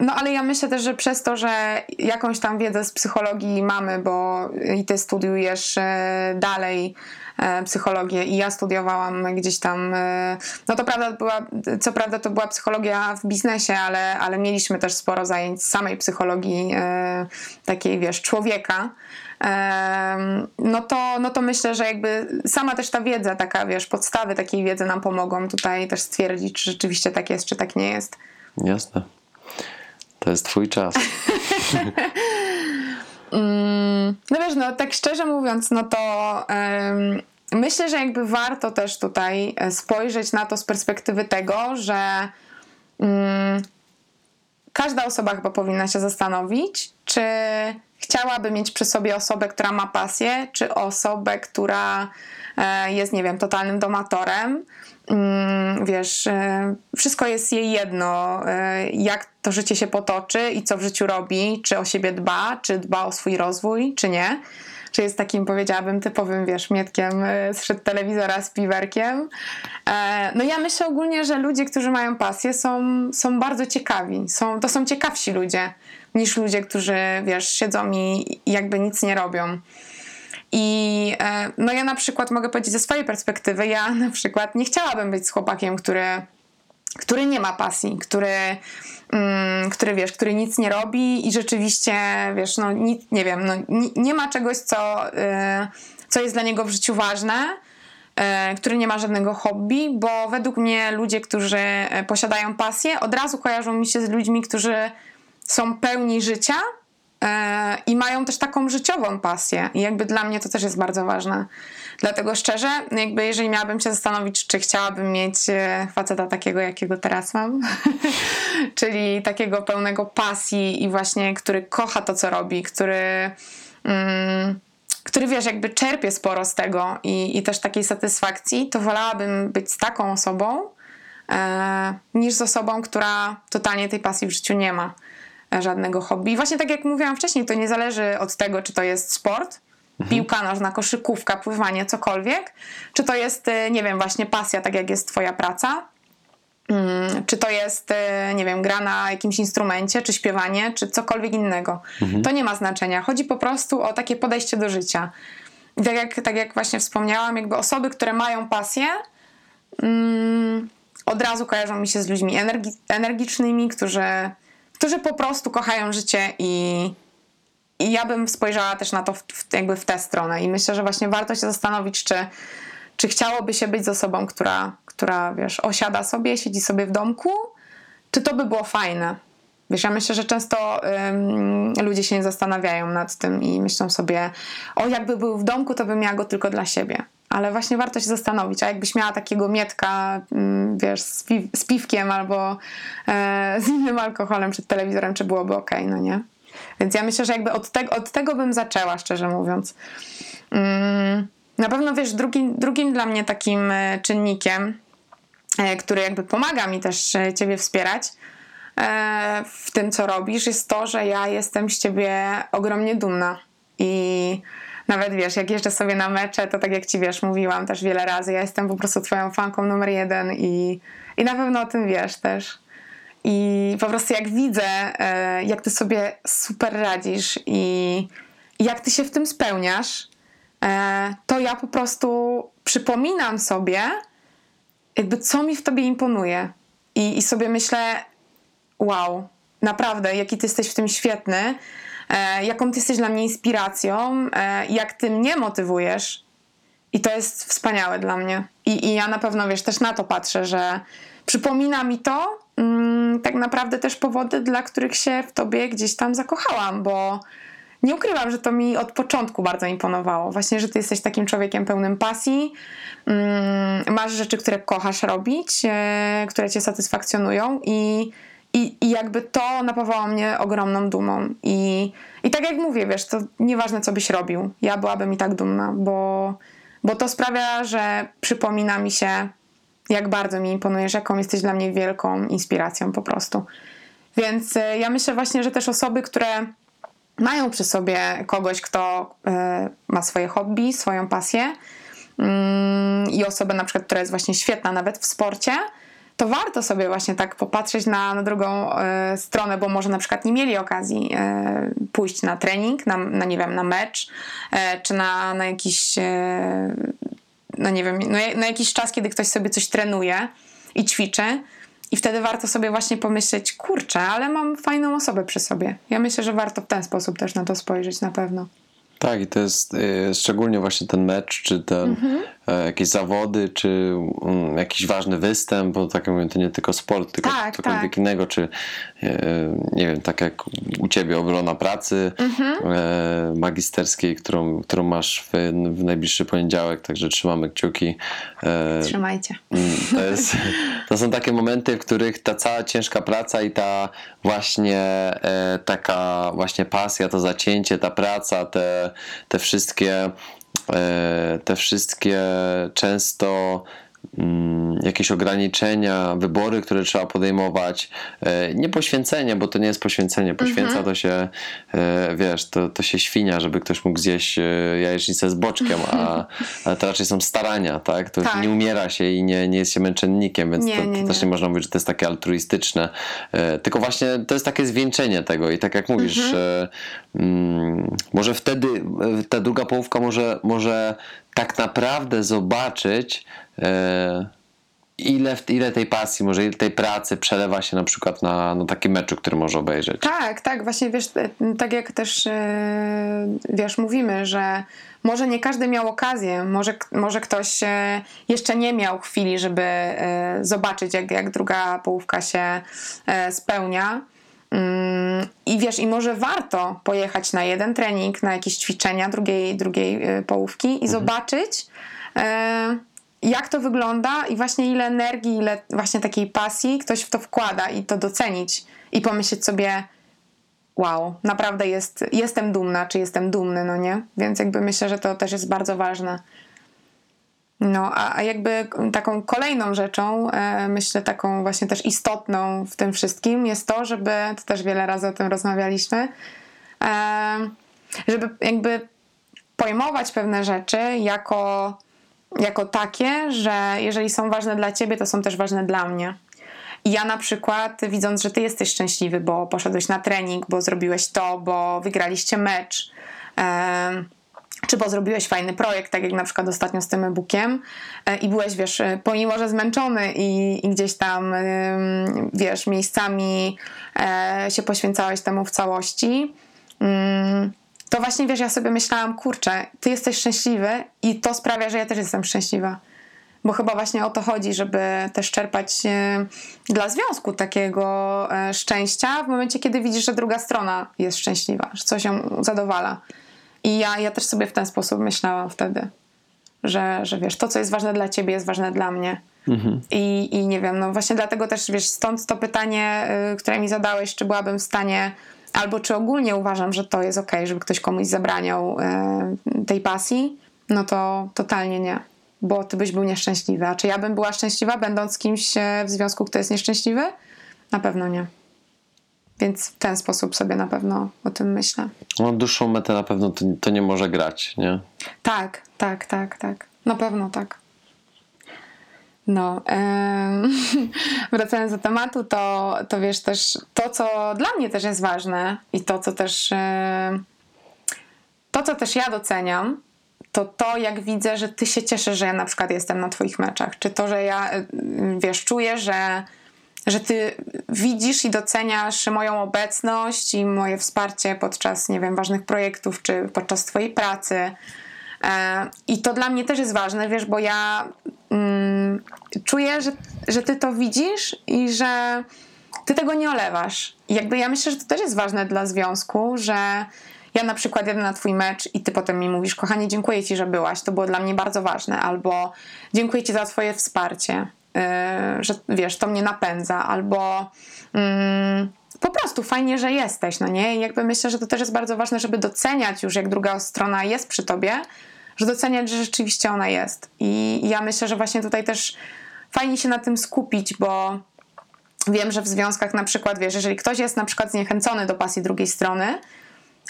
no ale ja myślę też, że przez to, że jakąś tam wiedzę z psychologii mamy, bo i ty studiujesz e, dalej psychologię i ja studiowałam gdzieś tam, e, no to prawda była, co prawda to była psychologia w biznesie, ale, ale mieliśmy też sporo zajęć z samej psychologii e, takiej, wiesz, człowieka. No to, no to myślę, że jakby sama też ta wiedza, taka wiesz, podstawy takiej wiedzy nam pomogą tutaj też stwierdzić, czy rzeczywiście tak jest, czy tak nie jest. Jasne. To jest twój czas. No wiesz, no tak szczerze mówiąc, no to em, myślę, że jakby warto też tutaj e, spojrzeć na to z perspektywy tego, że mm, każda osoba chyba powinna się zastanowić, czy chciałaby mieć przy sobie osobę, która ma pasję, czy osobę, która e, jest, nie wiem, totalnym domatorem. Mm, Wiesz, e, wszystko jest jej jedno, e, jak to życie się potoczy i co w życiu robi, czy o siebie dba, czy dba o swój rozwój, czy nie. Czy jest takim, powiedziałabym, typowym, wiesz, mietkiem e, sprzed telewizora z piwerkiem. E, No ja myślę ogólnie, że ludzie, którzy mają pasję, są, są bardzo ciekawi. Są, to są ciekawsi ludzie niż ludzie, którzy, wiesz, siedzą i jakby nic nie robią. I e, no ja na przykład mogę powiedzieć ze swojej perspektywy, ja na przykład nie chciałabym być z chłopakiem, który, który nie ma pasji, który, który wiesz, który nic nie robi i rzeczywiście, wiesz, no nic, nie wiem, no, nie, nie ma czegoś, co, y, co jest dla niego w życiu ważne, y, który nie ma żadnego hobby, bo według mnie ludzie, którzy e, posiadają pasję, od razu kojarzą mi się z ludźmi, którzy są pełni życia i mają też taką życiową pasję. I jakby dla mnie to też jest bardzo ważne. Dlatego szczerze, jakby jeżeli miałabym się zastanowić, czy chciałabym mieć e, faceta takiego, jakiego teraz mam, czyli takiego pełnego pasji i właśnie, który kocha to, co robi, który... Mm, który wiesz, jakby czerpie sporo z tego i, i też takiej satysfakcji, to wolałabym być z taką osobą, e, niż z osobą, która totalnie tej pasji w życiu nie ma e, żadnego hobby. I właśnie tak jak mówiłam wcześniej, to nie zależy od tego, czy to jest sport, piłka nożna, koszykówka, pływanie, cokolwiek, czy to jest, e, nie wiem, właśnie pasja, tak jak jest twoja praca, Mm, czy to jest, e, nie wiem, gra na jakimś instrumencie, czy śpiewanie, czy cokolwiek innego. To nie ma znaczenia. Chodzi po prostu o takie podejście do życia. I tak jak, tak jak właśnie wspomniałam, jakby osoby, które mają pasję, mm, od razu kojarzą mi się z ludźmi energi- energicznymi, którzy, którzy po prostu kochają życie i, i ja bym spojrzała też na to w, w, jakby w tę stronę. I myślę, że właśnie warto się zastanowić, czy, czy chciałoby się być z osobą, która, która wiesz, osiada sobie, siedzi sobie w domku, czy to by było fajne. Wiesz, ja myślę, że często ym, ludzie się nie zastanawiają nad tym i myślą sobie, o jakby był w domku, to bym miała go tylko dla siebie. Ale właśnie warto się zastanowić, a jakbyś miała takiego mietka, ym, wiesz, z, pi- z piwkiem albo e, z innym alkoholem przed telewizorem, czy byłoby ok, no nie? Więc ja myślę, że jakby od, te, od tego bym zaczęła, szczerze mówiąc. Ym, na pewno, wiesz, drugim, drugim dla mnie takim e, czynnikiem, e, który jakby pomaga mi też e, ciebie wspierać w tym, co robisz, jest to, że ja jestem z ciebie ogromnie dumna i nawet wiesz, jak jeżdżę sobie na mecze, to tak jak ci wiesz, mówiłam też wiele razy, ja jestem po prostu twoją fanką numer jeden i, i na pewno o tym wiesz też. I po prostu jak widzę, e, jak ty sobie super radzisz i jak ty się w tym spełniasz, e, to ja po prostu przypominam sobie, jakby co mi w tobie imponuje. I, i sobie myślę, wow, naprawdę, jaki ty jesteś w tym świetny, e, jaką ty jesteś dla mnie inspiracją, jak ty mnie motywujesz. I to jest wspaniałe dla mnie. I, I ja na pewno, wiesz, też na to patrzę, że przypomina mi to tak naprawdę też powody, dla których się w tobie gdzieś tam zakochałam, bo nie ukrywam, że to mi od początku bardzo imponowało. Właśnie, że ty jesteś takim człowiekiem pełnym pasji, mm, masz rzeczy, które kochasz robić, e, które cię satysfakcjonują i, i, i jakby to napawało mnie ogromną dumą. I, I tak jak mówię, wiesz, to nieważne co byś robił, ja byłabym i tak dumna, bo, bo to sprawia, że przypomina mi się, jak bardzo mi imponujesz, jaką jesteś dla mnie wielką inspiracją po prostu. Więc y, ja myślę właśnie, że też osoby, które mają przy sobie kogoś, kto y, ma swoje hobby, swoją pasję mm, i osobę na przykład, która jest właśnie świetna nawet w sporcie, to warto sobie właśnie tak popatrzeć na, na drugą e, stronę, bo może na przykład nie mieli okazji e, pójść na trening, na, na, nie wiem, na mecz, e, czy na, na jakiś e, no nie wiem, no, na jakiś czas, kiedy ktoś sobie coś trenuje i ćwiczy. I wtedy warto sobie właśnie pomyśleć, kurczę, ale mam fajną osobę przy sobie. Ja myślę, że warto w ten sposób też na to spojrzeć na pewno. Tak, i to jest y, szczególnie właśnie ten mecz, czy ten, Mhm. e, jakieś zawody, czy mm, jakiś ważny występ, bo tak jak mówię, to nie tylko sport, tylko Tak, cokolwiek tak. innego, czy e, nie wiem, tak jak u ciebie obrona pracy Mhm. e, magisterskiej, którą, którą masz w, w najbliższy poniedziałek, także trzymamy kciuki. E, Trzymajcie. Mm, To, jest, to są takie momenty, w których ta cała ciężka praca i ta właśnie e, taka właśnie pasja, to zacięcie, ta praca, te, te wszystkie e, te wszystkie często jakieś ograniczenia, wybory, które trzeba podejmować. E, nie poświęcenie, bo to nie jest poświęcenie. Poświęca to się, e, wiesz, to, to się świnia, żeby ktoś mógł zjeść e, jajecznicę z boczkiem, a, a to raczej są starania, tak? To Tak. nie umiera się i nie, nie jest się męczennikiem, więc Nie, to, nie, to też nie. nie można mówić, że to jest takie altruistyczne. Tylko właśnie to jest takie zwieńczenie tego i tak jak mówisz, Mhm. mm, może wtedy ta druga połówka może, może tak naprawdę zobaczyć ile, w- ile tej pasji, może ile tej pracy przelewa się na przykład na, na taki meczu, który może obejrzeć. Tak, tak, właśnie wiesz, e, tak jak też e, wiesz, mówimy, że może nie każdy miał okazję, może, może ktoś e, jeszcze nie miał chwili, żeby e, zobaczyć, jak, jak druga połówka się e, spełnia. Mm, I wiesz, i może warto pojechać na jeden trening, na jakieś ćwiczenia drugiej, drugiej e, połówki i zobaczyć, e, jak to wygląda i właśnie ile energii, ile właśnie takiej pasji ktoś w to wkłada i to docenić i pomyśleć sobie, wow, naprawdę jest, jestem dumna, czy jestem dumny, no nie? Więc jakby myślę, że to też jest bardzo ważne. No, a, jakby taką kolejną rzeczą, e, myślę taką właśnie też istotną w tym wszystkim jest to, żeby, to też wiele razy o tym rozmawialiśmy, e, żeby jakby pojmować pewne rzeczy jako, jako takie, że jeżeli są ważne dla ciebie, to są też ważne dla mnie. I ja na przykład, widząc, że ty jesteś szczęśliwy, bo poszedłeś na trening, bo zrobiłeś to, bo wygraliście mecz, czy bo zrobiłeś fajny projekt, tak jak na przykład ostatnio z tym e-bookiem e, i byłeś, wiesz, e, pomimo, że zmęczony i, i gdzieś tam, wiesz, miejscami e, się poświęcałeś temu w całości, mm, to właśnie, wiesz, ja sobie myślałam, kurczę, ty jesteś szczęśliwy i to sprawia, że ja też jestem szczęśliwa. Bo chyba właśnie o to chodzi, żeby też czerpać e, dla związku takiego e, szczęścia w momencie, kiedy widzisz, że druga strona jest szczęśliwa, że coś ją zadowala. I ja, ja też sobie w ten sposób myślałam wtedy, że, że wiesz, to, co jest ważne dla ciebie, jest ważne dla mnie. I, I nie wiem, no właśnie dlatego też, wiesz, stąd to pytanie, y, które mi zadałeś, czy byłabym w stanie, albo czy ogólnie uważam, że to jest okej, żeby ktoś komuś zabraniał y, tej pasji, no to totalnie nie. Bo ty byś był nieszczęśliwy. A czy ja bym była szczęśliwa, będąc kimś e, w związku, kto jest nieszczęśliwy? Na pewno nie. Więc w ten sposób sobie na pewno o tym myślę. No, dłuższą metę na pewno to, to nie może grać, nie? Tak, tak, tak, tak. Na pewno tak. No, em, wracając do tematu, to, to wiesz też, to co dla mnie też jest ważne i to co też, em, to co też ja doceniam, to to jak widzę, że ty się cieszysz, że ja na przykład jestem na twoich meczach, czy to, że ja, wiesz, czuję, że, że ty widzisz i doceniasz moją obecność i moje wsparcie podczas, nie wiem, ważnych projektów, czy podczas twojej pracy, I to dla mnie też jest ważne, wiesz, bo ja mm, czuję, że, że ty to widzisz i że ty tego nie olewasz. I jakby ja myślę, że to też jest ważne dla związku, że ja na przykład jadę na twój mecz i ty potem mi mówisz, kochanie, dziękuję ci, że byłaś, to było dla mnie bardzo ważne, albo dziękuję ci za twoje wsparcie, yy, że wiesz, to mnie napędza, albo mm, po prostu fajnie, że jesteś, no nie? I jakby myślę, że to też jest bardzo ważne, żeby doceniać już, jak druga strona jest przy tobie, że doceniać, że rzeczywiście ona jest. I, ja myślę, że właśnie tutaj też fajnie się na tym skupić, bo wiem, że w związkach na przykład, wiesz, jeżeli ktoś jest na przykład zniechęcony do pasji drugiej strony,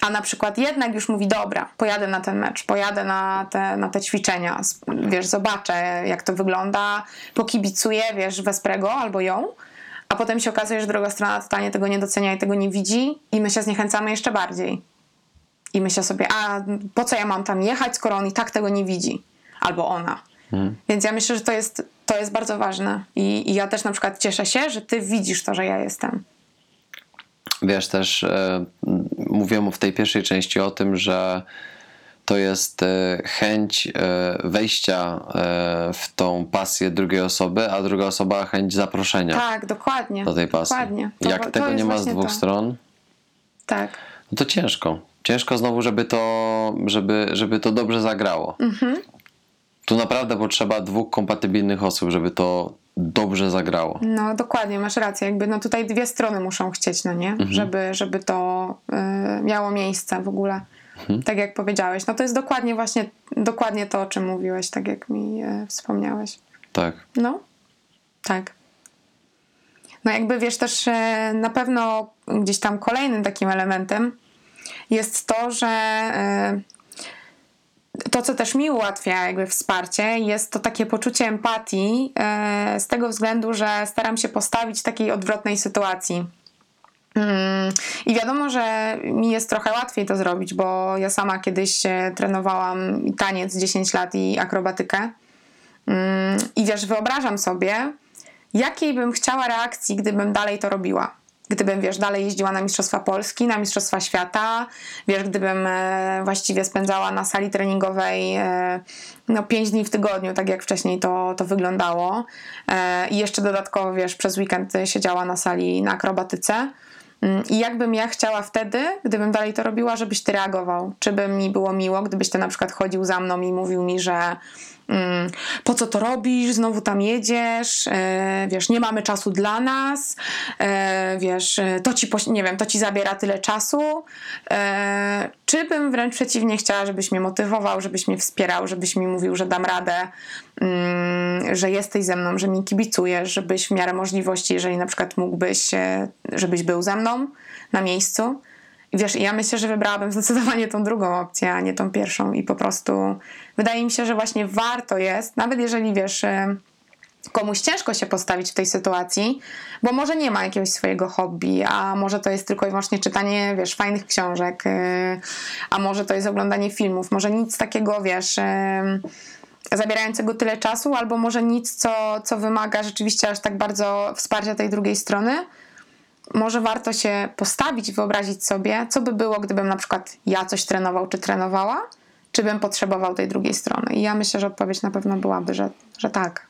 a na przykład jednak już mówi, dobra, pojadę na ten mecz, pojadę na te, na te ćwiczenia, wiesz, zobaczę jak to wygląda, pokibicuję, wiesz, wesprę go albo ją, a potem się okazuje, że druga strona totalnie tego nie docenia i tego nie widzi i my się zniechęcamy jeszcze bardziej. I myślę sobie, a po co ja mam tam jechać, skoro on i tak tego nie widzi, albo ona. Hmm. Więc ja myślę, że to jest, to jest bardzo ważne. I, I ja też na przykład cieszę się, że ty widzisz to, że ja jestem wiesz, też e, mówiłem w tej pierwszej części o tym, że to jest e, chęć e, wejścia e, w tą pasję drugiej osoby, a druga osoba chęć zaproszenia. Tak, dokładnie. Do tej pasji. Dokładnie. To, Jak to tego nie ma z dwóch to. stron, tak. no to ciężko. Ciężko znowu, żeby to, żeby, żeby to dobrze zagrało. Mhm. Tu naprawdę potrzeba dwóch kompatybilnych osób, żeby to dobrze zagrało. No dokładnie, masz rację. Jakby no tutaj dwie strony muszą chcieć, no nie? Mhm. Żeby, żeby to y, miało miejsce w ogóle. Mhm. Tak jak powiedziałeś. No to jest dokładnie właśnie dokładnie to, o czym mówiłeś, tak jak mi y, wspomniałeś. Tak. No, tak. No jakby wiesz też y, na pewno gdzieś tam kolejnym takim elementem jest to, że to, co też mi ułatwia jakby wsparcie, jest to takie poczucie empatii e, z tego względu, że staram się postawić takiej odwrotnej sytuacji. Mm, I wiadomo, że mi jest trochę łatwiej to zrobić, bo ja sama kiedyś trenowałam taniec 10 lat i akrobatykę. Mm, I wiesz, wyobrażam sobie, jakiej bym chciała reakcji, gdybym dalej to robiła gdybym, wiesz, dalej jeździła na Mistrzostwa Polski, na Mistrzostwa Świata, wiesz, gdybym e, właściwie spędzała na sali treningowej e, no, pięć dni w tygodniu, tak jak wcześniej to, to wyglądało e, i jeszcze dodatkowo, wiesz, przez weekend siedziała na sali na akrobatyce. Mm, I jakbym ja chciała wtedy, gdybym dalej to robiła, żebyś ty reagował? Czy by mi było miło, gdybyś ty na przykład chodził za mną i mówił mi, że po co to robisz, znowu tam jedziesz, e, wiesz, nie mamy czasu dla nas, e, wiesz, e, to ci, nie wiem, to ci zabiera tyle czasu, czy bym wręcz przeciwnie chciała, żebyś mnie motywował, żebyś mnie wspierał, żebyś mi mówił, że dam radę, mm, że jesteś ze mną, że mi kibicujesz, żebyś w miarę możliwości, jeżeli na przykład mógłbyś, żebyś był ze mną na miejscu. I wiesz, ja myślę, że wybrałabym zdecydowanie tą drugą opcję, a nie tą pierwszą. I po prostu wydaje mi się, że właśnie warto jest, nawet jeżeli wiesz, e, komuś ciężko się postawić w tej sytuacji, bo może nie ma jakiegoś swojego hobby, a może to jest tylko i wyłącznie czytanie, wiesz, fajnych książek, e, a może to jest oglądanie filmów, może nic takiego, wiesz, e, zabierającego tyle czasu, albo może nic, co, co wymaga rzeczywiście aż tak bardzo wsparcia tej drugiej strony. Może warto się postawić wyobrazić sobie, co by było, gdybym na przykład ja coś trenował czy trenowała, czy bym potrzebował tej drugiej strony. I ja myślę, że odpowiedź na pewno byłaby, że, że tak.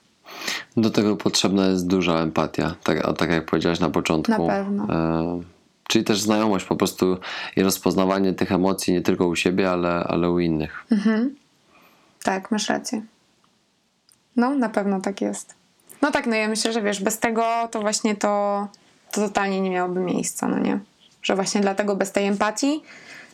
Do tego potrzebna jest duża empatia, tak, tak jak powiedziałaś na początku. Na pewno. E, czyli też znajomość po prostu i rozpoznawanie tych emocji nie tylko u siebie, ale, ale u innych. Mhm. Tak, masz rację. No, na pewno tak jest. No tak, no ja myślę, że wiesz, bez tego to właśnie to to totalnie nie miałoby miejsca, no nie? Że właśnie dlatego bez tej empatii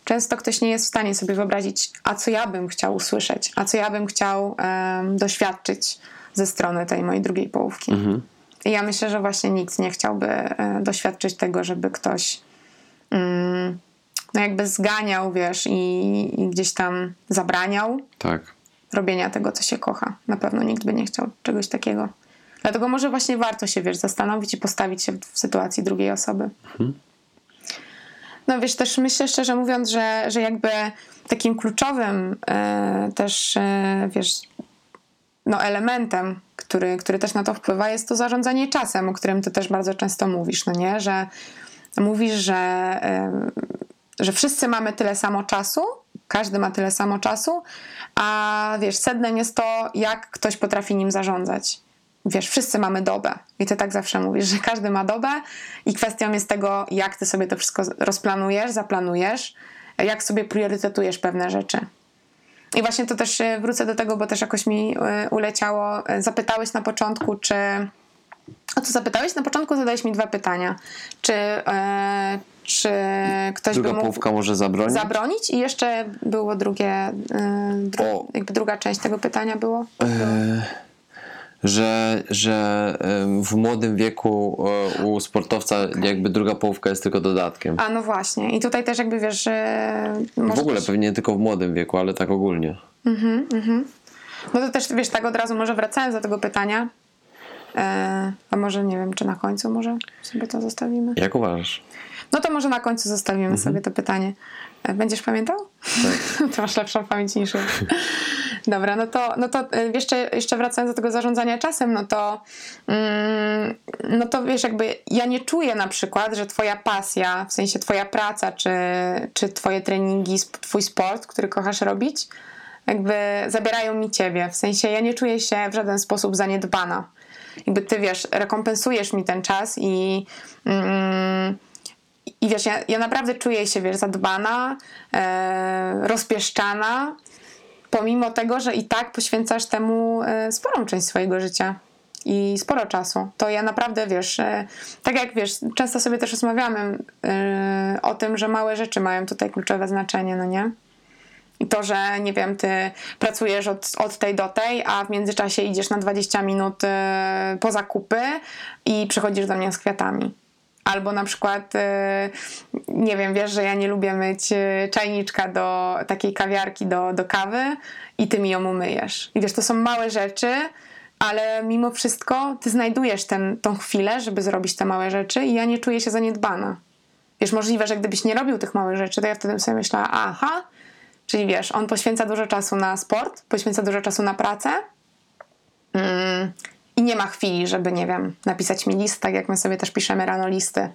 często ktoś nie jest w stanie sobie wyobrazić, a co ja bym chciał usłyszeć, a co ja bym chciał um, doświadczyć ze strony tej mojej drugiej połówki. Mhm. I ja myślę, że właśnie nikt nie chciałby e, doświadczyć tego, żeby ktoś mm, no jakby zganiał, wiesz, i, i, gdzieś tam zabraniał tak. robienia tego, co się kocha. Na pewno nikt by nie chciał czegoś takiego. Dlatego może właśnie warto się, wiesz, zastanowić i postawić się w sytuacji drugiej osoby. Mhm. No wiesz, też myślę szczerze mówiąc, że, że jakby takim kluczowym e, też, e, wiesz, no elementem, który, który też na to wpływa, jest to zarządzanie czasem, o którym ty też bardzo często mówisz, no nie? Że mówisz, że, e, że wszyscy mamy tyle samo czasu, każdy ma tyle samo czasu, a wiesz, sednem jest to, jak ktoś potrafi nim zarządzać wiesz, wszyscy mamy dobę i ty tak zawsze mówisz, że każdy ma dobę i kwestią jest tego, jak ty sobie to wszystko rozplanujesz, zaplanujesz, jak sobie priorytetujesz pewne rzeczy. I właśnie to też e, wrócę do tego, bo też jakoś mi e, uleciało. E, zapytałeś na początku, czy. O co zapytałeś? Na początku zadałeś mi dwa pytania. Czy, czy ktoś Druga by mógł połówka może zabronić? zabronić i jeszcze było drugie, y, dru, jakby druga część tego pytania było. Że, że w młodym wieku e, u sportowca jakby druga połówka jest tylko dodatkiem. A no właśnie. I tutaj też jakby wiesz, że W ogóle też, pewnie nie tylko w młodym wieku, ale tak ogólnie. No to też wiesz, tak od razu może wracając do tego pytania. E, a może nie wiem, czy na końcu może sobie to zostawimy? Jak uważasz? No to może na końcu zostawimy sobie to pytanie. E, Będziesz pamiętał? Tak. Ty masz lepszą pamięć niż ja. Dobra, no to, no to e, jeszcze, jeszcze wracając do tego zarządzania czasem, no to mm, no to wiesz, jakby ja nie czuję na przykład, że twoja pasja, w sensie twoja praca, czy, czy twoje treningi, twój sport, który kochasz robić, jakby zabierają mi ciebie. W sensie ja nie czuję się w żaden sposób zaniedbana. Jakby ty wiesz, rekompensujesz mi ten czas i mm, i wiesz, ja, ja naprawdę czuję się, wiesz, zadbana, e, rozpieszczana, pomimo tego, że i tak poświęcasz temu e, sporą część swojego życia i sporo czasu. To ja naprawdę, wiesz, e, tak jak wiesz, często sobie też rozmawiamy e, o tym, że małe rzeczy mają tutaj kluczowe znaczenie, no nie? I to, że nie wiem, ty pracujesz od, od tej do tej, a w międzyczasie idziesz na 20 minut e, po zakupy i przychodzisz do mnie z kwiatami. Albo na przykład, e, nie wiem, wiesz, że ja nie lubię myć e, czajniczka do takiej kawiarki do, do kawy i ty mi ją umyjesz. I wiesz, to są małe rzeczy, ale mimo wszystko ty znajdujesz ten, tą chwilę, żeby zrobić te małe rzeczy i ja nie czuję się zaniedbana. Wiesz, możliwe, że gdybyś nie robił tych małych rzeczy, to ja wtedy sobie myślała, aha, czyli wiesz, on poświęca dużo czasu na sport, poświęca dużo czasu na pracę mm, i nie ma chwili, żeby, nie wiem, napisać mi list, tak jak my sobie też piszemy rano listy.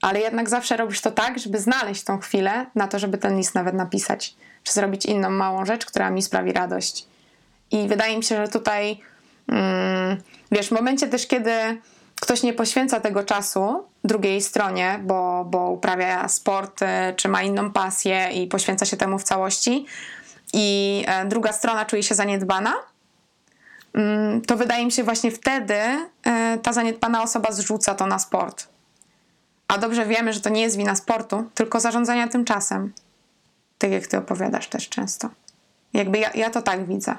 Ale jednak zawsze robisz to tak, żeby znaleźć tą chwilę na to, żeby ten list nawet napisać, czy zrobić inną małą rzecz, która mi sprawi radość. I wydaje mi się, że tutaj, mm, wiesz, w momencie też, kiedy ktoś nie poświęca tego czasu drugiej stronie, bo, bo uprawia sport, czy ma inną pasję i poświęca się temu w całości, i e, druga strona czuje się zaniedbana, to wydaje mi się właśnie wtedy e, ta zaniedbana osoba zrzuca to na sport. A dobrze wiemy, że to nie jest wina sportu, tylko zarządzania tym czasem. Tak jak ty opowiadasz też często. Jakby ja, ja to tak widzę.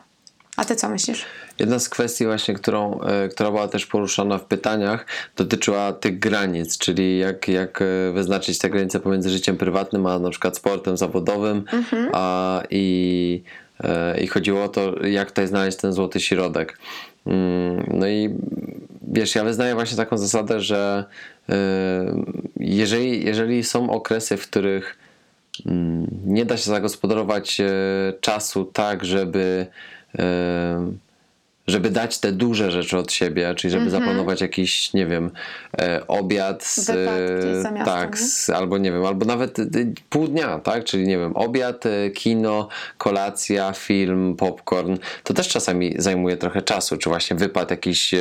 A ty co myślisz? Jedna z kwestii właśnie, którą, e, która była też poruszana w pytaniach, dotyczyła tych granic, czyli jak, jak e, wyznaczyć te granice pomiędzy życiem prywatnym, a na przykład sportem zawodowym a, i, i chodziło o to, jak tutaj znaleźć ten złoty środek. Mm, No i wiesz, ja wyznaję właśnie taką zasadę, że e, jeżeli, jeżeli są okresy, w których mm, nie da się zagospodarować e, czasu tak, żeby e, żeby dać te duże rzeczy od siebie, czyli żeby zaplanować jakiś, nie wiem, e, obiad z, miastem, tak, z, albo nie wiem, albo nawet e, pół dnia, tak, czyli nie wiem, obiad, e, kino, kolacja, film, popcorn, to też czasami zajmuje trochę czasu, czy właśnie wypad jakiś e,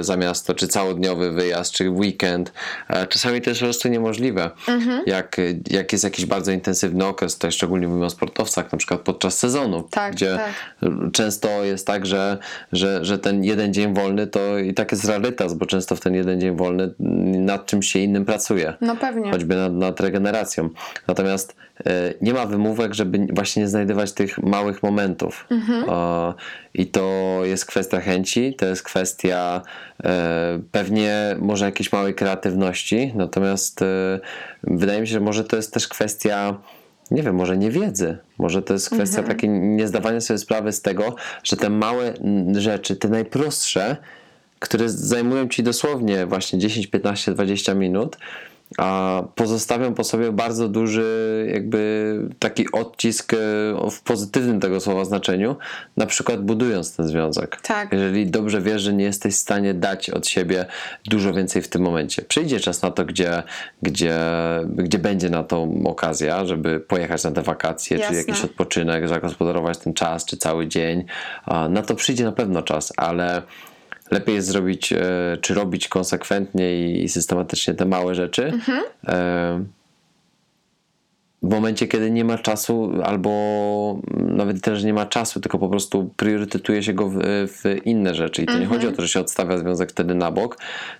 za miasto, czy całodniowy wyjazd, czy weekend, E, czasami to jest po prostu niemożliwe, Mhm. jak, jak jest jakiś bardzo intensywny okres, tutaj szczególnie mówimy o sportowcach, na przykład podczas sezonu, Tak, gdzie tak. często jest tak, że, że, że ten jeden dzień wolny to i tak jest rarytas, bo często w ten jeden dzień wolny nad czymś się innym pracuje. No pewnie. Choćby nad, nad regeneracją. Natomiast e, nie ma wymówek, żeby właśnie nie znajdywać tych małych momentów. E, I to jest kwestia chęci, to jest kwestia e, pewnie może jakiejś małej kreatywności. Natomiast e, wydaje mi się, że może to jest też kwestia nie wiem, może niewiedzy. Może to jest kwestia takiej niezdawania sobie sprawy z tego, że te małe rzeczy, te najprostsze, które zajmują ci dosłownie właśnie 10, 15, 20 minut, a pozostawią po sobie bardzo duży jakby taki odcisk e, w pozytywnym tego słowa znaczeniu, na przykład budując ten związek. Tak. Jeżeli dobrze wiesz, że nie jesteś w stanie dać od siebie dużo więcej w tym momencie. Przyjdzie czas na to, gdzie, gdzie, gdzie będzie na to okazja, żeby pojechać na te wakacje, czy Jasne. jakiś odpoczynek, zagospodarować ten czas, czy cały dzień. Na to przyjdzie na pewno czas, ale lepiej jest zrobić, e, czy robić konsekwentnie i systematycznie te małe rzeczy. E, w momencie, kiedy nie ma czasu, albo nawet też nie ma czasu, tylko po prostu priorytetuje się go w, w inne rzeczy. I to nie chodzi o to, że się odstawia związek wtedy na bok,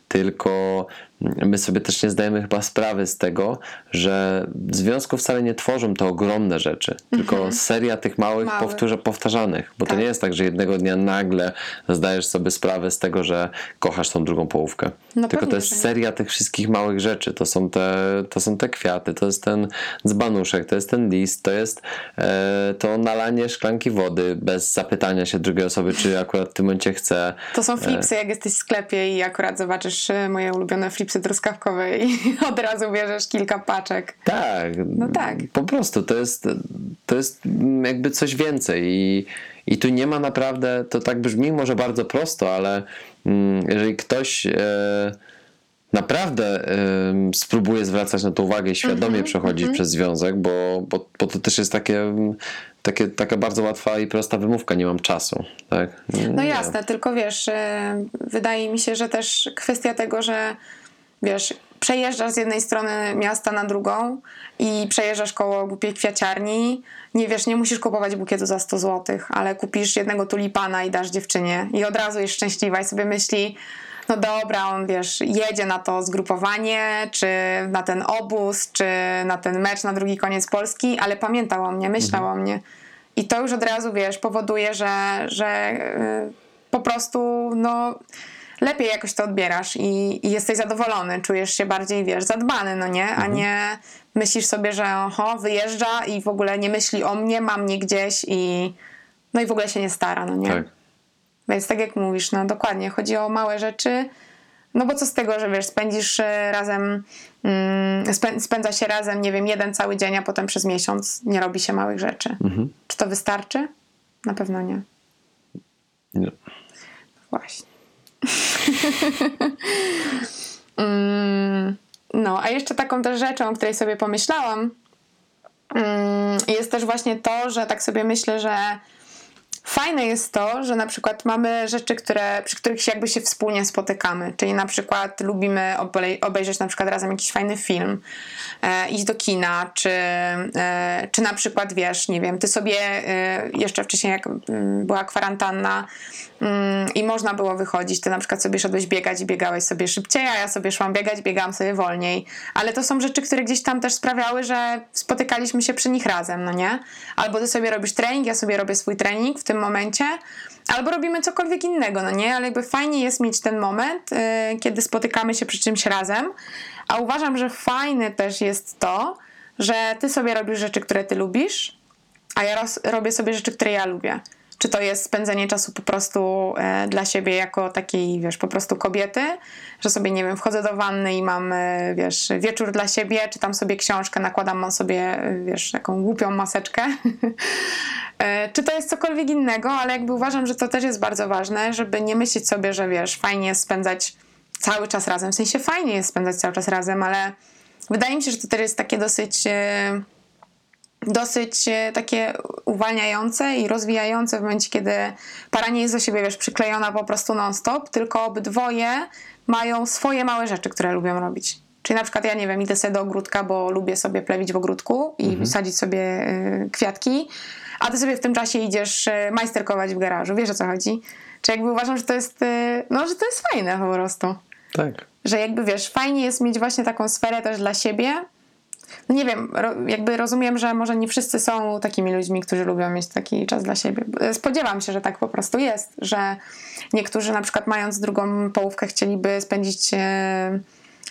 tylko my sobie też nie zdajemy chyba sprawy z tego, że związku wcale nie tworzą te ogromne rzeczy, tylko seria tych małych, powtórza, powtarzanych. Bo to Tak. nie jest tak, że jednego dnia nagle zdajesz sobie sprawę z tego, że kochasz tą drugą połówkę. No tylko to jest seria tych wszystkich małych rzeczy. To są te, to są te kwiaty, to jest ten dzbanuszek, to jest ten list, to jest e, to nalanie szklanki wody bez zapytania się drugiej osoby, czy akurat w tym momencie chce. To są flipsy, jak jesteś w sklepie i akurat zobaczysz e, moje ulubione flipsy truskawkowe i od razu bierzesz kilka paczek. Tak. No tak. Po prostu to jest, to jest jakby coś więcej i, i tu nie ma naprawdę, to tak brzmi może bardzo prosto, ale mm, jeżeli ktoś e, naprawdę e, spróbuje zwracać na to uwagę i świadomie Mhm, przechodzić przez związek, bo, bo, bo to też jest takie, mm, takie, taka bardzo łatwa i prosta wymówka, nie mam czasu. Tak? No Nie. jasne, tylko wiesz, e, wydaje mi się, że też kwestia tego, że wiesz, przejeżdżasz z jednej strony miasta na drugą i przejeżdżasz koło głupiej kwiaciarni, nie wiesz, nie musisz kupować bukietu za 100 zł, ale kupisz jednego tulipana i dasz dziewczynie. I od razu jest szczęśliwa i sobie myśli, no dobra, on wiesz, jedzie na to zgrupowanie, czy na ten obóz, czy na ten mecz na drugi koniec Polski, ale pamiętał o mnie, myślał o mnie. I to już od razu, wiesz, powoduje, że, że yy, po prostu, no, lepiej jakoś to odbierasz i, i jesteś zadowolony, czujesz się bardziej, wiesz, zadbany, no nie? A nie myślisz sobie, że oho, wyjeżdża i w ogóle nie myśli o mnie, ma mnie gdzieś i no i w ogóle się nie stara, no nie? Tak. Więc tak jak mówisz, no dokładnie, chodzi o małe rzeczy. No bo co z tego, że wiesz, spędzisz e, razem, mm, spę, spędza się razem, nie wiem, jeden cały dzień, a potem przez miesiąc nie robi się małych rzeczy. Czy to wystarczy? Na pewno nie. Nie. Właśnie. Mm, no, a jeszcze taką też rzeczą, o której sobie pomyślałam, mm, jest też właśnie to, że tak sobie myślę, że fajne jest to, że na przykład mamy rzeczy, które, przy których się jakby się wspólnie spotykamy. Czyli na przykład lubimy obej- obejrzeć na przykład razem jakiś fajny film, e, iść do kina, czy, e, czy na przykład wiesz, nie wiem, ty sobie e, jeszcze wcześniej jak mm, była kwarantanna i można było wychodzić, ty na przykład sobie szedłeś biegać i biegałeś sobie szybciej, a ja sobie szłam biegać, biegałam sobie wolniej. Ale to są rzeczy, które gdzieś tam też sprawiały, że spotykaliśmy się przy nich razem, no nie? Albo ty sobie robisz trening, ja sobie robię swój trening w tym momencie, albo robimy cokolwiek innego, no nie? Ale jakby fajnie jest mieć ten moment, y, kiedy spotykamy się przy czymś razem. A uważam, że fajne też jest to, że ty sobie robisz rzeczy, które ty lubisz, a ja robię sobie rzeczy, które ja lubię. Czy to jest spędzenie czasu po prostu e, dla siebie jako takiej, wiesz, po prostu kobiety, że sobie, nie wiem, wchodzę do wanny i mam, e, wiesz, wieczór dla siebie, czytam sobie książkę, nakładam sobie, e, wiesz, taką głupią maseczkę. e, czy to jest cokolwiek innego, ale jakby uważam, że to też jest bardzo ważne, żeby nie myśleć sobie, że wiesz, fajnie jest spędzać cały czas razem. W sensie fajnie jest spędzać cały czas razem, ale wydaje mi się, że to też jest takie dosyć... Dosyć e, takie uwalniające i rozwijające w momencie, kiedy para nie jest do siebie, wiesz, przyklejona po prostu non-stop, tylko obydwoje mają swoje małe rzeczy, które lubią robić. Czyli na przykład ja nie wiem, idę sobie do ogródka, bo lubię sobie plewić w ogródku i sadzić sobie y, kwiatki, a ty sobie w tym czasie idziesz y, majsterkować w garażu. Wiesz o co chodzi? Czy jakby uważam, że to jest, y, no, że to jest fajne po prostu. Tak. Że jakby wiesz, fajnie jest mieć właśnie taką sferę też dla siebie, no nie wiem, ro, jakby rozumiem, że może nie wszyscy są takimi ludźmi, którzy lubią mieć taki czas dla siebie. Spodziewam się, że tak po prostu jest, że niektórzy na przykład mając drugą połówkę chcieliby spędzić, e,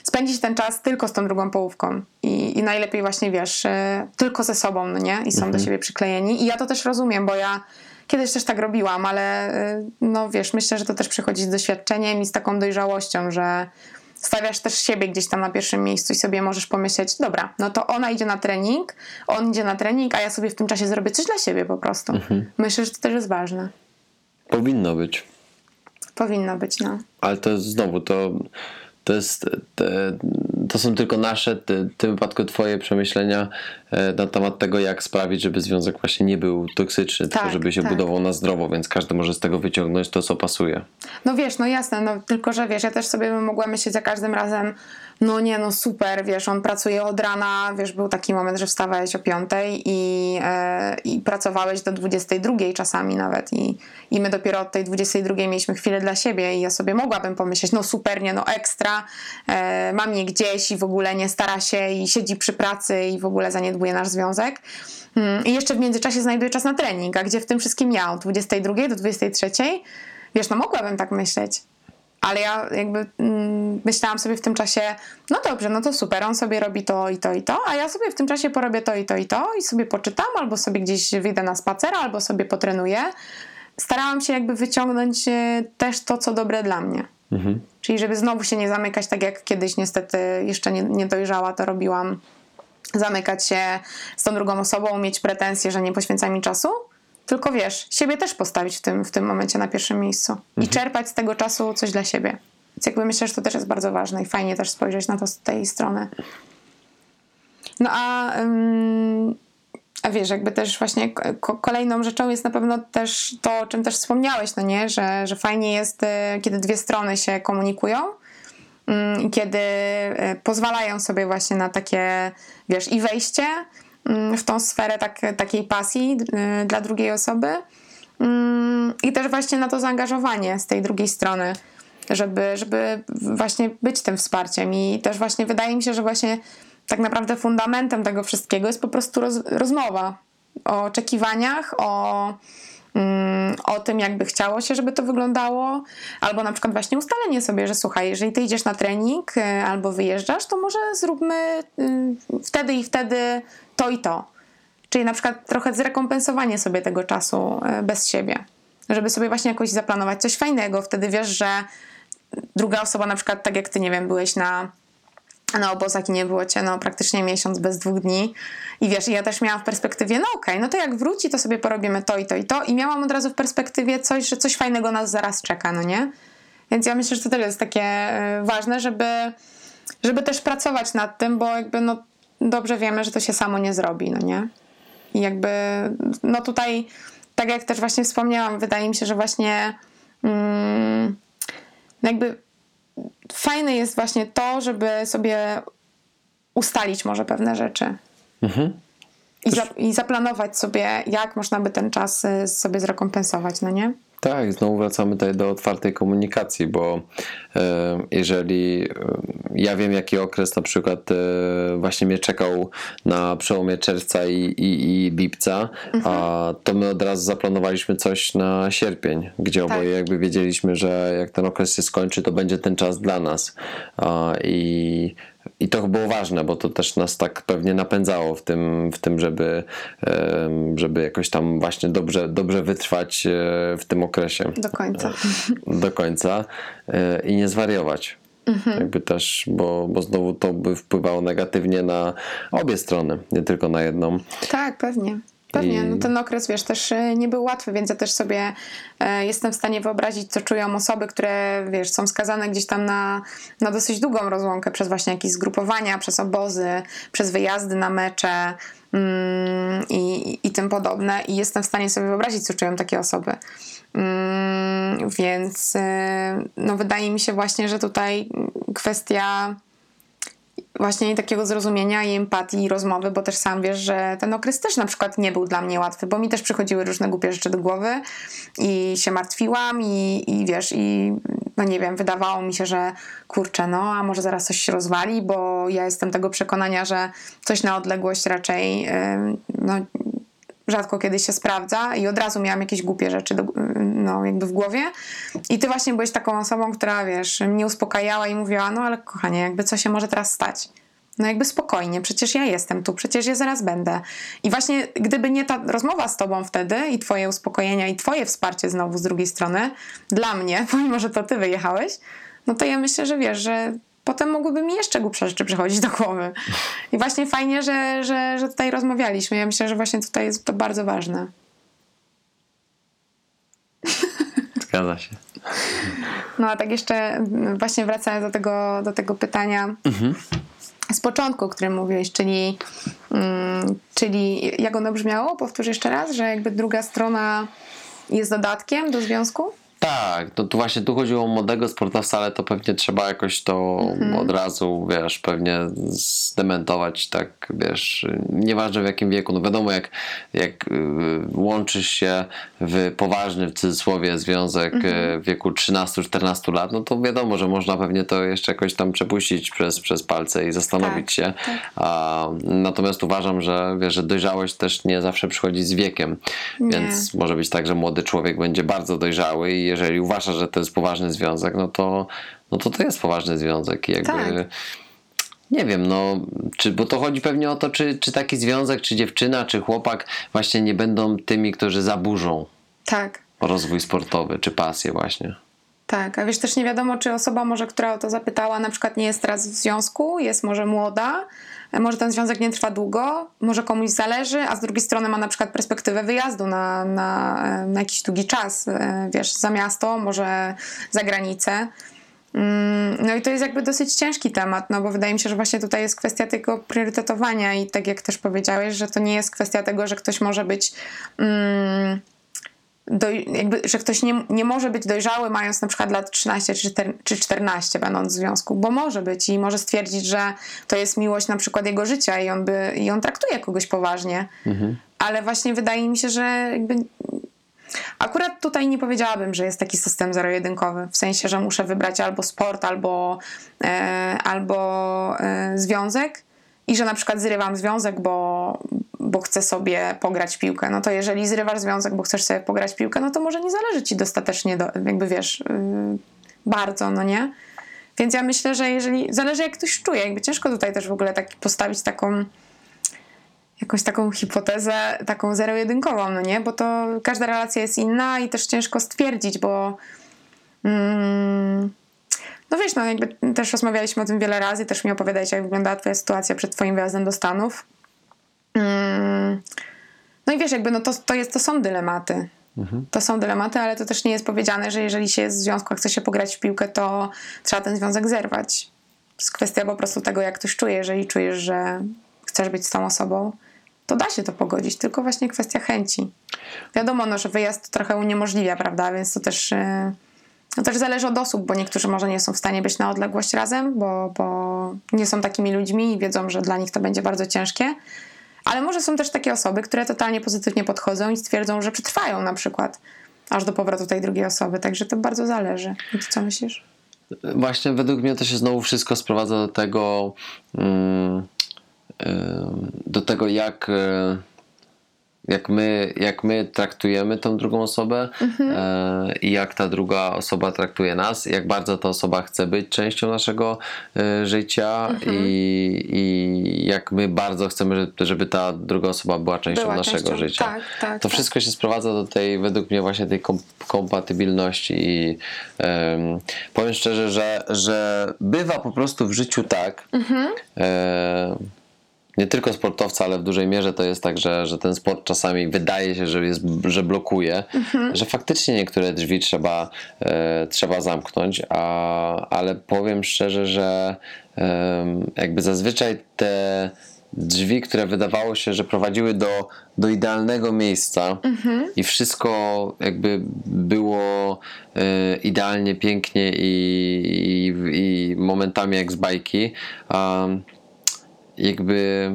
spędzić ten czas tylko z tą drugą połówką i, i najlepiej właśnie, wiesz, e, tylko ze sobą, no nie? I są do siebie przyklejeni i ja to też rozumiem, bo ja kiedyś też tak robiłam, ale e, no wiesz, myślę, że to też przychodzi z doświadczeniem i z taką dojrzałością, że stawiasz też siebie gdzieś tam na pierwszym miejscu i sobie możesz pomyśleć, dobra, no to ona idzie na trening, on idzie na trening, a ja sobie w tym czasie zrobię coś dla siebie po prostu. Myślę, że to też jest ważne. Powinno być. Powinno być, no. Ale to jest znowu, to, to jest, te, to są tylko nasze, w tym wypadku twoje przemyślenia e, na temat tego, jak sprawić, żeby związek właśnie nie był toksyczny, tylko Tak, żeby się tak. budował na zdrowo, więc każdy może z tego wyciągnąć to, co pasuje. No wiesz, no jasne, no tylko że wiesz, ja też sobie bym mogła myśleć za każdym razem, no nie, no super, wiesz, on pracuje od rana, wiesz, był taki moment, że wstawałeś o piątej i, e, i pracowałeś do 22 czasami nawet i, i my dopiero od tej 22 mieliśmy chwilę dla siebie i ja sobie mogłabym pomyśleć, no super, nie, no ekstra, e, mam je gdzieś i w ogóle nie stara się i siedzi przy pracy i w ogóle zaniedbuje nasz związek. Mm, I jeszcze w międzyczasie znajduje czas na trening, a gdzie w tym wszystkim ja od 22 do 23, wiesz, no mogłabym tak myśleć. Ale ja jakby mm, myślałam sobie w tym czasie, no dobrze, no to super, on sobie robi to i to i to, a ja sobie w tym czasie porobię to i to i to i sobie poczytam, albo sobie gdzieś wyjdę na spacer, albo sobie potrenuję. Starałam się jakby wyciągnąć e, też to, co dobre dla mnie. Czyli żeby znowu się nie zamykać, tak jak kiedyś niestety jeszcze nie, nie dojrzała, to robiłam. Zamykać się z tą drugą osobą, mieć pretensje, że nie poświęca mi czasu, tylko wiesz, siebie też postawić w tym, w tym momencie na pierwszym miejscu i czerpać z tego czasu coś dla siebie. Więc jakby myślę, że to też jest bardzo ważne i fajnie też spojrzeć na to z tej strony. No a, ym, a wiesz, jakby też właśnie ko- kolejną rzeczą jest na pewno też to, o czym też wspomniałeś, no nie? Że, że fajnie jest, y, kiedy dwie strony się komunikują i kiedy y, pozwalają sobie właśnie na takie, wiesz, i wejście w tą sferę tak, takiej pasji y, dla drugiej osoby. Mm, i też właśnie na to zaangażowanie z tej drugiej strony, żeby, żeby właśnie być tym wsparciem. I też właśnie wydaje mi się, że właśnie tak naprawdę fundamentem tego wszystkiego jest po prostu roz, rozmowa o oczekiwaniach, o, mm, o tym, jakby chciało się, żeby to wyglądało, albo na przykład właśnie ustalenie sobie, że słuchaj, jeżeli ty idziesz na trening y, albo wyjeżdżasz, to może zróbmy y, wtedy i wtedy to i to. Czyli na przykład trochę zrekompensowanie sobie tego czasu y, bez siebie. Żeby sobie właśnie jakoś zaplanować coś fajnego. Wtedy wiesz, że druga osoba, na przykład tak jak ty, nie wiem, byłeś na na obozach i nie było cię no, praktycznie miesiąc bez dwóch dni. I wiesz, ja też miałam w perspektywie, no okej, okay, no to jak wróci, to sobie porobimy to i to i to. I miałam od razu w perspektywie coś, że coś fajnego nas zaraz czeka, no nie? Więc ja myślę, że to też jest takie e, ważne, żeby, żeby też pracować nad tym, bo jakby no dobrze wiemy, że to się samo nie zrobi, no nie? I jakby no tutaj, tak jak też właśnie wspomniałam, wydaje mi się, że właśnie mm, jakby fajne jest właśnie to, żeby sobie ustalić może pewne rzeczy. Mhm. I, za, I zaplanować sobie, jak można by ten czas y, sobie zrekompensować, no nie? Tak, znowu wracamy tutaj do otwartej komunikacji, bo e, jeżeli e, ja wiem, jaki okres na przykład e, właśnie mnie czekał na przełomie czerwca i, i, i lipca, mhm. a to my od razu zaplanowaliśmy coś na sierpień, gdzie tak. oboje jakby wiedzieliśmy, że jak ten okres się skończy, to będzie ten czas dla nas. I i to było ważne, bo to też nas tak pewnie napędzało w tym, w tym żeby, żeby jakoś tam właśnie dobrze, dobrze wytrwać e, w tym okresie. Do końca. E, do końca e, i nie zwariować. Mhm. Jakby też, bo, bo znowu to by wpływało negatywnie na obie strony, nie tylko na jedną. Tak, pewnie. Pewnie, no ten okres, wiesz, też e, nie był łatwy, więc ja też sobie e, jestem w stanie wyobrazić, co czują osoby, które, wiesz, są skazane gdzieś tam na, na dosyć długą rozłąkę przez właśnie jakieś zgrupowania, przez obozy, przez wyjazdy na mecze mm, i, i tym podobne. I jestem w stanie sobie wyobrazić, co czują takie osoby. Mm, więc e, no, wydaje mi się właśnie, że tutaj kwestia właśnie takiego zrozumienia i empatii i rozmowy, bo też sam wiesz, że ten okres też na przykład nie był dla mnie łatwy, bo mi też przychodziły różne głupie rzeczy do głowy i się martwiłam i, i wiesz, i no nie wiem, wydawało mi się, że kurczę, no a może zaraz coś się rozwali, bo ja jestem tego przekonania, że coś na odległość raczej no, rzadko kiedy się sprawdza i od razu miałam jakieś głupie rzeczy do, no, jakby w głowie. I ty właśnie byłeś taką osobą, która, wiesz, mnie uspokajała i mówiła, no ale kochanie, jakby co się może teraz stać? No jakby spokojnie, przecież ja jestem tu, przecież ja zaraz będę. I właśnie gdyby nie ta rozmowa z tobą wtedy i twoje uspokojenia i twoje wsparcie znowu z drugiej strony, dla mnie, pomimo, że to ty wyjechałeś, no to ja myślę, że wiesz, że potem mogłyby mi jeszcze głupsze rzeczy przychodzić do głowy. I właśnie fajnie, że, że, że tutaj rozmawialiśmy. Ja myślę, że właśnie tutaj jest to bardzo ważne. Zgadza się. No a tak jeszcze właśnie wracając do tego, do tego pytania mhm. z początku, o którym mówiłeś, czyli, um, czyli jak ono brzmiało? Powtórz jeszcze raz, że jakby druga strona jest dodatkiem do związku? Tak, to tu właśnie tu chodziło o młodego sportowca, ale to pewnie trzeba jakoś to Mhm. od razu, wiesz, pewnie zdementować, tak, wiesz, nieważne w jakim wieku, no wiadomo, jak, jak y, łączysz się w poważny, w cudzysłowie, związek Mhm. y, w wieku 13-14 lat, no to wiadomo, że można pewnie to jeszcze jakoś tam przepuścić przez, przez palce i zastanowić Tak, się, a, natomiast uważam, że, wiesz, że dojrzałość też nie zawsze przychodzi z wiekiem, Nie. więc może być tak, że młody człowiek będzie bardzo dojrzały i jeżeli uważa, że to jest poważny związek, no to no to, to jest poważny związek i jakby Tak. nie wiem, no, czy, bo to chodzi pewnie o to, czy, czy taki związek, czy dziewczyna, czy chłopak właśnie nie będą tymi, którzy zaburzą Tak. rozwój sportowy, czy pasję właśnie. Tak, a wiesz, też nie wiadomo, czy osoba może, która o to zapytała, na przykład nie jest teraz w związku, jest może młoda, może ten związek nie trwa długo, może komuś zależy, a z drugiej strony ma na przykład perspektywę wyjazdu na, na, na jakiś długi czas, e, wiesz, za miasto, może za granicę. Mm, No i to jest jakby dosyć ciężki temat, no bo wydaje mi się, że właśnie tutaj jest kwestia tego priorytetowania i tak jak też powiedziałeś, że to nie jest kwestia tego, że ktoś może być... Mm, doj, jakby, że ktoś nie, nie może być dojrzały mając na przykład lat 13 czy, 4, czy 14 będąc w związku, bo może być i może stwierdzić, że to jest miłość na przykład jego życia i on, by, i on traktuje kogoś poważnie. Ale właśnie wydaje mi się, że jakby Akurat tutaj nie powiedziałabym, że jest taki system zero-jedynkowy, w sensie, że muszę wybrać albo sport, albo, e, albo e, związek i że na przykład zrywam związek, bo, bo chcę sobie pograć piłkę. No to jeżeli zrywasz związek, bo chcesz sobie pograć piłkę, no to może nie zależy ci dostatecznie, do, jakby wiesz, yy, bardzo, no nie? Więc ja myślę, że jeżeli, zależy jak ktoś czuje, jakby ciężko tutaj też w ogóle tak postawić taką jakąś taką hipotezę, taką zero-jedynkową, no nie? Bo to każda relacja jest inna i też ciężko stwierdzić, bo mm, no wiesz, no jakby też rozmawialiśmy o tym wiele razy, też mi opowiadałeś, jak wyglądała twoja sytuacja przed twoim wyjazdem do Stanów. Mm, no i wiesz, jakby no to, to, jest, to są dylematy. To są dylematy, ale to też nie jest powiedziane, że jeżeli się jest w związku, a chce się pograć w piłkę, to trzeba ten związek zerwać. To jest kwestia po prostu tego, jak ktoś czuje. Jeżeli czujesz, że chcesz być z tą osobą, to da się to pogodzić, tylko właśnie kwestia chęci. Wiadomo, no, że wyjazd to trochę uniemożliwia, prawda, więc to też, yy, no też zależy od osób, bo niektórzy może nie są w stanie być na odległość razem, bo, bo nie są takimi ludźmi i wiedzą, że dla nich to będzie bardzo ciężkie. Ale może są też takie osoby, które totalnie pozytywnie podchodzą i stwierdzą, że przetrwają na przykład aż do powrotu tej drugiej osoby, także to bardzo zależy. I ty co myślisz? Właśnie według mnie to się znowu wszystko sprowadza do tego, mm, do tego jak, e, jak, my, jak my traktujemy tą drugą osobę e, i jak ta druga osoba traktuje nas, jak bardzo ta osoba chce być częścią naszego e, życia i, i jak my bardzo chcemy, żeby- ta druga osoba była częścią Była naszego częścią, życia. tak, tak, to tak. wszystko się sprowadza do tej, według mnie, właśnie tej kom kompatybilności i em, powiem szczerze, że, że bywa po prostu w życiu tak, e, nie tylko sportowca, ale w dużej mierze to jest tak, że, że ten sport czasami wydaje się, że, jest, że blokuje, że faktycznie niektóre drzwi trzeba, e, trzeba zamknąć, a, ale powiem szczerze, że em, jakby zazwyczaj te drzwi, które wydawało się, że prowadziły do, do idealnego miejsca i wszystko jakby było e, idealnie, pięknie i, i, i momentami jak z bajki. Um, jakby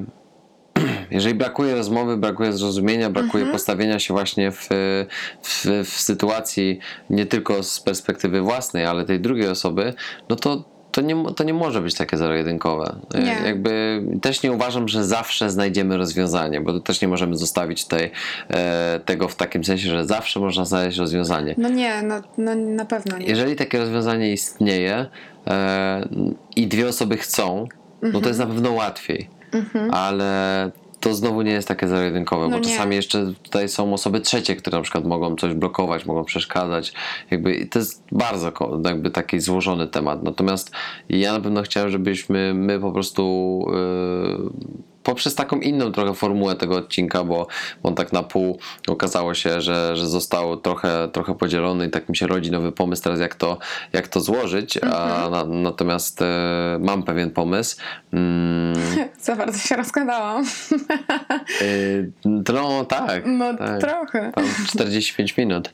jeżeli brakuje rozmowy, brakuje zrozumienia, brakuje postawienia się właśnie w, w, w sytuacji nie tylko z perspektywy własnej, ale tej drugiej osoby, no to, to, nie, to nie może być takie zero-jedynkowe. E, Nie. Jakby też nie uważam, że zawsze znajdziemy rozwiązanie, bo też nie możemy zostawić tej, e, tego w takim sensie, że zawsze można znaleźć rozwiązanie. No nie, no, no na pewno nie. Jeżeli takie rozwiązanie istnieje e, i dwie osoby chcą, no to jest na pewno łatwiej. Ale to znowu nie jest takie zero-jedynkowe, No bo nie. czasami jeszcze tutaj są osoby trzecie, które na przykład mogą coś blokować, mogą przeszkadzać. Jakby i to jest bardzo jakby taki złożony temat. Natomiast ja na pewno chciałem, żebyśmy my po prostu yy, poprzez taką inną trochę formułę tego odcinka, bo on tak na pół okazało się, że, że został trochę, trochę podzielony i tak mi się rodzi nowy pomysł teraz, jak to, jak to złożyć, a na, natomiast e, mam pewien pomysł. Mm, Za bardzo się rozgadałam. e, no tak. No tak. trochę. Tam 45 minut.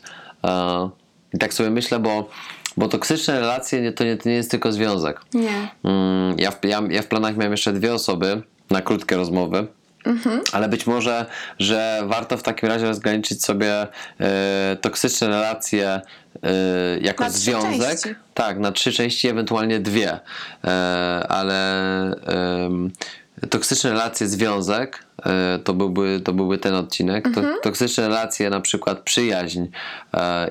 I tak sobie myślę, bo, bo toksyczne relacje nie, to, nie, to nie jest tylko związek. Nie. Mm, ja, w, ja, ja w planach miałem jeszcze dwie osoby na krótkie rozmowy. Ale być może, że warto w takim razie rozgraniczyć sobie e, toksyczne relacje e, jako Na związek. części. Tak, na trzy części, ewentualnie dwie. E, ale toksyczne relacje, związek to, byłby, to byłby ten odcinek. To, Mhm. toksyczne relacje, na przykład przyjaźń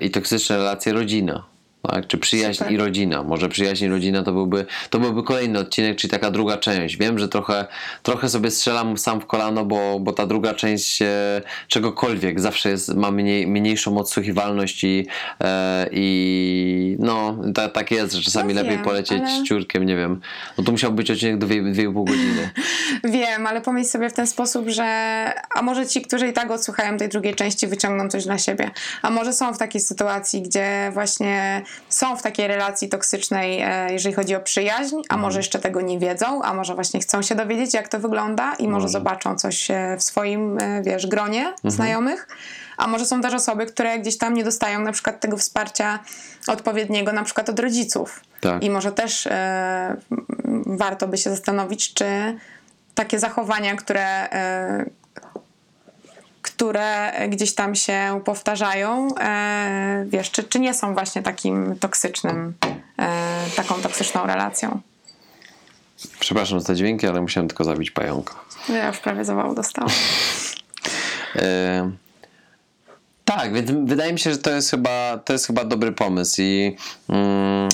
i toksyczne relacje, rodzina. Tak? Czy przyjaźń Super. i rodzina. Może przyjaźń i rodzina to byłby, to byłby kolejny odcinek, czyli taka druga część. Wiem, że trochę, trochę sobie strzelam sam w kolano, bo, bo ta druga część e, czegokolwiek zawsze jest, ma mniej, mniejszą odsłuchiwalność i, e, i no, ta, tak jest, że czasami No lepiej wiem, polecieć ale- ciurkiem, nie wiem. No to musiał być odcinek 2,5 godziny. Wiem, ale pomyśl sobie w ten sposób, że a może ci, którzy i tak odsłuchają tej drugiej części, wyciągną coś dla siebie. A może są w takiej sytuacji, gdzie właśnie są w takiej relacji toksycznej, e, jeżeli chodzi o przyjaźń, a może jeszcze tego nie wiedzą, a może właśnie chcą się dowiedzieć, jak to wygląda i może, zobaczą coś e, w swoim, e, wiesz, gronie znajomych. A może są też osoby, które gdzieś tam nie dostają na przykład tego wsparcia odpowiedniego, na przykład od rodziców. Tak. I może też warto by się zastanowić, czy takie zachowania, które, które gdzieś tam się powtarzają, e, wiesz, czy, czy nie są właśnie takim toksycznym, e, taką toksyczną relacją. Przepraszam za te dźwięki, ale musiałem tylko zabić pająka. Ja już prawie zawału dostałam. E, tak, więc wydaje mi się, że to jest chyba, to jest chyba dobry pomysł i mm,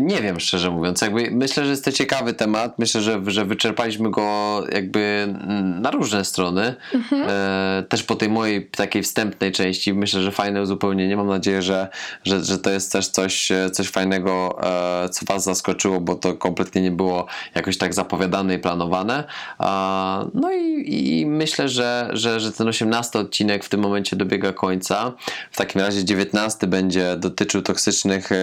nie wiem szczerze mówiąc, jakby myślę, że jest to ciekawy temat, myślę, że, że wyczerpaliśmy go jakby na różne strony, e, też po tej mojej takiej wstępnej części, myślę, że fajne uzupełnienie, mam nadzieję, że, że, że to jest też coś, e, coś fajnego, e, co was zaskoczyło, bo to kompletnie nie było jakoś tak zapowiadane i planowane, no i, i myślę, że, że, że ten 18 odcinek w tym momencie dobiega końca. W takim razie 19 będzie dotyczył toksycznych e,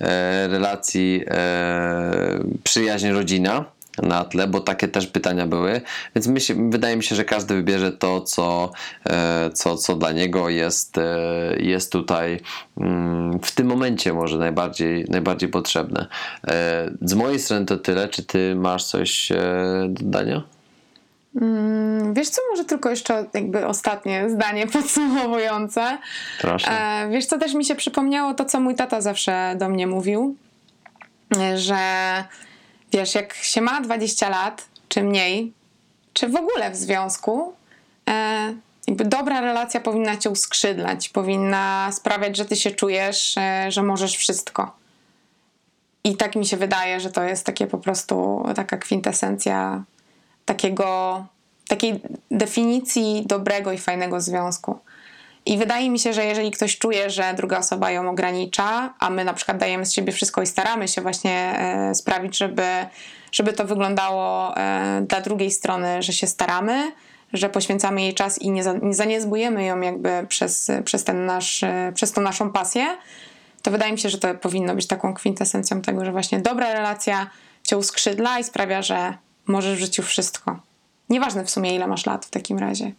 e, relacji e, przyjaźń rodzina na tle, bo takie też pytania były, więc myśl, wydaje mi się, że każdy wybierze to, co, e, co, co dla niego jest, e, jest tutaj mm, w tym momencie może najbardziej, najbardziej potrzebne. Z mojej strony to tyle. Czy ty masz coś do dodania? Wiesz co, może tylko jeszcze jakby ostatnie zdanie podsumowujące. Proszę. E, wiesz co, też mi się przypomniało to, co mój tata zawsze do mnie mówił, e, że wiesz, jak się ma 20 lat, czy mniej, czy w ogóle w związku, e, jakby dobra relacja powinna cię uskrzydlać, powinna sprawiać, że ty się czujesz, że możesz wszystko. I tak mi się wydaje, że to jest takie po prostu taka kwintesencja takiego, takiej definicji dobrego i fajnego związku. I wydaje mi się, że jeżeli ktoś czuje, że druga osoba ją ogranicza, a my na przykład dajemy z siebie wszystko i staramy się właśnie e, sprawić, żeby, żeby to wyglądało e, dla drugiej strony, że się staramy, że poświęcamy jej czas i nie, za, nie zaniedbujemy ją jakby przez, przez, ten nasz, e, przez tą naszą pasję, to wydaje mi się, że to powinno być taką kwintesencją tego, że właśnie dobra relacja cię uskrzydla i sprawia, że możesz w życiu wszystko. Nieważne w sumie, ile masz lat w takim razie.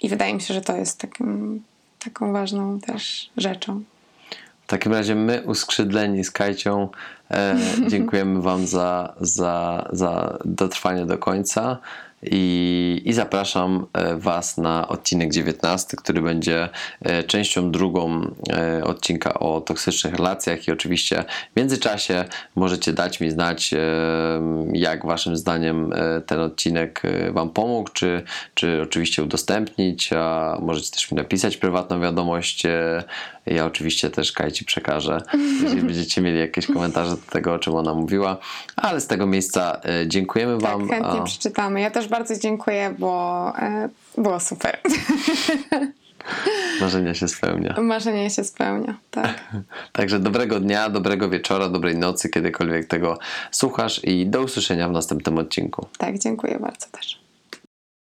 I wydaje mi się, że to jest takim, taką ważną też rzeczą. W takim razie my, uskrzydleni z Kajcią, e, dziękujemy Wam za, za, za dotrwanie do końca i, i zapraszam e, Was na odcinek 19, który będzie e, częścią drugą e, odcinka o toksycznych relacjach i oczywiście w międzyczasie możecie dać mi znać, jak Waszym zdaniem ten odcinek Wam pomógł, czy, czy oczywiście udostępnić, a możecie też mi napisać prywatną wiadomość. Ja oczywiście też Kajci przekażę, jeżeli będziecie mieli jakieś komentarze do tego, o czym ona mówiła. Ale z tego miejsca e, dziękujemy Tak, Wam. chętnie przeczytamy. Ja też bardzo dziękuję, bo e, było super. Marzenia się spełnia. Marzenie się spełnia. Tak. Także dobrego dnia, dobrego wieczora, dobrej nocy, kiedykolwiek tego słuchasz i do usłyszenia w następnym odcinku. tak, dziękuję bardzo też.